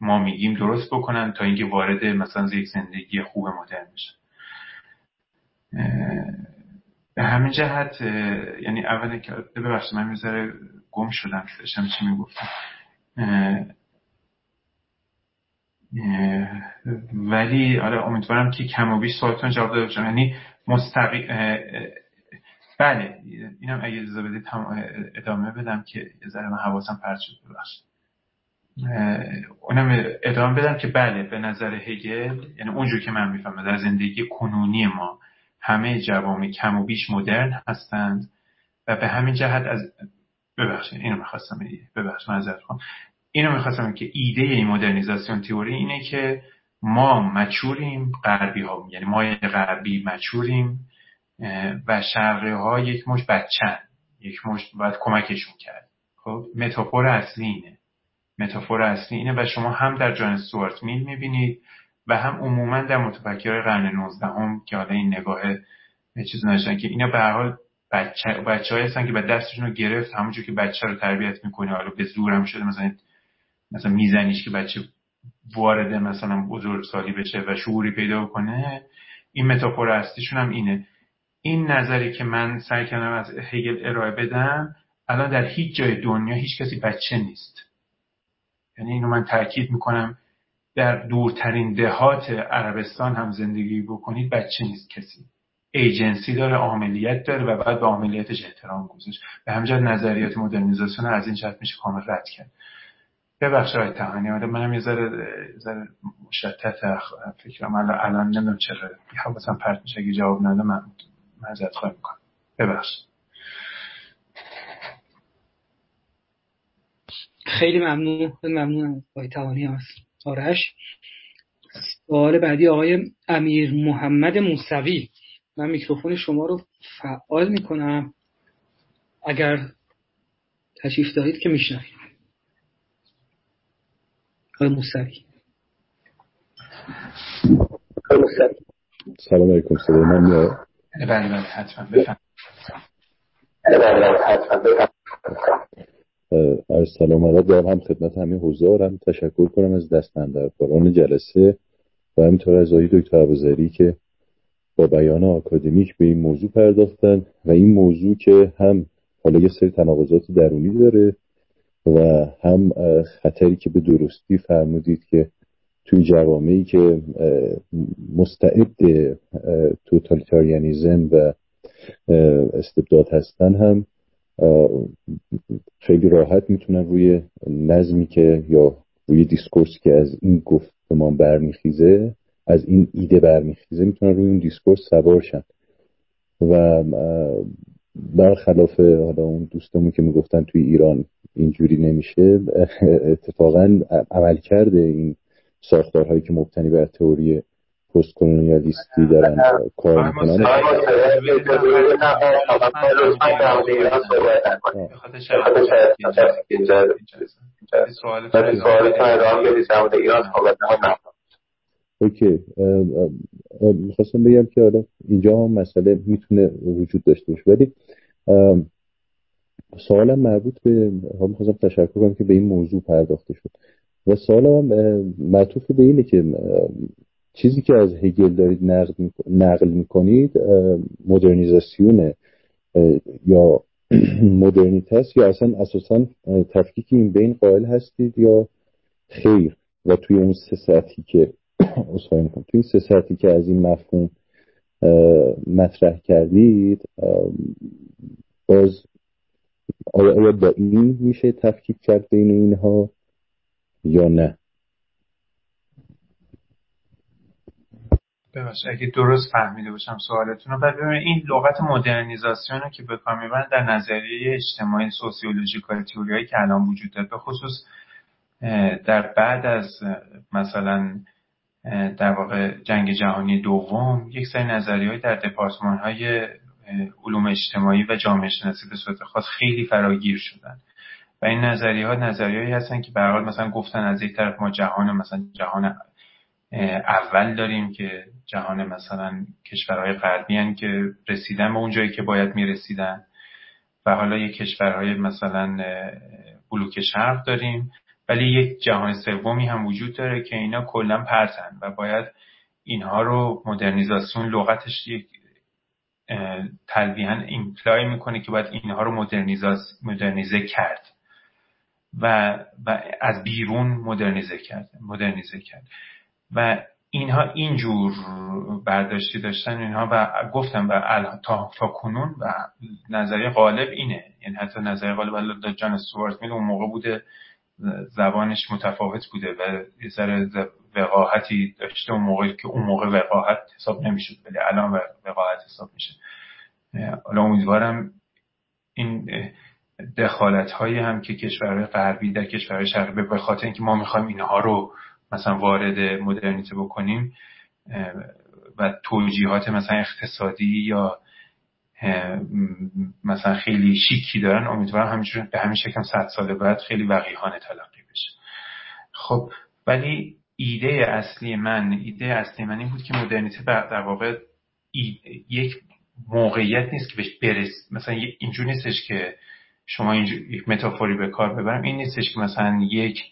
ما میگیم درست بکنن تا اینکه وارد مثلا یک زندگی خوب مدرن بشن به همین جهت یعنی اول که ببخشید من می‌ذاره گم شدم داشتم چی می‌گفتم؟ ولی آره امیدوارم که کم و بیش سوالتون جواب داده باشم. یعنی مستقی بله اینم اگه اجازه بدید ادامه بدم که یه ذره من حواسم پرت شد ببخشید. اونم ادامه بدم که بله به نظر هگل یعنی اونجور که من می‌فهمم در زندگی کنونی ما همه جوامع کم و بیش مدرن هستند و به همین جهت از ببخشید اینو می‌خواستم ببخشید معذرت خواهم اینو می‌خواستم که ایده این مدرنیزاسیون تئوری اینه که ما مچوریم غربی ها یعنی ما غربی مچوریم و شرقی ها یک مش بچن یک مش باید کمکشون کرد. خب متافور اصلی اینه. متافور اصلی اینه و شما هم در جان سوارت میل می‌بینید و هم عموما در متفکرهای قرن 19 هم که حالا این نگاه چیز نشن که اینا به هر حال بچه, بچه هستن که به دستشون رو گرفت همونجور که بچه رو تربیت می‌کنه حالا به زور هم شده مثلا مثلا میزنیش که بچه وارد مثلا بزرگ سالی بشه و شعوری پیدا کنه. این متافور اصلیشون هم اینه. این نظری که من سعی کردم از هگل ارائه بدم الان در هیچ جای دنیا هیچ کسی بچه نیست. یعنی اینو من تاکید می‌کنم در دورترین دهات عربستان هم زندگی بکنید بچه نیست کسی. ایجنسی داره عاملیت داره و بعد به عاملیتش احترام گذاشت. به همجرد نظریات مدرنیزاسیون از این جهت میشه کامل رد کرد. ببخشید آقای تهانی منم یه ذره ذره مشتت فکرم الان الان نمی‌دونم چرا. حواسم پرت میشه اگه جواب نده من معذرت خواهی می‌کنم. ببخشید. خیلی ممنون ممنون آقای توانی هست آرش. سوال بعدی آقای امیر محمد موسوی. من میکروفون شما رو فعال می‌کنم. اگر تشریف دارید که میشنوید. آقای موسوی. سلام علیکم صدای من میاد؟ بله بله حتما. بفهم از سلام. علیکم دارم هم خدمت همه حضار هم تشکر کنم از دستندرکاران جلسه و همینطور از آقای دکتر ابوذری که با بیان آکادمیک به این موضوع پرداختن و این موضوع که هم حالا یه سری تناقضات درونی داره و هم خطری که به درستی فرمودید که توی جوامعی که مستعد totalitarianism و استبداد هستن هم خیلی راحت می‌تونن روی نظمی که یا روی discourse که از این گفتمان برمیخیزه از این ایده برمیخیزه می‌تونن روی اون discourse سوار شن و برخلاف حالا اون دوستمون که می‌گفتن توی ایران اینجوری نمیشه اتفاقا عمل کرده این ساختارهایی که مبتنی بر تئوری پست کلونیالیستی دارن کار می‌کنن اوکی می‌خواستم بگم که حالا اینجا هم مسئله می‌تونه وجود داشته باشه ولی سوالم مربوط به می‌خواستم تشکر کنم که به این موضوع پرداخته شد و سوالم معطوف به اینه که چیزی که از هگل دارید نقل می‌کنید مدرنیزاسیونه یا مدرنیتس یا اصلا اساسا تفکیک این بین قائل هستید یا خیر؟ و توی اون سه ساعتی که اصخایی می‌کنم توی سه ساعتی که از این مفهوم مطرح کردید باز آیا با این میشه تفکیک کرد بین اینها یا نه؟ ببخش اگه درست فهمیده باشم سوالتون رو بعد ببینید این لغت مدرنیزاسیون رو که به می‌برن در نظریه اجتماعی سوسیولوژیکال تئوریایی که الان وجود داره به خصوص در بعد از مثلا در واقع جنگ جهانی دوم یک سری نظریه در دپارتمان های علوم اجتماعی و جامعه شناسی به صورت خاص خیلی فراگیر شدن. و این نظریه ها نظریهایی هستن که به مثلا گفتن از یک طرف ما جهان مثلا جهان اول داریم که جهان مثلا کشورهای غربی که رسیدن به اون جایی که باید می‌رسیدن. و حالا یک کشورهای مثلا بلوک شرق داریم. ولی یک جهان سومی هم وجود داره که اینا کلا پرتن و باید اینها رو مدرنیزاسیون لغتش یک تلویحا ایمپلای می‌کنه که باید اینها رو مدرنیزه کرد. و, و از بیرون مدرنیزه کرد مدرنیزه کرد. و اینها اینجور برداشتی داشتن اینها و گفتم و تا, تا کنون و نظریه غالب اینه. یعنی حتی نظریه غالب جان استوارت میل اون موقع بوده زبانش متفاوت بوده و یه سر وقاحتی داشته اون موقع که اون موقع وقاحت حساب نمی‌شد ولی الان وقاحت حساب میشه. حالا امیدوارم این دخالت هایی هم که کشورهای غربی در کشورهای شرقی به خاطر اینکه ما می‌خوایم اینها رو مثلا وارد مدرنیته بکنیم و توجیهات مثلا اقتصادی یا مثلا خیلی شیکی دارن امیدوارم همینجور به همین شکل صد سال بعد خیلی وقیحانه تلقی بشه. خب ولی ایده اصلی من ایده اصلی من این بود که مدرنیته در واقع یک موقعیت نیست که بهش برس مثلا اینجور نیستش که شما اینجور یک متافوری به کار ببرم. این نیستش که مثلا یک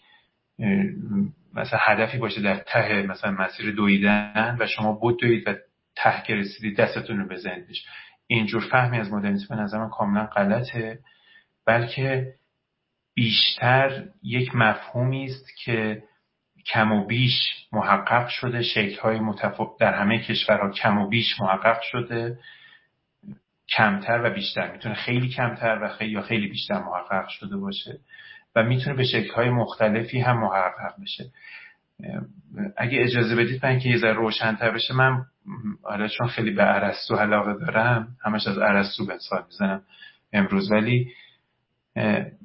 مثلا هدفی باشه در ته مثلا مسیر دویدن و شما بود دوید و ته که رسیدید دستتون رو بزنید اینجور فهمی از مدرنیسم به نظر من کاملا غلطه بلکه بیشتر یک مفهومی است که کم و بیش محقق شده شکل‌های متفاوت در همه کشورها کم و بیش محقق شده کمتر و بیشتر. می‌تونه خیلی کمتر و خیلی یا خیلی بیشتر محقق شده باشه. و می‌تونه به شکل‌های مختلفی هم محقق بشه. اگه اجازه بدید من که یه ذره روشنتر بشه من حالا چون خیلی به عرستو علاقه دارم همش از عرستو به سال می‌زنم امروز. ولی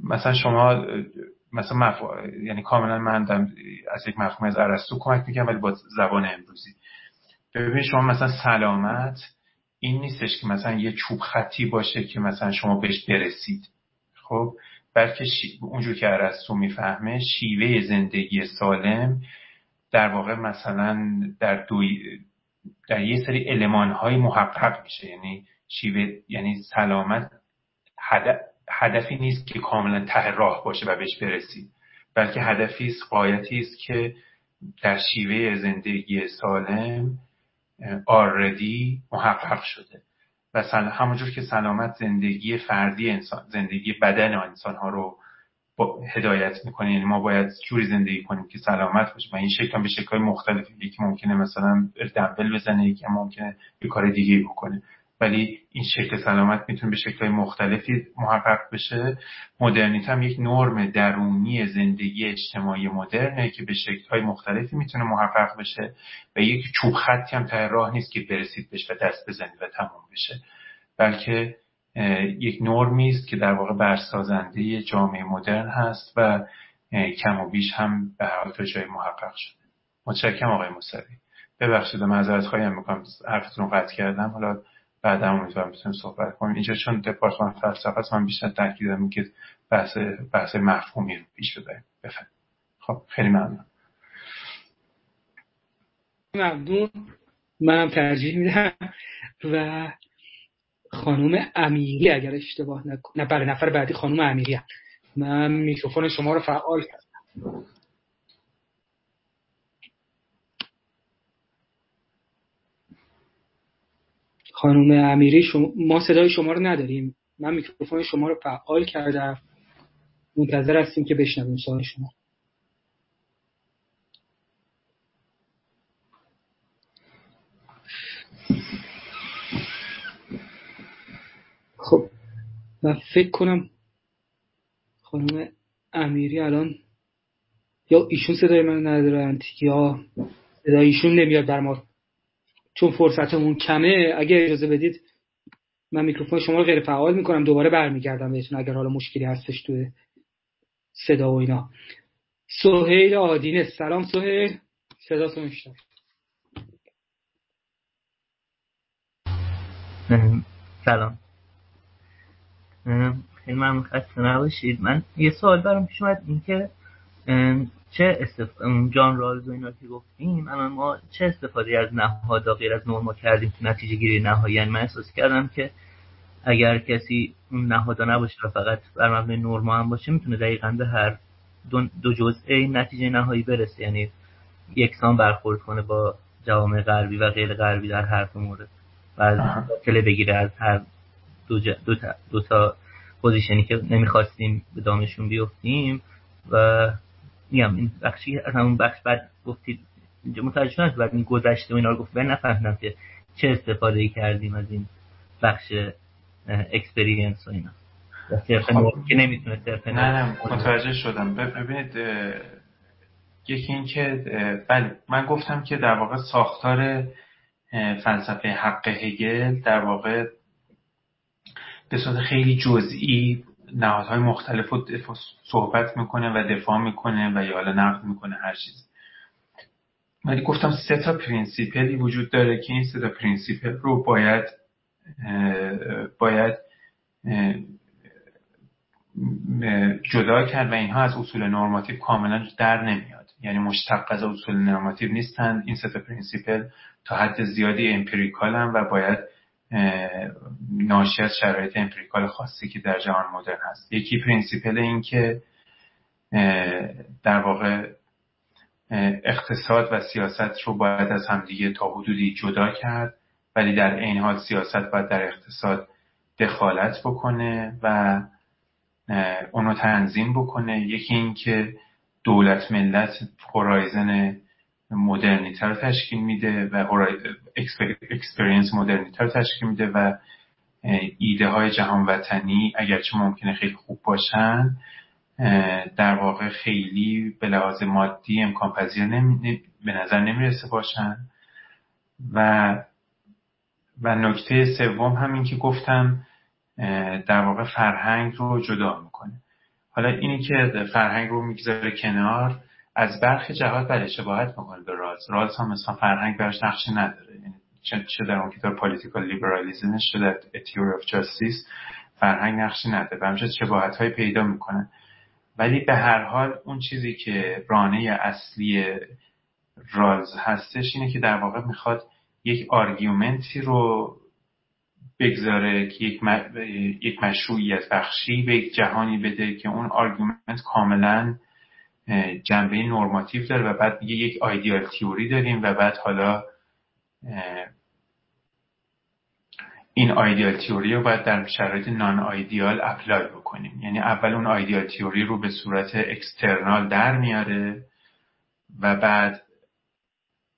مثلا شما مثلا مف... یعنی کاملا من از یک مفهوم از عرستو کمک میگم ولی با زبان امروزی. ببینید شما مثلا سلامت این نیستش که مثلا یه چوب خطی باشه که مثلا شما بهش برسید. خب؟ بلکه شی... اونجور که عرستو می‌فهمه شیوه زندگی سالم در واقع مثلا در دوی در یه سری علمان های محقق میشه. یعنی شیوه یعنی سلامت هدف هدفی نیست که کاملا ته راه باشه و بهش برسید بلکه هدفی است قایتی است که در شیوه زندگی سالم آردی محقق شده. و همونجور که سلامت زندگی فردی انسان زندگی بدن انسان ها رو هدایت می‌کنه. یعنی ما باید جوری زندگی کنیم که سلامت باشیم. و این شکل به شکل مختلفی. یکی ممکنه مثلا دنبل بزنه یکی ممکنه یه کار دیگه بکنه. ولی این شکل سلامت می‌تونه به شکلهای مختلفی محقق بشه. مدرنیت هم یک نرم درونی زندگی اجتماعی مدرنه که به شکلهای مختلفی می‌تونه محقق بشه و یک چوب خطی هم ته راه نیست که برسید بشه و دست بزنید و تموم بشه. بلکه یک نرمی است که در واقع برسازنده جامعه مدرن هست و کم و بیش هم به هر تا جای محقق شده. متشکرم آقای موسوی. ببخشید معذرت خواهی می‌کنم حرفتون قطع کردم. حالا بعدا امیدوارم بتونیم صحبت کنیم. اینجا چون دپارتمان فلسفه است من بیشتر تاکید دارم که بحث بحث مفهومی رو پیش ببریم. بفهم خب خیلی ممنون. ممنون. منم ترجیح میدم. و خانم امیری اگر اشتباه نکنه نه بله نفر بعدی خانم امیری هم. من میکروفون شما رو فعال کردم. خانم امیری شما ما صدای شما رو نداریم. من میکروفون شما رو فعال کردم. منتظر هستیم که بشنویم سوال شما. خب من فکر کنم خانم امیری الان یا ایشون صدای من ندارند یا صدای ایشون نمیاد در ما چون فرصتمون کمه اگه اجازه بدید من میکروفون شما رو غیر فعال می‌کنم. دوباره برمیگردم بهتون اگر حالا مشکلی هستش توی صدا و اینا. سهیل آدینه. سلام سهیل. صدا تو سلام. خیلی ممنون. خسته نباشید. من یه سوال برام پیش اومد. اینکه چه استفاده جان رالز و اینا که گفتیم الان ما چه استفاده از نهاد غیر از نورما کردیم تو نتیجه گیری نهایی؟ یعنی من احساس کردم که اگر کسی اون نهادا نباشه و فقط بر مبنای نورما هم باشه می‌تونه دقیقا به هر دو, دو جزء این نتیجه نهایی برسه. یعنی یکسان برخورد کنه با جوامع غربی و غیر غربی در هر دو مورد. و از بگیره از هر دو, دو, تا, دو تا پوزیشنی که نمی‌خواستیم به دامشون بیفتیم و میگم این بخشی از همون بخش بعد گفتید اینجا متوجه شدم بعد این گذشته و اینا رو گفت. نفهمیدم که چه استفاده ای کردیم از این بخش اکسپریانس و اینا. خب. که نمی‌تونه نه نه متوجه شدم. ببینید یکی این که بله من گفتم که در واقع ساختار فلسفه حق هگل در واقع به صورت خیلی جزئی نهادهای مختلف رو صحبت می‌کنه و دفاع می‌کنه و یا حالا نقد می‌کنه هر چیز ولی گفتم سه تا principle ی وجود داره که این سه تا principle رو باید باید جدا کرد و اینها از اصول normative کاملا در نمیاد. یعنی مشتق از اصول normative نیستند. این سه تا principle تا حد زیادی empirical هم و باید ناشی از شرایط empirical خاصی که در جهان مدرن هست. یکی principle این که در واقع اقتصاد و سیاست رو باید از همدیگه تا حدودی جدا کرد ولی در این حال سیاست باید در اقتصاد دخالت بکنه و اونو تنظیم بکنه. یکی این که دولت ملت هورایزن مدرنیته رو تشکیل میده و اکسپریانس مدرنیته رو تشکیل میده و ایده های جهان وطنی اگرچه ممکنه خیلی خوب باشن در واقع خیلی به لحاظ مادی امکان پذیر به نظر نمی‌رسه باشن. و و نکته سوم همین که گفتم در واقع فرهنگ رو جدا می‌کنه. حالا اینی که فرهنگ رو می‌گذاره کنار از برخی جهات بله شباهت می‌کنه به رالز رالز هم مثلا فرهنگ برش نقشی نداره. یعنی چه در اون کتاب Political Liberalism ش چه در Theory of Justice فرهنگ نقشی نداره. به شباهت های پیدا می‌کنه. ولی به هر حال اون چیزی که رانه اصلی رالز هستش اینه که در واقع می‌خواد یک argument ی رو بگذاره که یک, یک مشروعیت بخشی به یک جهانی بده که اون argument کاملا جنبه normative داره و بعد میگه یک ideal theory داریم و بعد حالا این ideal theory رو باید در شرایط non-ideal apply بکنیم. یعنی اول اون ideal theory رو به صورت external در میاره و بعد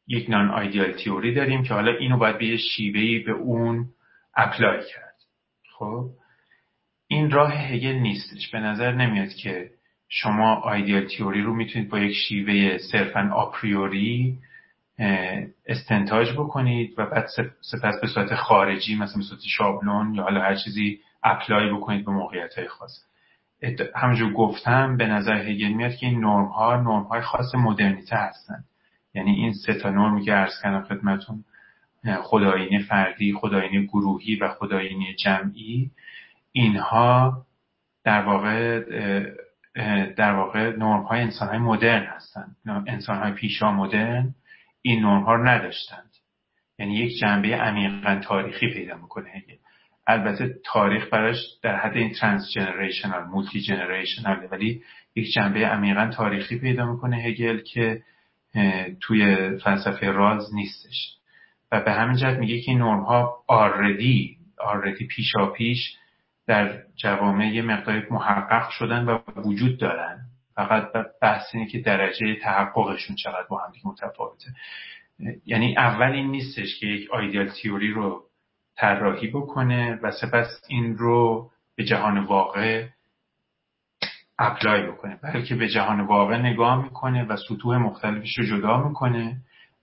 یک non-ideal theory داریم که حالا اینو باید به یه شیوهی به اون apply کرد. خب؟ این راه هگل نیستش. به نظر نمیاد که شما ideal theory رو می‌تونید با یک شیوه صرفا a priori استنتاج بکنید و بعد سپس به صورت خارجی مثلا به صورت شابلون یا حالا هر چیزی apply بکنید به موقعیت های خاص همونجور گفتم به نظر هگل میاد که این نرم ها نرم های خاص مدرنیته هستند. یعنی این سه تا نرمی که عرض کردم خدمتون خداینه فردی خداینه گروهی و خداینه جمعی اینها در واقع در واقع نرم های انسان های مدرن هستند. انسان های پیشا مدرن این نرم ها رو نداشتند. یعنی یک جنبه عمیقا تاریخی پیدا می‌کنه. هگل البته تاریخ براش در حد این transgenerational multigenerational ولی یک جنبه عمیقا تاریخی پیدا می‌کنه هگل که توی فلسفه رالز نیستش. و به همین جهت میگه که این نرم ها already already پیشا پیش در جوامع یه مقداری محقق شدن و وجود دارن. فقط بحث اینه که درجه تحققشون چقدر با هم متفاوته. یعنی اول این نیستش که یک ideal theory رو طراحی بکنه و سپس این رو به جهان واقع apply بکنه. بلکه به جهان واقع نگاه می‌کنه و سطوح مختلفش رو جدا می‌کنه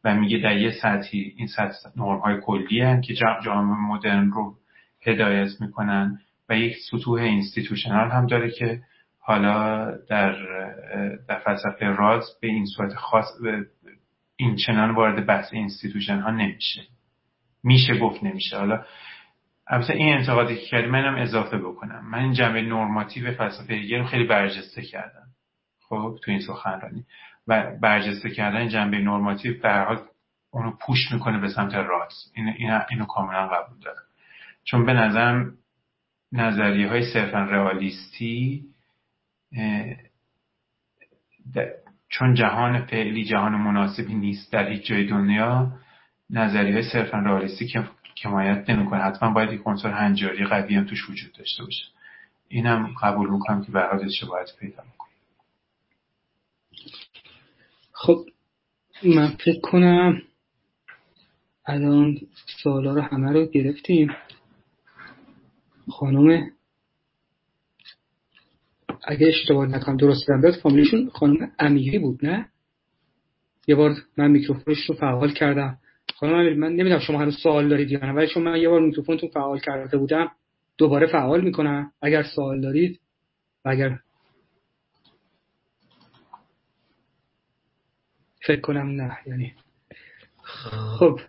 و میگه در یه سطحی این سطح نرم های کلی هم که جامعه مدرن رو هدایت می‌کنن. و یک سطوح institutional هم داره که حالا در در فلسفه رالز به این صورت خاص این چنان وارد بحث institution ها نمیشه. میشه گفت نمیشه. حالا البته این انتقادی که کردی منم اضافه بکنم. من این جنبه normative فلسفه هگل خیلی برجسته کردم. خب تو این سخنرانی. و برجسته کردن جنبه normative به حال اونو push می‌کنه به سمت رالز این اینو کاملا قبول دارم. چون به نظرم نظریه های صرفا رئالیستی چون جهان فعلی جهان مناسبی نیست در هیچ جای دنیا نظریه های صرفا رئالیستی که کمایت نمی‌کنه. حتما باید یک عنصر هنجاری قوی هم توش وجود داشته باشه. اینم قبول می‌کنم که به باید پیدا می‌کنه خب من فکر کنم الان سوالا رو همه رو گرفتیم. خانم اگه اشتباه نکنم درست دارم فامیلیشون خانم امیری بود نه؟ یه بار من میکروفونش رو فعال کردم. خانم امیری من نمی‌دونم شما هنوز سوال دارید یا نه ولی چون من یه بار میکروفونتون فعال کرده بودم دوباره فعال می‌کنم. اگر سوال دارید و اگر فکر کنم نه یعنی. خب.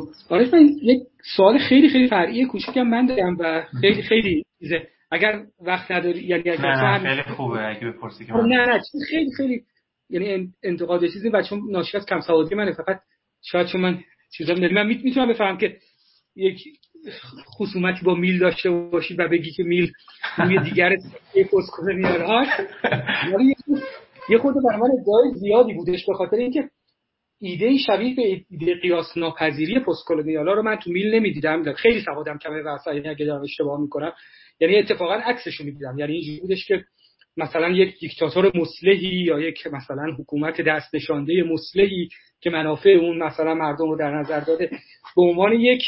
خب آرش من یک سوال خیلی خیلی فرعی کوچیکم من دارم و خیلی خیلی چیزه. اگر وقت نداری یعنی اگر نه, نه خیلی خوبه. اگه بپرسی که خب نه نه چیز خیلی خیلی یعنی انتقاد چیزی و چون ناشی از کم سوادی منه فقط شاید چون من چیزا من می‌تونم بفهم که یک خصومتی با میل داشته باشی و بگی که میل یه دیگر یه کنه میاره. یه خود برای من ادعای زیادی بودش به خاطر اینکه ایده شبیه به ایده قیاس ناپذیری پست رو من تو میل نمی‌دیدم. خیلی سوادم کمه واسه یعنی اگه دارم اشتباه می‌کنم. یعنی اتفاقا عکسش رو می‌دیدم. یعنی اینجوری بودش که مثلا یک دیکتاتور مسلحی یا یک مثلا حکومت دست نشانده مسلحی که منافع اون مثلا مردم رو در نظر داده به عنوان یک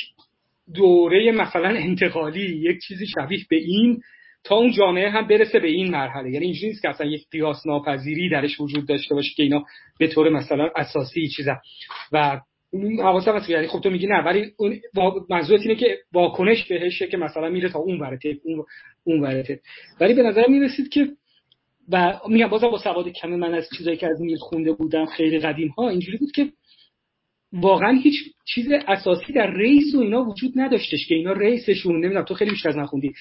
دوره مثلا انتقالی یک چیزی شبیه به این تا اون جامعه هم برسه به این مرحله. یعنی اینجوری نیست که اصلا یک قیاس ناپذیری درش وجود داشته باشه که اینا به طور مثلا اساسی چیزا. و حواسم هست یعنی خب تو میگی نه ولی اون منظورت اینه که واکنش بهشه که مثلا میره تا اون ورته اون اون ورته. ولی به نظر می‌رسید که و میگم بازم با سواد کم من از چیزایی که از میل خونده بودم خیلی قدیم ها اینجوری بود که واقعا هیچ چیز اساسی در ریس و اینا وجود نداشتش که اینا ریسشون نمی‌دونم تو خیلی بیشتر از من خوندی.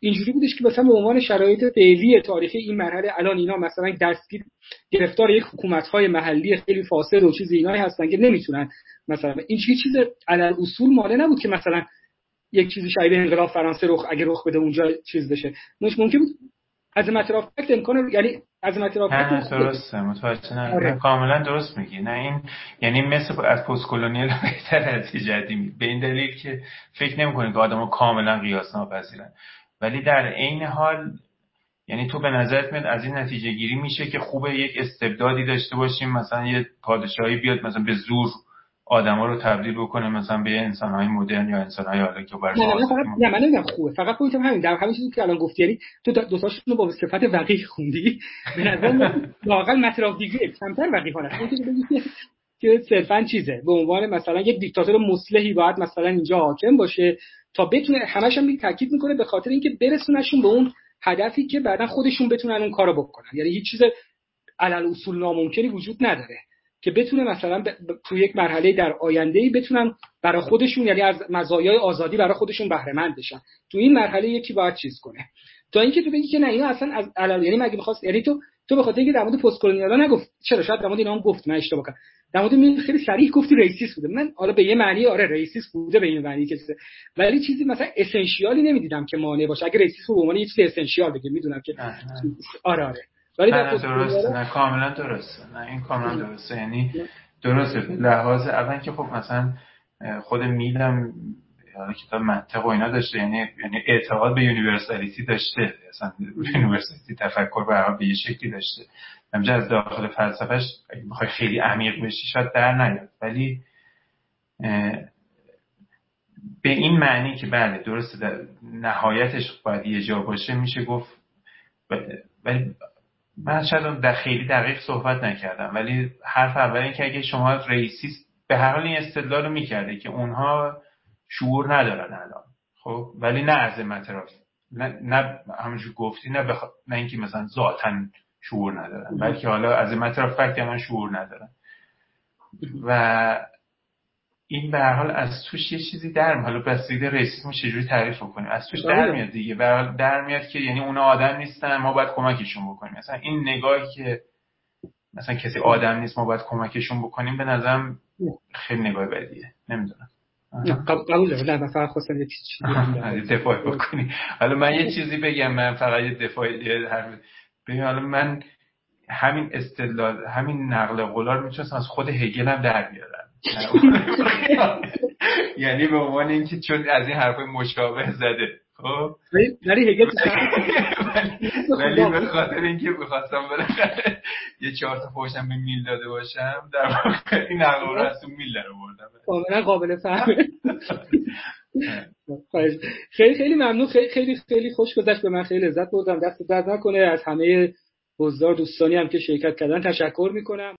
اینجوری بودش که مثلا به عنوان شرایط فعلی تاریخی این مرحله الان اینا مثلا دستگیر گرفتار یک حکومت های محلی خیلی فاسد و چیز اینایی هستن که نمی‌تونن مثلا. این چیز علل اصول ماله نبود که مثلا یک چیزی شاید انقلاب فرانسه رخ اگه رخ بده اونجا چیز بشه. مش ممکن بود از مترافکت امکان یعنی از مترافکت درسته متوجه نه. آره. کاملا درست میگی. نه این یعنی مثل از پست کلونیل بهتر از جدی به این دلیل که فکر نمی‌کنید که آدمو کاملا قیاس ناپذیرن ولی در عین حال یعنی تو به نظرت میاد از این نتیجه گیری میشه که خوبه یک استبدادی داشته باشیم مثلا یه پادشاهی بیاد مثلا به زور آدما رو تبدیل بکنه مثلا به انسان های مدرن یا انسان های حالا که برای نه فقط نه من نمیگم خوبه فقط پوینتم همین در همین چیزی که الان گفتی یعنی تو دو تاشون رو با صفت وقیح خوندی. به نظر واقعا متر دیگه کمتر وقیح کنه که صرفا چیزه. به عنوان مثلا یک دیکتاتور مصلحی باید مثلا اینجا حاکم باشه. تا بتونه همش هم تاکید می‌کنه به خاطر اینکه برسونشون به اون هدفی که بعدا خودشون بتونن اون کارو بکنن. یعنی هیچ چیز علل اصول ناممکنی وجود نداره که بتونه مثلا تو یک مرحله در آینده بتونن برای خودشون یعنی از مزایای آزادی برای خودشون بهره مند بشن. تو این مرحله یکی باید چیز کنه. تا اینکه تو بگی که نه اینا اصلا از علل یعنی مگه می‌خواست یعنی تو تو به خاطر اینکه در مورد postcolonial ا نگفت. چرا؟ شاید در مورد اینا هم گفت. من اشتباه کردم. در مورد این خیلی صریح گفتی racist بوده. من حالا به یه معنی آره racist بوده به این معنی که ولی چیزی مثلا essential ی نمی‌دیدم که مانع باشه. اگه racist رو به عنوان یه چیز essential بگه می‌دونم که آره آره. ولی نه درست. نه کاملا درسته. نه این کاملا درسته. یعنی درسته. لحاظ اول که خب مثلا خود میلم کتاب منطق و اینا داشته یعنی یعنی اعتقاد به یونیورسالیتی داشته. اصلا یونیورسالیتی تفکر به به یه شکلی داشته. همجا از داخل فلسفهش اگه خیلی عمیق بشی شاید در نیاد. ولی به این معنی که بله درسته در نهایتش باید یه جا باشه میشه گفت ولی من شاید در خیلی دقیق صحبت نکردم. ولی حرف اول که اگه شما ریسیست به هر حال این استدلال رو می‌کرده که اونها شعور ندارن الان. خب؟ ولی نه عظمت راست نه, نه همونجور گفتی نه, بخ... نه اینکه مثلا ذاتا شعور ندارن بلکه حالا عظمت را فکت من شعور ندارن و این به هر حال از توش یه چیزی در میاد. حالا بستگی ریسیسم چجوری تعریف کنیم از توش در بله. میاد دیگه. به در میاد که یعنی اونا آدم نیستن ما باید کمکشون بکنیم. مثلا این نگاهی که مثلا کسی آدم نیست ما باید کمکشون بکنیم به نظرم خیلی نگاه بدیه. نمی‌دونم. قبول نه فقط خواستم یه چیزی دفاع بکنی. حالا من یه چیزی بگم من فقط یه دفاع بگم حالا من همین استدلال همین نقل قولا رو می‌تونستم از خود هگل هم در بیارم. یعنی به عنوان اینکه چون از این حرفای مشابه زده. خب. ولی هگل ولی به خاطر اینکه بخواستم بالاخره یه چهار تا فوشم به میل داده باشم در واقع این رو از میل در آوردم. کاملا قابل فهمه خیلی خیلی ممنون. خیلی خیلی خیلی خوش گذشت. به من خیلی لذت بردم. دست درد نکنه. از همه حضار دوستانی هم که شرکت کردن تشکر می‌کنم.